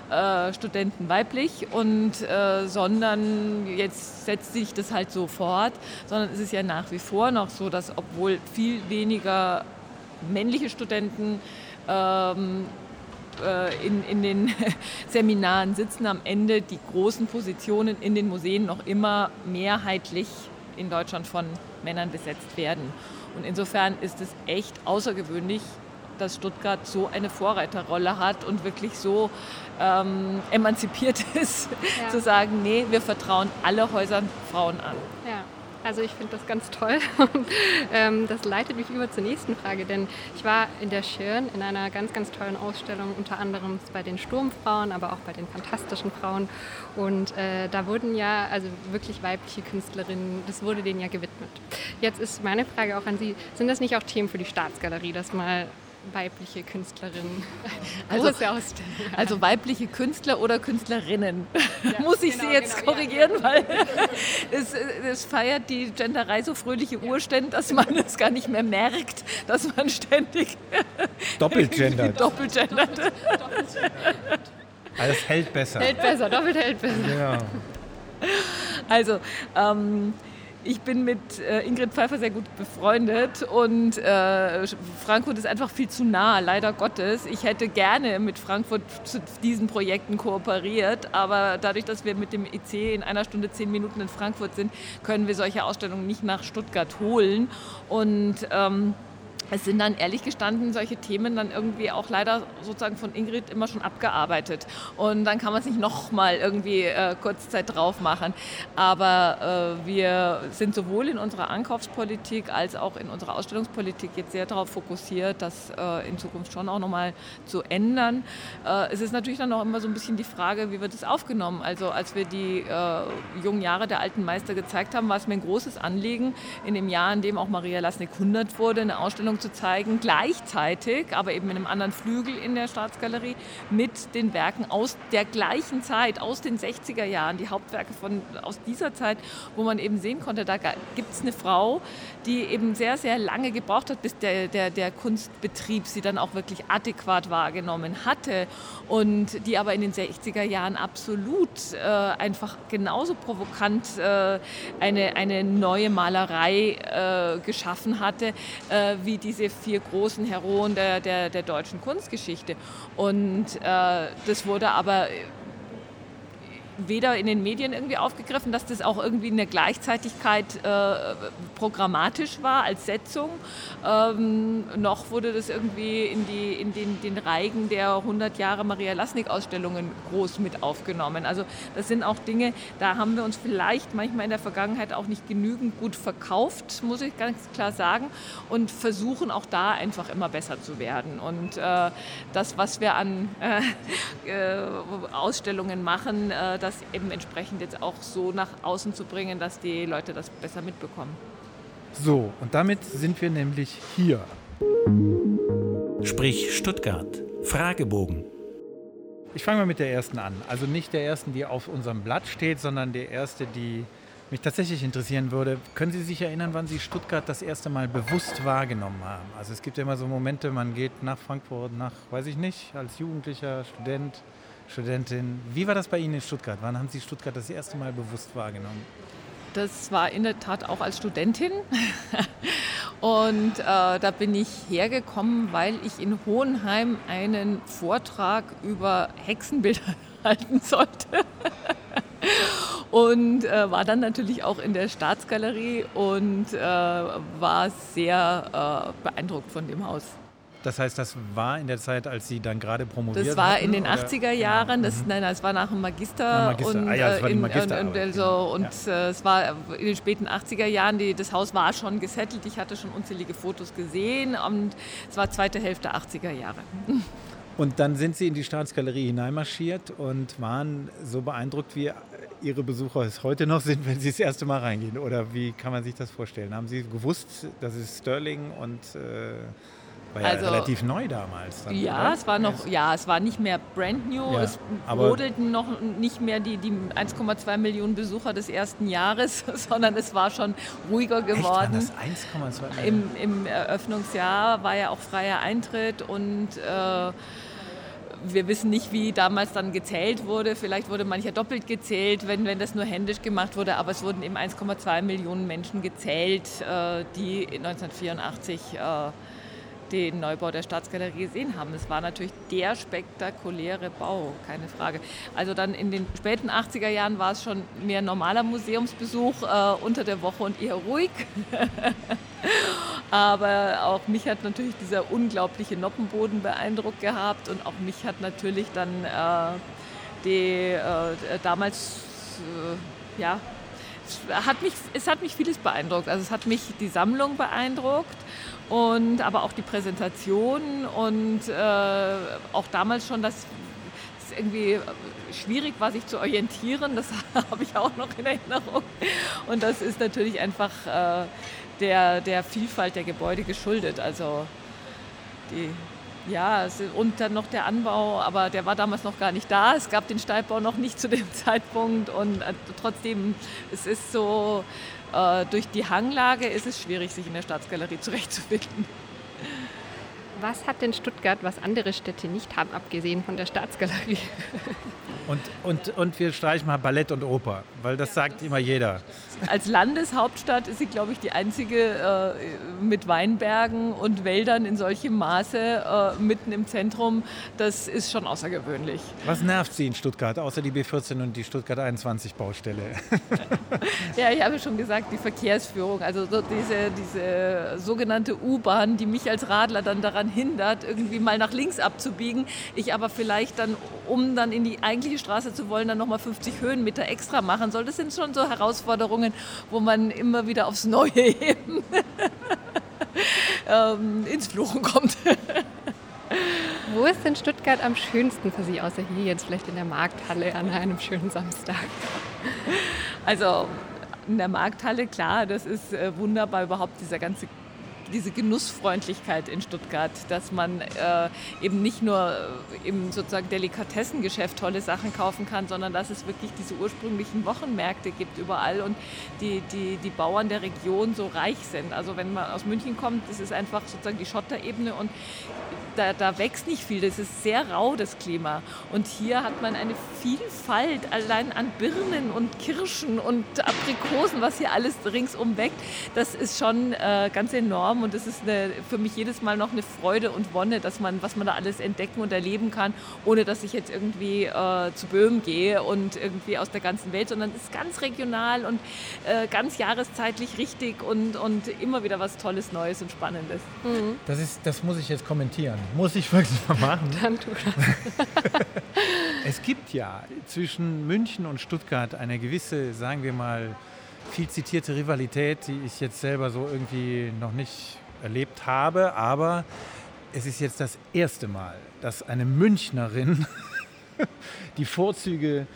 äh, Studenten weiblich und äh, sondern jetzt setzt sich das halt so fort, sondern es ist ja nach wie vor noch so, dass obwohl viel weniger männliche Studenten ähm, äh, in, in den (laughs) Seminaren sitzen am Ende die großen Positionen in den Museen noch immer mehrheitlich in Deutschland von Männern besetzt werden. Und insofern ist es echt außergewöhnlich, dass Stuttgart so eine Vorreiterrolle hat und wirklich so ähm, emanzipiert (laughs) ist, ja. zu sagen, nee, wir vertrauen alle Häusern Frauen an. Ja. Also ich finde das ganz toll. Und (laughs) ähm, das leitet mich über zur nächsten Frage, denn ich war in der Schirn in einer ganz, ganz tollen Ausstellung, unter anderem bei den Sturmfrauen, aber auch bei den fantastischen Frauen. Und äh, da wurden ja also wirklich weibliche Künstlerinnen, das wurde denen ja gewidmet. Jetzt ist meine Frage auch an Sie, sind das nicht auch Themen für die Staatsgalerie, dass mal weibliche Künstlerinnen. (laughs) Also, also weibliche Künstler oder Künstlerinnen. Ja, (laughs) Muss ich genau, Sie jetzt genau, korrigieren, ja. weil (laughs) es, es, feiert die Genderei so fröhliche Urstände, dass man es gar nicht mehr merkt, dass man ständig doppelgendert. doppelgendert. Alles hält besser. Hält besser, doppelt hält besser. Ja. Also, ähm, ich bin mit äh, Ingrid Pfeiffer sehr gut befreundet und äh, Frankfurt ist einfach viel zu nah, leider Gottes. Ich hätte gerne mit Frankfurt zu diesen Projekten kooperiert, aber dadurch, dass wir mit dem IC in einer Stunde zehn Minuten in Frankfurt sind, können wir solche Ausstellungen nicht nach Stuttgart holen. Und ähm, es sind dann ehrlich gestanden solche Themen dann irgendwie auch leider sozusagen von Ingrid immer schon abgearbeitet. Und dann kann man es nicht nochmal irgendwie äh, Kurzzeit drauf machen. Aber äh, wir sind sowohl in unserer Ankaufspolitik als auch in unserer Ausstellungspolitik jetzt sehr darauf fokussiert, das äh, in Zukunft schon auch nochmal zu ändern. Äh, es ist natürlich dann auch immer so ein bisschen die Frage, wie wird es aufgenommen? Also als wir die äh, jungen Jahre der alten Meister gezeigt haben, war es mir ein großes Anliegen, in dem Jahr, in dem auch Maria Lasnik 100 wurde, eine Ausstellung Ausstellung zu zeigen, gleichzeitig, aber eben in einem anderen Flügel in der Staatsgalerie, mit den Werken aus der gleichen Zeit, aus den 60er Jahren, die Hauptwerke von, aus dieser Zeit, wo man eben sehen konnte, da gibt es eine Frau, die eben sehr, sehr lange gebraucht hat, bis der, der, der Kunstbetrieb sie dann auch wirklich adäquat wahrgenommen hatte und die aber in den 60er Jahren absolut äh, einfach genauso provokant äh, eine, eine neue Malerei äh, geschaffen hatte, äh, wie diese vier großen Heroen der, der, der deutschen Kunstgeschichte. Und äh, das wurde aber weder in den Medien irgendwie aufgegriffen, dass das auch irgendwie eine Gleichzeitigkeit äh, programmatisch war als Setzung, ähm, noch wurde das irgendwie in, die, in den, den Reigen der 100 Jahre Maria Lasnik-Ausstellungen groß mit aufgenommen. Also das sind auch Dinge, da haben wir uns vielleicht manchmal in der Vergangenheit auch nicht genügend gut verkauft, muss ich ganz klar sagen, und versuchen auch da einfach immer besser zu werden. Und äh, das, was wir an äh, äh, Ausstellungen machen, äh, das eben entsprechend jetzt auch so nach außen zu bringen, dass die Leute das besser mitbekommen. So, und damit sind wir nämlich hier. Sprich Stuttgart. Fragebogen. Ich fange mal mit der ersten an. Also nicht der ersten, die auf unserem Blatt steht, sondern der erste, die mich tatsächlich interessieren würde. Können Sie sich erinnern, wann Sie Stuttgart das erste Mal bewusst wahrgenommen haben? Also es gibt ja immer so Momente, man geht nach Frankfurt, nach, weiß ich nicht, als Jugendlicher, Student, Studentin. Wie war das bei Ihnen in Stuttgart? Wann haben Sie Stuttgart das erste Mal bewusst wahrgenommen? Das war in der Tat auch als Studentin. (laughs) Und äh, da bin ich hergekommen, weil ich in Hohenheim einen Vortrag über Hexenbilder (laughs) halten sollte. (laughs) und äh, war dann natürlich auch in der Staatsgalerie und äh, war sehr äh, beeindruckt von dem Haus. Das heißt, das war in der Zeit, als Sie dann gerade promoviert haben? Das war hatten, in den oder? 80er Jahren, das, mhm. nein, das war nach dem Magister. Magister. Und, ah, ja, das war die in, Magisterarbeit, und, also, genau. und ja. äh, es war in den späten 80er Jahren, die, das Haus war schon gesettelt, ich hatte schon unzählige Fotos gesehen und es war zweite Hälfte 80er Jahre. (laughs) Und dann sind Sie in die Staatsgalerie hineinmarschiert und waren so beeindruckt, wie Ihre Besucher es heute noch sind, wenn Sie das erste Mal reingehen? Oder wie kann man sich das vorstellen? Haben Sie gewusst, das ist Sterling und äh, war ja Also, relativ neu damals? Dann, Ja, oder? es war noch, ja, es war nicht mehr brand new. Ja, es brodelten noch nicht mehr die, die 1,2 Millionen Besucher des ersten Jahres, (laughs) sondern es war schon ruhiger Echt, waren geworden. das 1,2 Millionen? Im, Im Eröffnungsjahr war ja auch freier Eintritt und äh, wir wissen nicht, wie damals dann gezählt wurde. Vielleicht wurde mancher doppelt gezählt, wenn, wenn das nur händisch gemacht wurde. Aber es wurden eben 1,2 Millionen Menschen gezählt, äh, die 1984 äh, den Neubau der Staatsgalerie gesehen haben. Es war natürlich der spektakuläre Bau, keine Frage. Also dann in den späten 80er Jahren war es schon mehr normaler Museumsbesuch äh, unter der Woche und eher ruhig. (laughs) Aber auch mich hat natürlich dieser unglaubliche Noppenboden beeindruckt gehabt und auch mich hat natürlich dann äh, die äh, damals äh, ja hat mich es hat mich vieles beeindruckt. Also es hat mich die Sammlung beeindruckt und aber auch die Präsentation und äh, auch damals schon das es irgendwie schwierig war, sich zu orientieren. Das (laughs) habe ich auch noch in Erinnerung. Und das ist natürlich einfach äh, der, der Vielfalt der Gebäude geschuldet. Also die, ja, und dann noch der Anbau, aber der war damals noch gar nicht da. Es gab den Steigbau noch nicht zu dem (laughs) Zeitpunkt und äh, trotzdem, es ist so, äh, durch die Hanglage ist es schwierig, sich in der Staatsgalerie zurechtzufinden. Was hat denn Stuttgart, was andere Städte nicht haben, abgesehen von der Staatsgalerie? Und, und, und wir streichen mal Ballett und Oper, weil das sagt immer jeder. Als Landeshauptstadt ist sie, glaube ich, die einzige äh, mit Weinbergen und Wäldern in solchem Maße äh, mitten im Zentrum. Das ist schon außergewöhnlich. Was nervt Sie in Stuttgart, außer die B14 und die Stuttgart 21 Baustelle? (laughs) Ja, ich habe schon gesagt, die Verkehrsführung, also so diese, diese sogenannte U-Bahn, die mich als Radler dann daran hindert, irgendwie mal nach links abzubiegen. Ich aber vielleicht dann, um dann in die eigentliche Straße zu wollen, dann nochmal 50 Höhenmeter extra machen soll. Das sind schon so Herausforderungen, wo man immer wieder aufs Neue (laughs) eben ähm, ins Fluchen kommt. (laughs) Wo ist denn Stuttgart am schönsten für Sie, außer hier jetzt vielleicht in der Markthalle an einem schönen Samstag? Also in der Markthalle, klar, das ist äh, wunderbar überhaupt dieser ganze diese Genussfreundlichkeit in Stuttgart, dass man äh, eben nicht nur äh, im sozusagen Delikatessengeschäft tolle Sachen kaufen kann, sondern dass es wirklich diese ursprünglichen Wochenmärkte gibt überall und die, die, die Bauern der Region so reich sind. Also wenn man aus München kommt, das ist einfach sozusagen die Schotterebene und da, da wächst nicht viel, das ist sehr rau, das Klima. Und hier hat man eine Vielfalt allein an Birnen und Kirschen und Aprikosen, was hier alles ringsum wächst. Das ist schon äh, ganz enorm und das ist eine, für mich jedes Mal noch eine Freude und Wonne, dass man, was man da alles entdecken und erleben kann, ohne dass ich jetzt irgendwie äh, zu Böhmen gehe und irgendwie aus der ganzen Welt, sondern es ist ganz regional und äh, ganz jahreszeitlich richtig und, und immer wieder was Tolles, Neues und Spannendes. Mhm. Das, ist, das muss ich jetzt kommentieren. Muss ich wirklich mal machen. Dann tu das. (laughs) es gibt ja zwischen München und Stuttgart eine gewisse, sagen wir mal, viel zitierte Rivalität, die ich jetzt selber so irgendwie noch nicht erlebt habe. Aber es ist jetzt das erste Mal, dass eine Münchnerin (laughs) die Vorzüge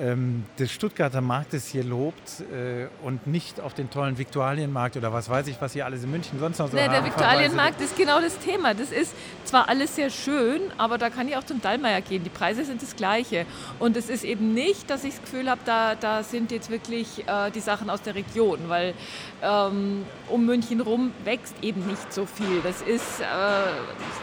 ähm, des Stuttgarter Marktes hier lobt äh, und nicht auf den tollen Viktualienmarkt oder was weiß ich, was hier alles in München sonst noch so nee, haben. Der Viktualienmarkt ist genau das Thema. Das ist zwar alles sehr schön, aber da kann ich auch zum Dallmayr gehen. Die Preise sind das gleiche. Und es ist eben nicht, dass ich das Gefühl habe, da, da sind jetzt wirklich äh, die Sachen aus der Region, weil ähm, um München rum wächst eben nicht so viel. Das ist, äh,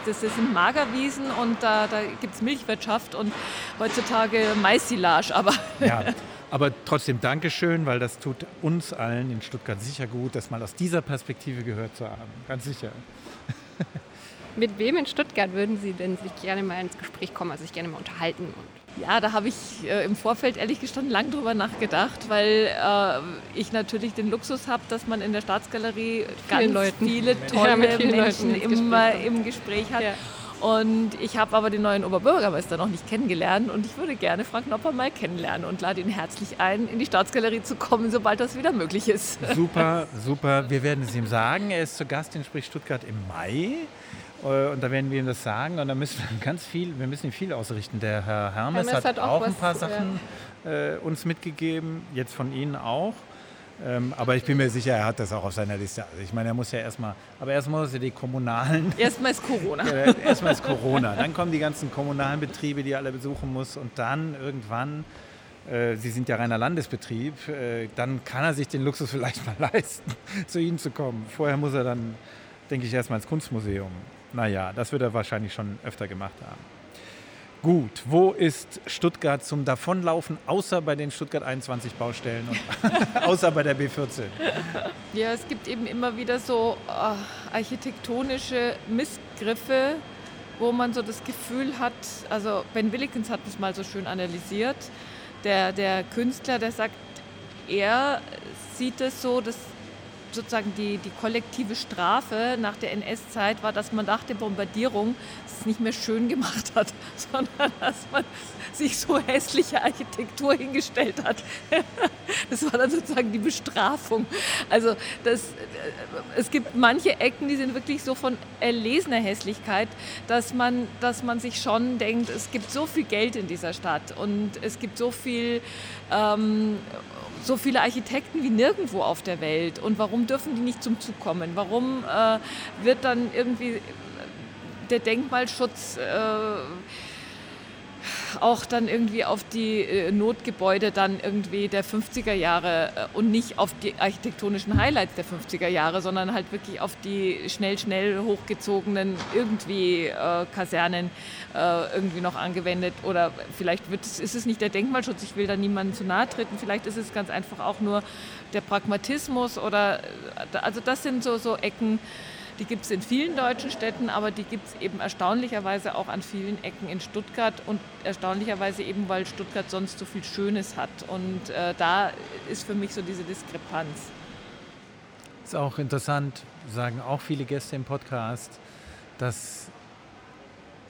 das sind Magerwiesen und da, da gibt es Milchwirtschaft und heutzutage Maissilage, aber ja, aber trotzdem Dankeschön, weil das tut uns allen in Stuttgart sicher gut, das mal aus dieser Perspektive gehört zu haben. Ganz sicher. (laughs) Mit wem in Stuttgart würden Sie denn sich gerne mal ins Gespräch kommen, also sich gerne mal unterhalten? ja, da habe ich äh, im Vorfeld ehrlich gestanden lang drüber nachgedacht, weil äh, ich natürlich den Luxus habe, dass man in der Staatsgalerie ganz Leuten. viele tolle ja, Menschen immer im Gespräch hat. Ja. Und ich habe aber den neuen Oberbürgermeister noch nicht kennengelernt und ich würde gerne Frank Nopper mal kennenlernen und lade ihn herzlich ein, in die Staatsgalerie zu kommen, sobald das wieder möglich ist. Super, (laughs) super. Wir werden es ihm sagen. Er ist zu Gast in Sprich Stuttgart im Mai. Äh, und da werden wir ihm das sagen und da müssen wir ganz viel, wir müssen ihm viel ausrichten. Der Herr Hermes, Hermes hat, hat, auch, auch ein paar Sachen ja. äh, uns mitgegeben, jetzt von Ihnen auch. Ähm, aber ich bin mir sicher, er hat das auch auf seiner Liste. Also ich meine, er muss ja erstmal, aber erstmal muss er die kommunalen. (laughs) Erstmal ist Corona. erstmal ist Corona. Dann kommen die ganzen kommunalen Betriebe, die er alle besuchen muss. Und dann irgendwann, äh, Sie sind ja reiner Landesbetrieb, äh, dann kann er sich den Luxus vielleicht mal (laughs) leisten, zu Ihnen zu kommen. Vorher muss er dann, denke ich, erstmal ins Kunstmuseum. Naja, das wird er wahrscheinlich schon öfter gemacht haben. Gut, wo ist Stuttgart zum Davonlaufen, außer bei den Stuttgart 21 Baustellen und (laughs) außer bei der B14? Ja, es gibt eben immer wieder so äh, architektonische Missgriffe, wo man so das Gefühl hat, also Ben Willikens hat das mal so schön analysiert, der, der Künstler, der sagt, er sieht es so, dass sozusagen die, die kollektive Strafe nach der NS-Zeit war, dass man nach der Bombardierung es nicht mehr schön gemacht hat, (laughs) sondern dass man sich so hässliche Architektur hingestellt hat. (laughs) Das war dann sozusagen die Bestrafung. Also das, äh, es gibt manche Ecken, die sind wirklich so von erlesener Hässlichkeit, dass man, dass man sich schon denkt, es gibt so viel Geld in dieser Stadt und es gibt so viel ähm, so viele Architekten wie nirgendwo auf der Welt. Und warum dürfen die nicht zum Zug kommen? Warum äh, wird dann irgendwie der Denkmalschutz äh, auch dann irgendwie auf die äh, Notgebäude dann irgendwie der 50er Jahre äh, und nicht auf die architektonischen Highlights der 50er Jahre, sondern halt wirklich auf die schnell, schnell hochgezogenen irgendwie äh, Kasernen äh, irgendwie noch angewendet. Oder vielleicht wird es, ist es nicht der Denkmalschutz, ich will da niemandem zu nahe treten, vielleicht ist es ganz einfach auch nur der Pragmatismus oder also das sind so, so Ecken, die gibt es in vielen deutschen Städten, aber die gibt es eben erstaunlicherweise auch an vielen Ecken in Stuttgart und erstaunlicherweise eben, weil Stuttgart sonst so viel Schönes hat. Und äh, da ist für mich so diese Diskrepanz. Ist auch interessant, sagen auch viele Gäste im Podcast, dass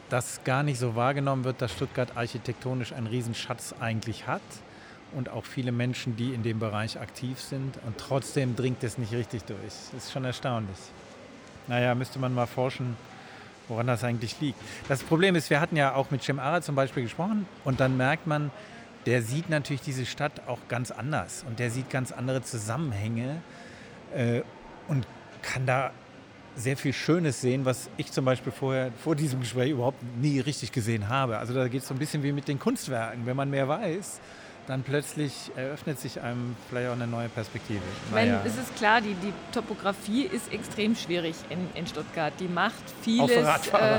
das gar nicht so wahrgenommen wird, dass Stuttgart architektonisch einen Riesenschatz eigentlich hat und auch viele Menschen, die in dem Bereich aktiv sind und trotzdem dringt es nicht richtig durch. Das ist schon erstaunlich. Naja, müsste man mal forschen, woran das eigentlich liegt. Das Problem ist, wir hatten ja auch mit Cem Ara zum Beispiel gesprochen und dann merkt man, der sieht natürlich diese Stadt auch ganz anders und der sieht ganz andere Zusammenhänge äh, und kann da sehr viel Schönes sehen, was ich zum Beispiel vorher vor diesem Gespräch überhaupt nie richtig gesehen habe. Also da geht es so ein bisschen wie mit den Kunstwerken. Wenn man mehr weiß, dann plötzlich eröffnet sich einem vielleicht auch eine neue Perspektive. Wenn, es ist klar, die, die Topografie ist extrem schwierig in, in Stuttgart. Die macht vieles. Auch für Radfahrer.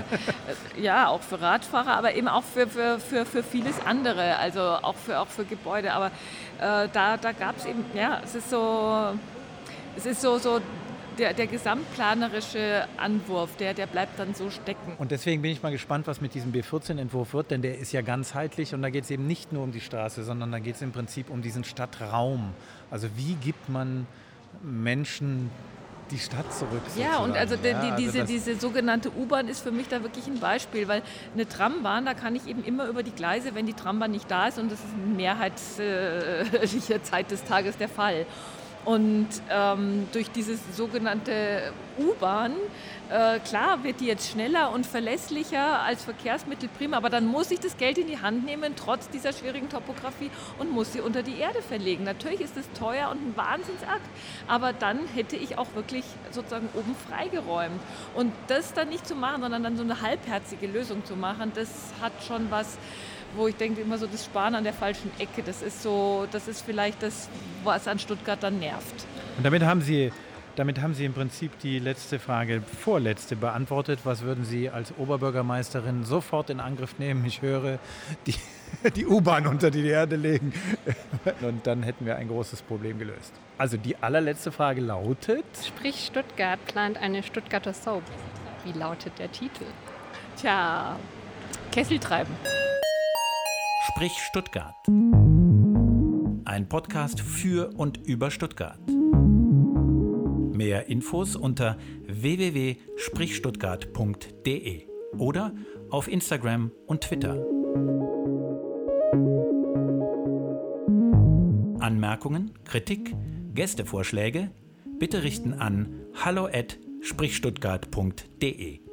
Äh, ja, auch für Radfahrer, aber eben auch für, für, für, für vieles andere, also auch für, auch für Gebäude. Aber äh, da, da gab es eben, ja, es ist so, es ist so, so der, der gesamtplanerische Anwurf, der, der bleibt dann so stecken. Und deswegen bin ich mal gespannt, was mit diesem B14-Entwurf wird, denn der ist ja ganzheitlich und da geht es eben nicht nur um die Straße, sondern da geht es im Prinzip um diesen Stadtraum. Also wie gibt man Menschen die Stadt zurück. Ja, und also, die, ja, also diese, diese sogenannte U-Bahn ist für mich da wirklich ein Beispiel, weil eine Trambahn, da kann ich eben immer über die Gleise, wenn die Trambahn nicht da ist, und das ist in mehrheitlicher (laughs) Zeit des Tages der Fall. Und ähm, durch diese sogenannte U-Bahn, äh, klar wird die jetzt schneller und verlässlicher als Verkehrsmittel prima, aber dann muss ich das Geld in die Hand nehmen, trotz dieser schwierigen Topografie und muss sie unter die Erde verlegen. Natürlich ist es teuer und ein Wahnsinnsakt, aber dann hätte ich auch wirklich sozusagen oben freigeräumt. Und das dann nicht zu machen, sondern dann so eine halbherzige Lösung zu machen, das hat schon was wo ich denke immer so das Sparen an der falschen Ecke, das ist so, das ist vielleicht das, was an Stuttgart dann nervt. Und damit haben Sie, damit haben Sie im Prinzip die letzte Frage, vorletzte beantwortet. Was würden Sie als Oberbürgermeisterin sofort in Angriff nehmen? Ich höre, die, (laughs) die U-Bahn unter die Erde legen. (laughs) Und dann hätten wir ein großes Problem gelöst. Also die allerletzte Frage lautet. Sprich, Stuttgart plant eine Stuttgarter Soap. Wie lautet der Titel? Tja, Kessel treiben. Sprich Stuttgart. Ein Podcast für und über Stuttgart. Mehr Infos unter www.sprichstuttgart.de oder auf Instagram und Twitter. Anmerkungen, Kritik, Gästevorschläge bitte richten an hallo@sprichstuttgart.de.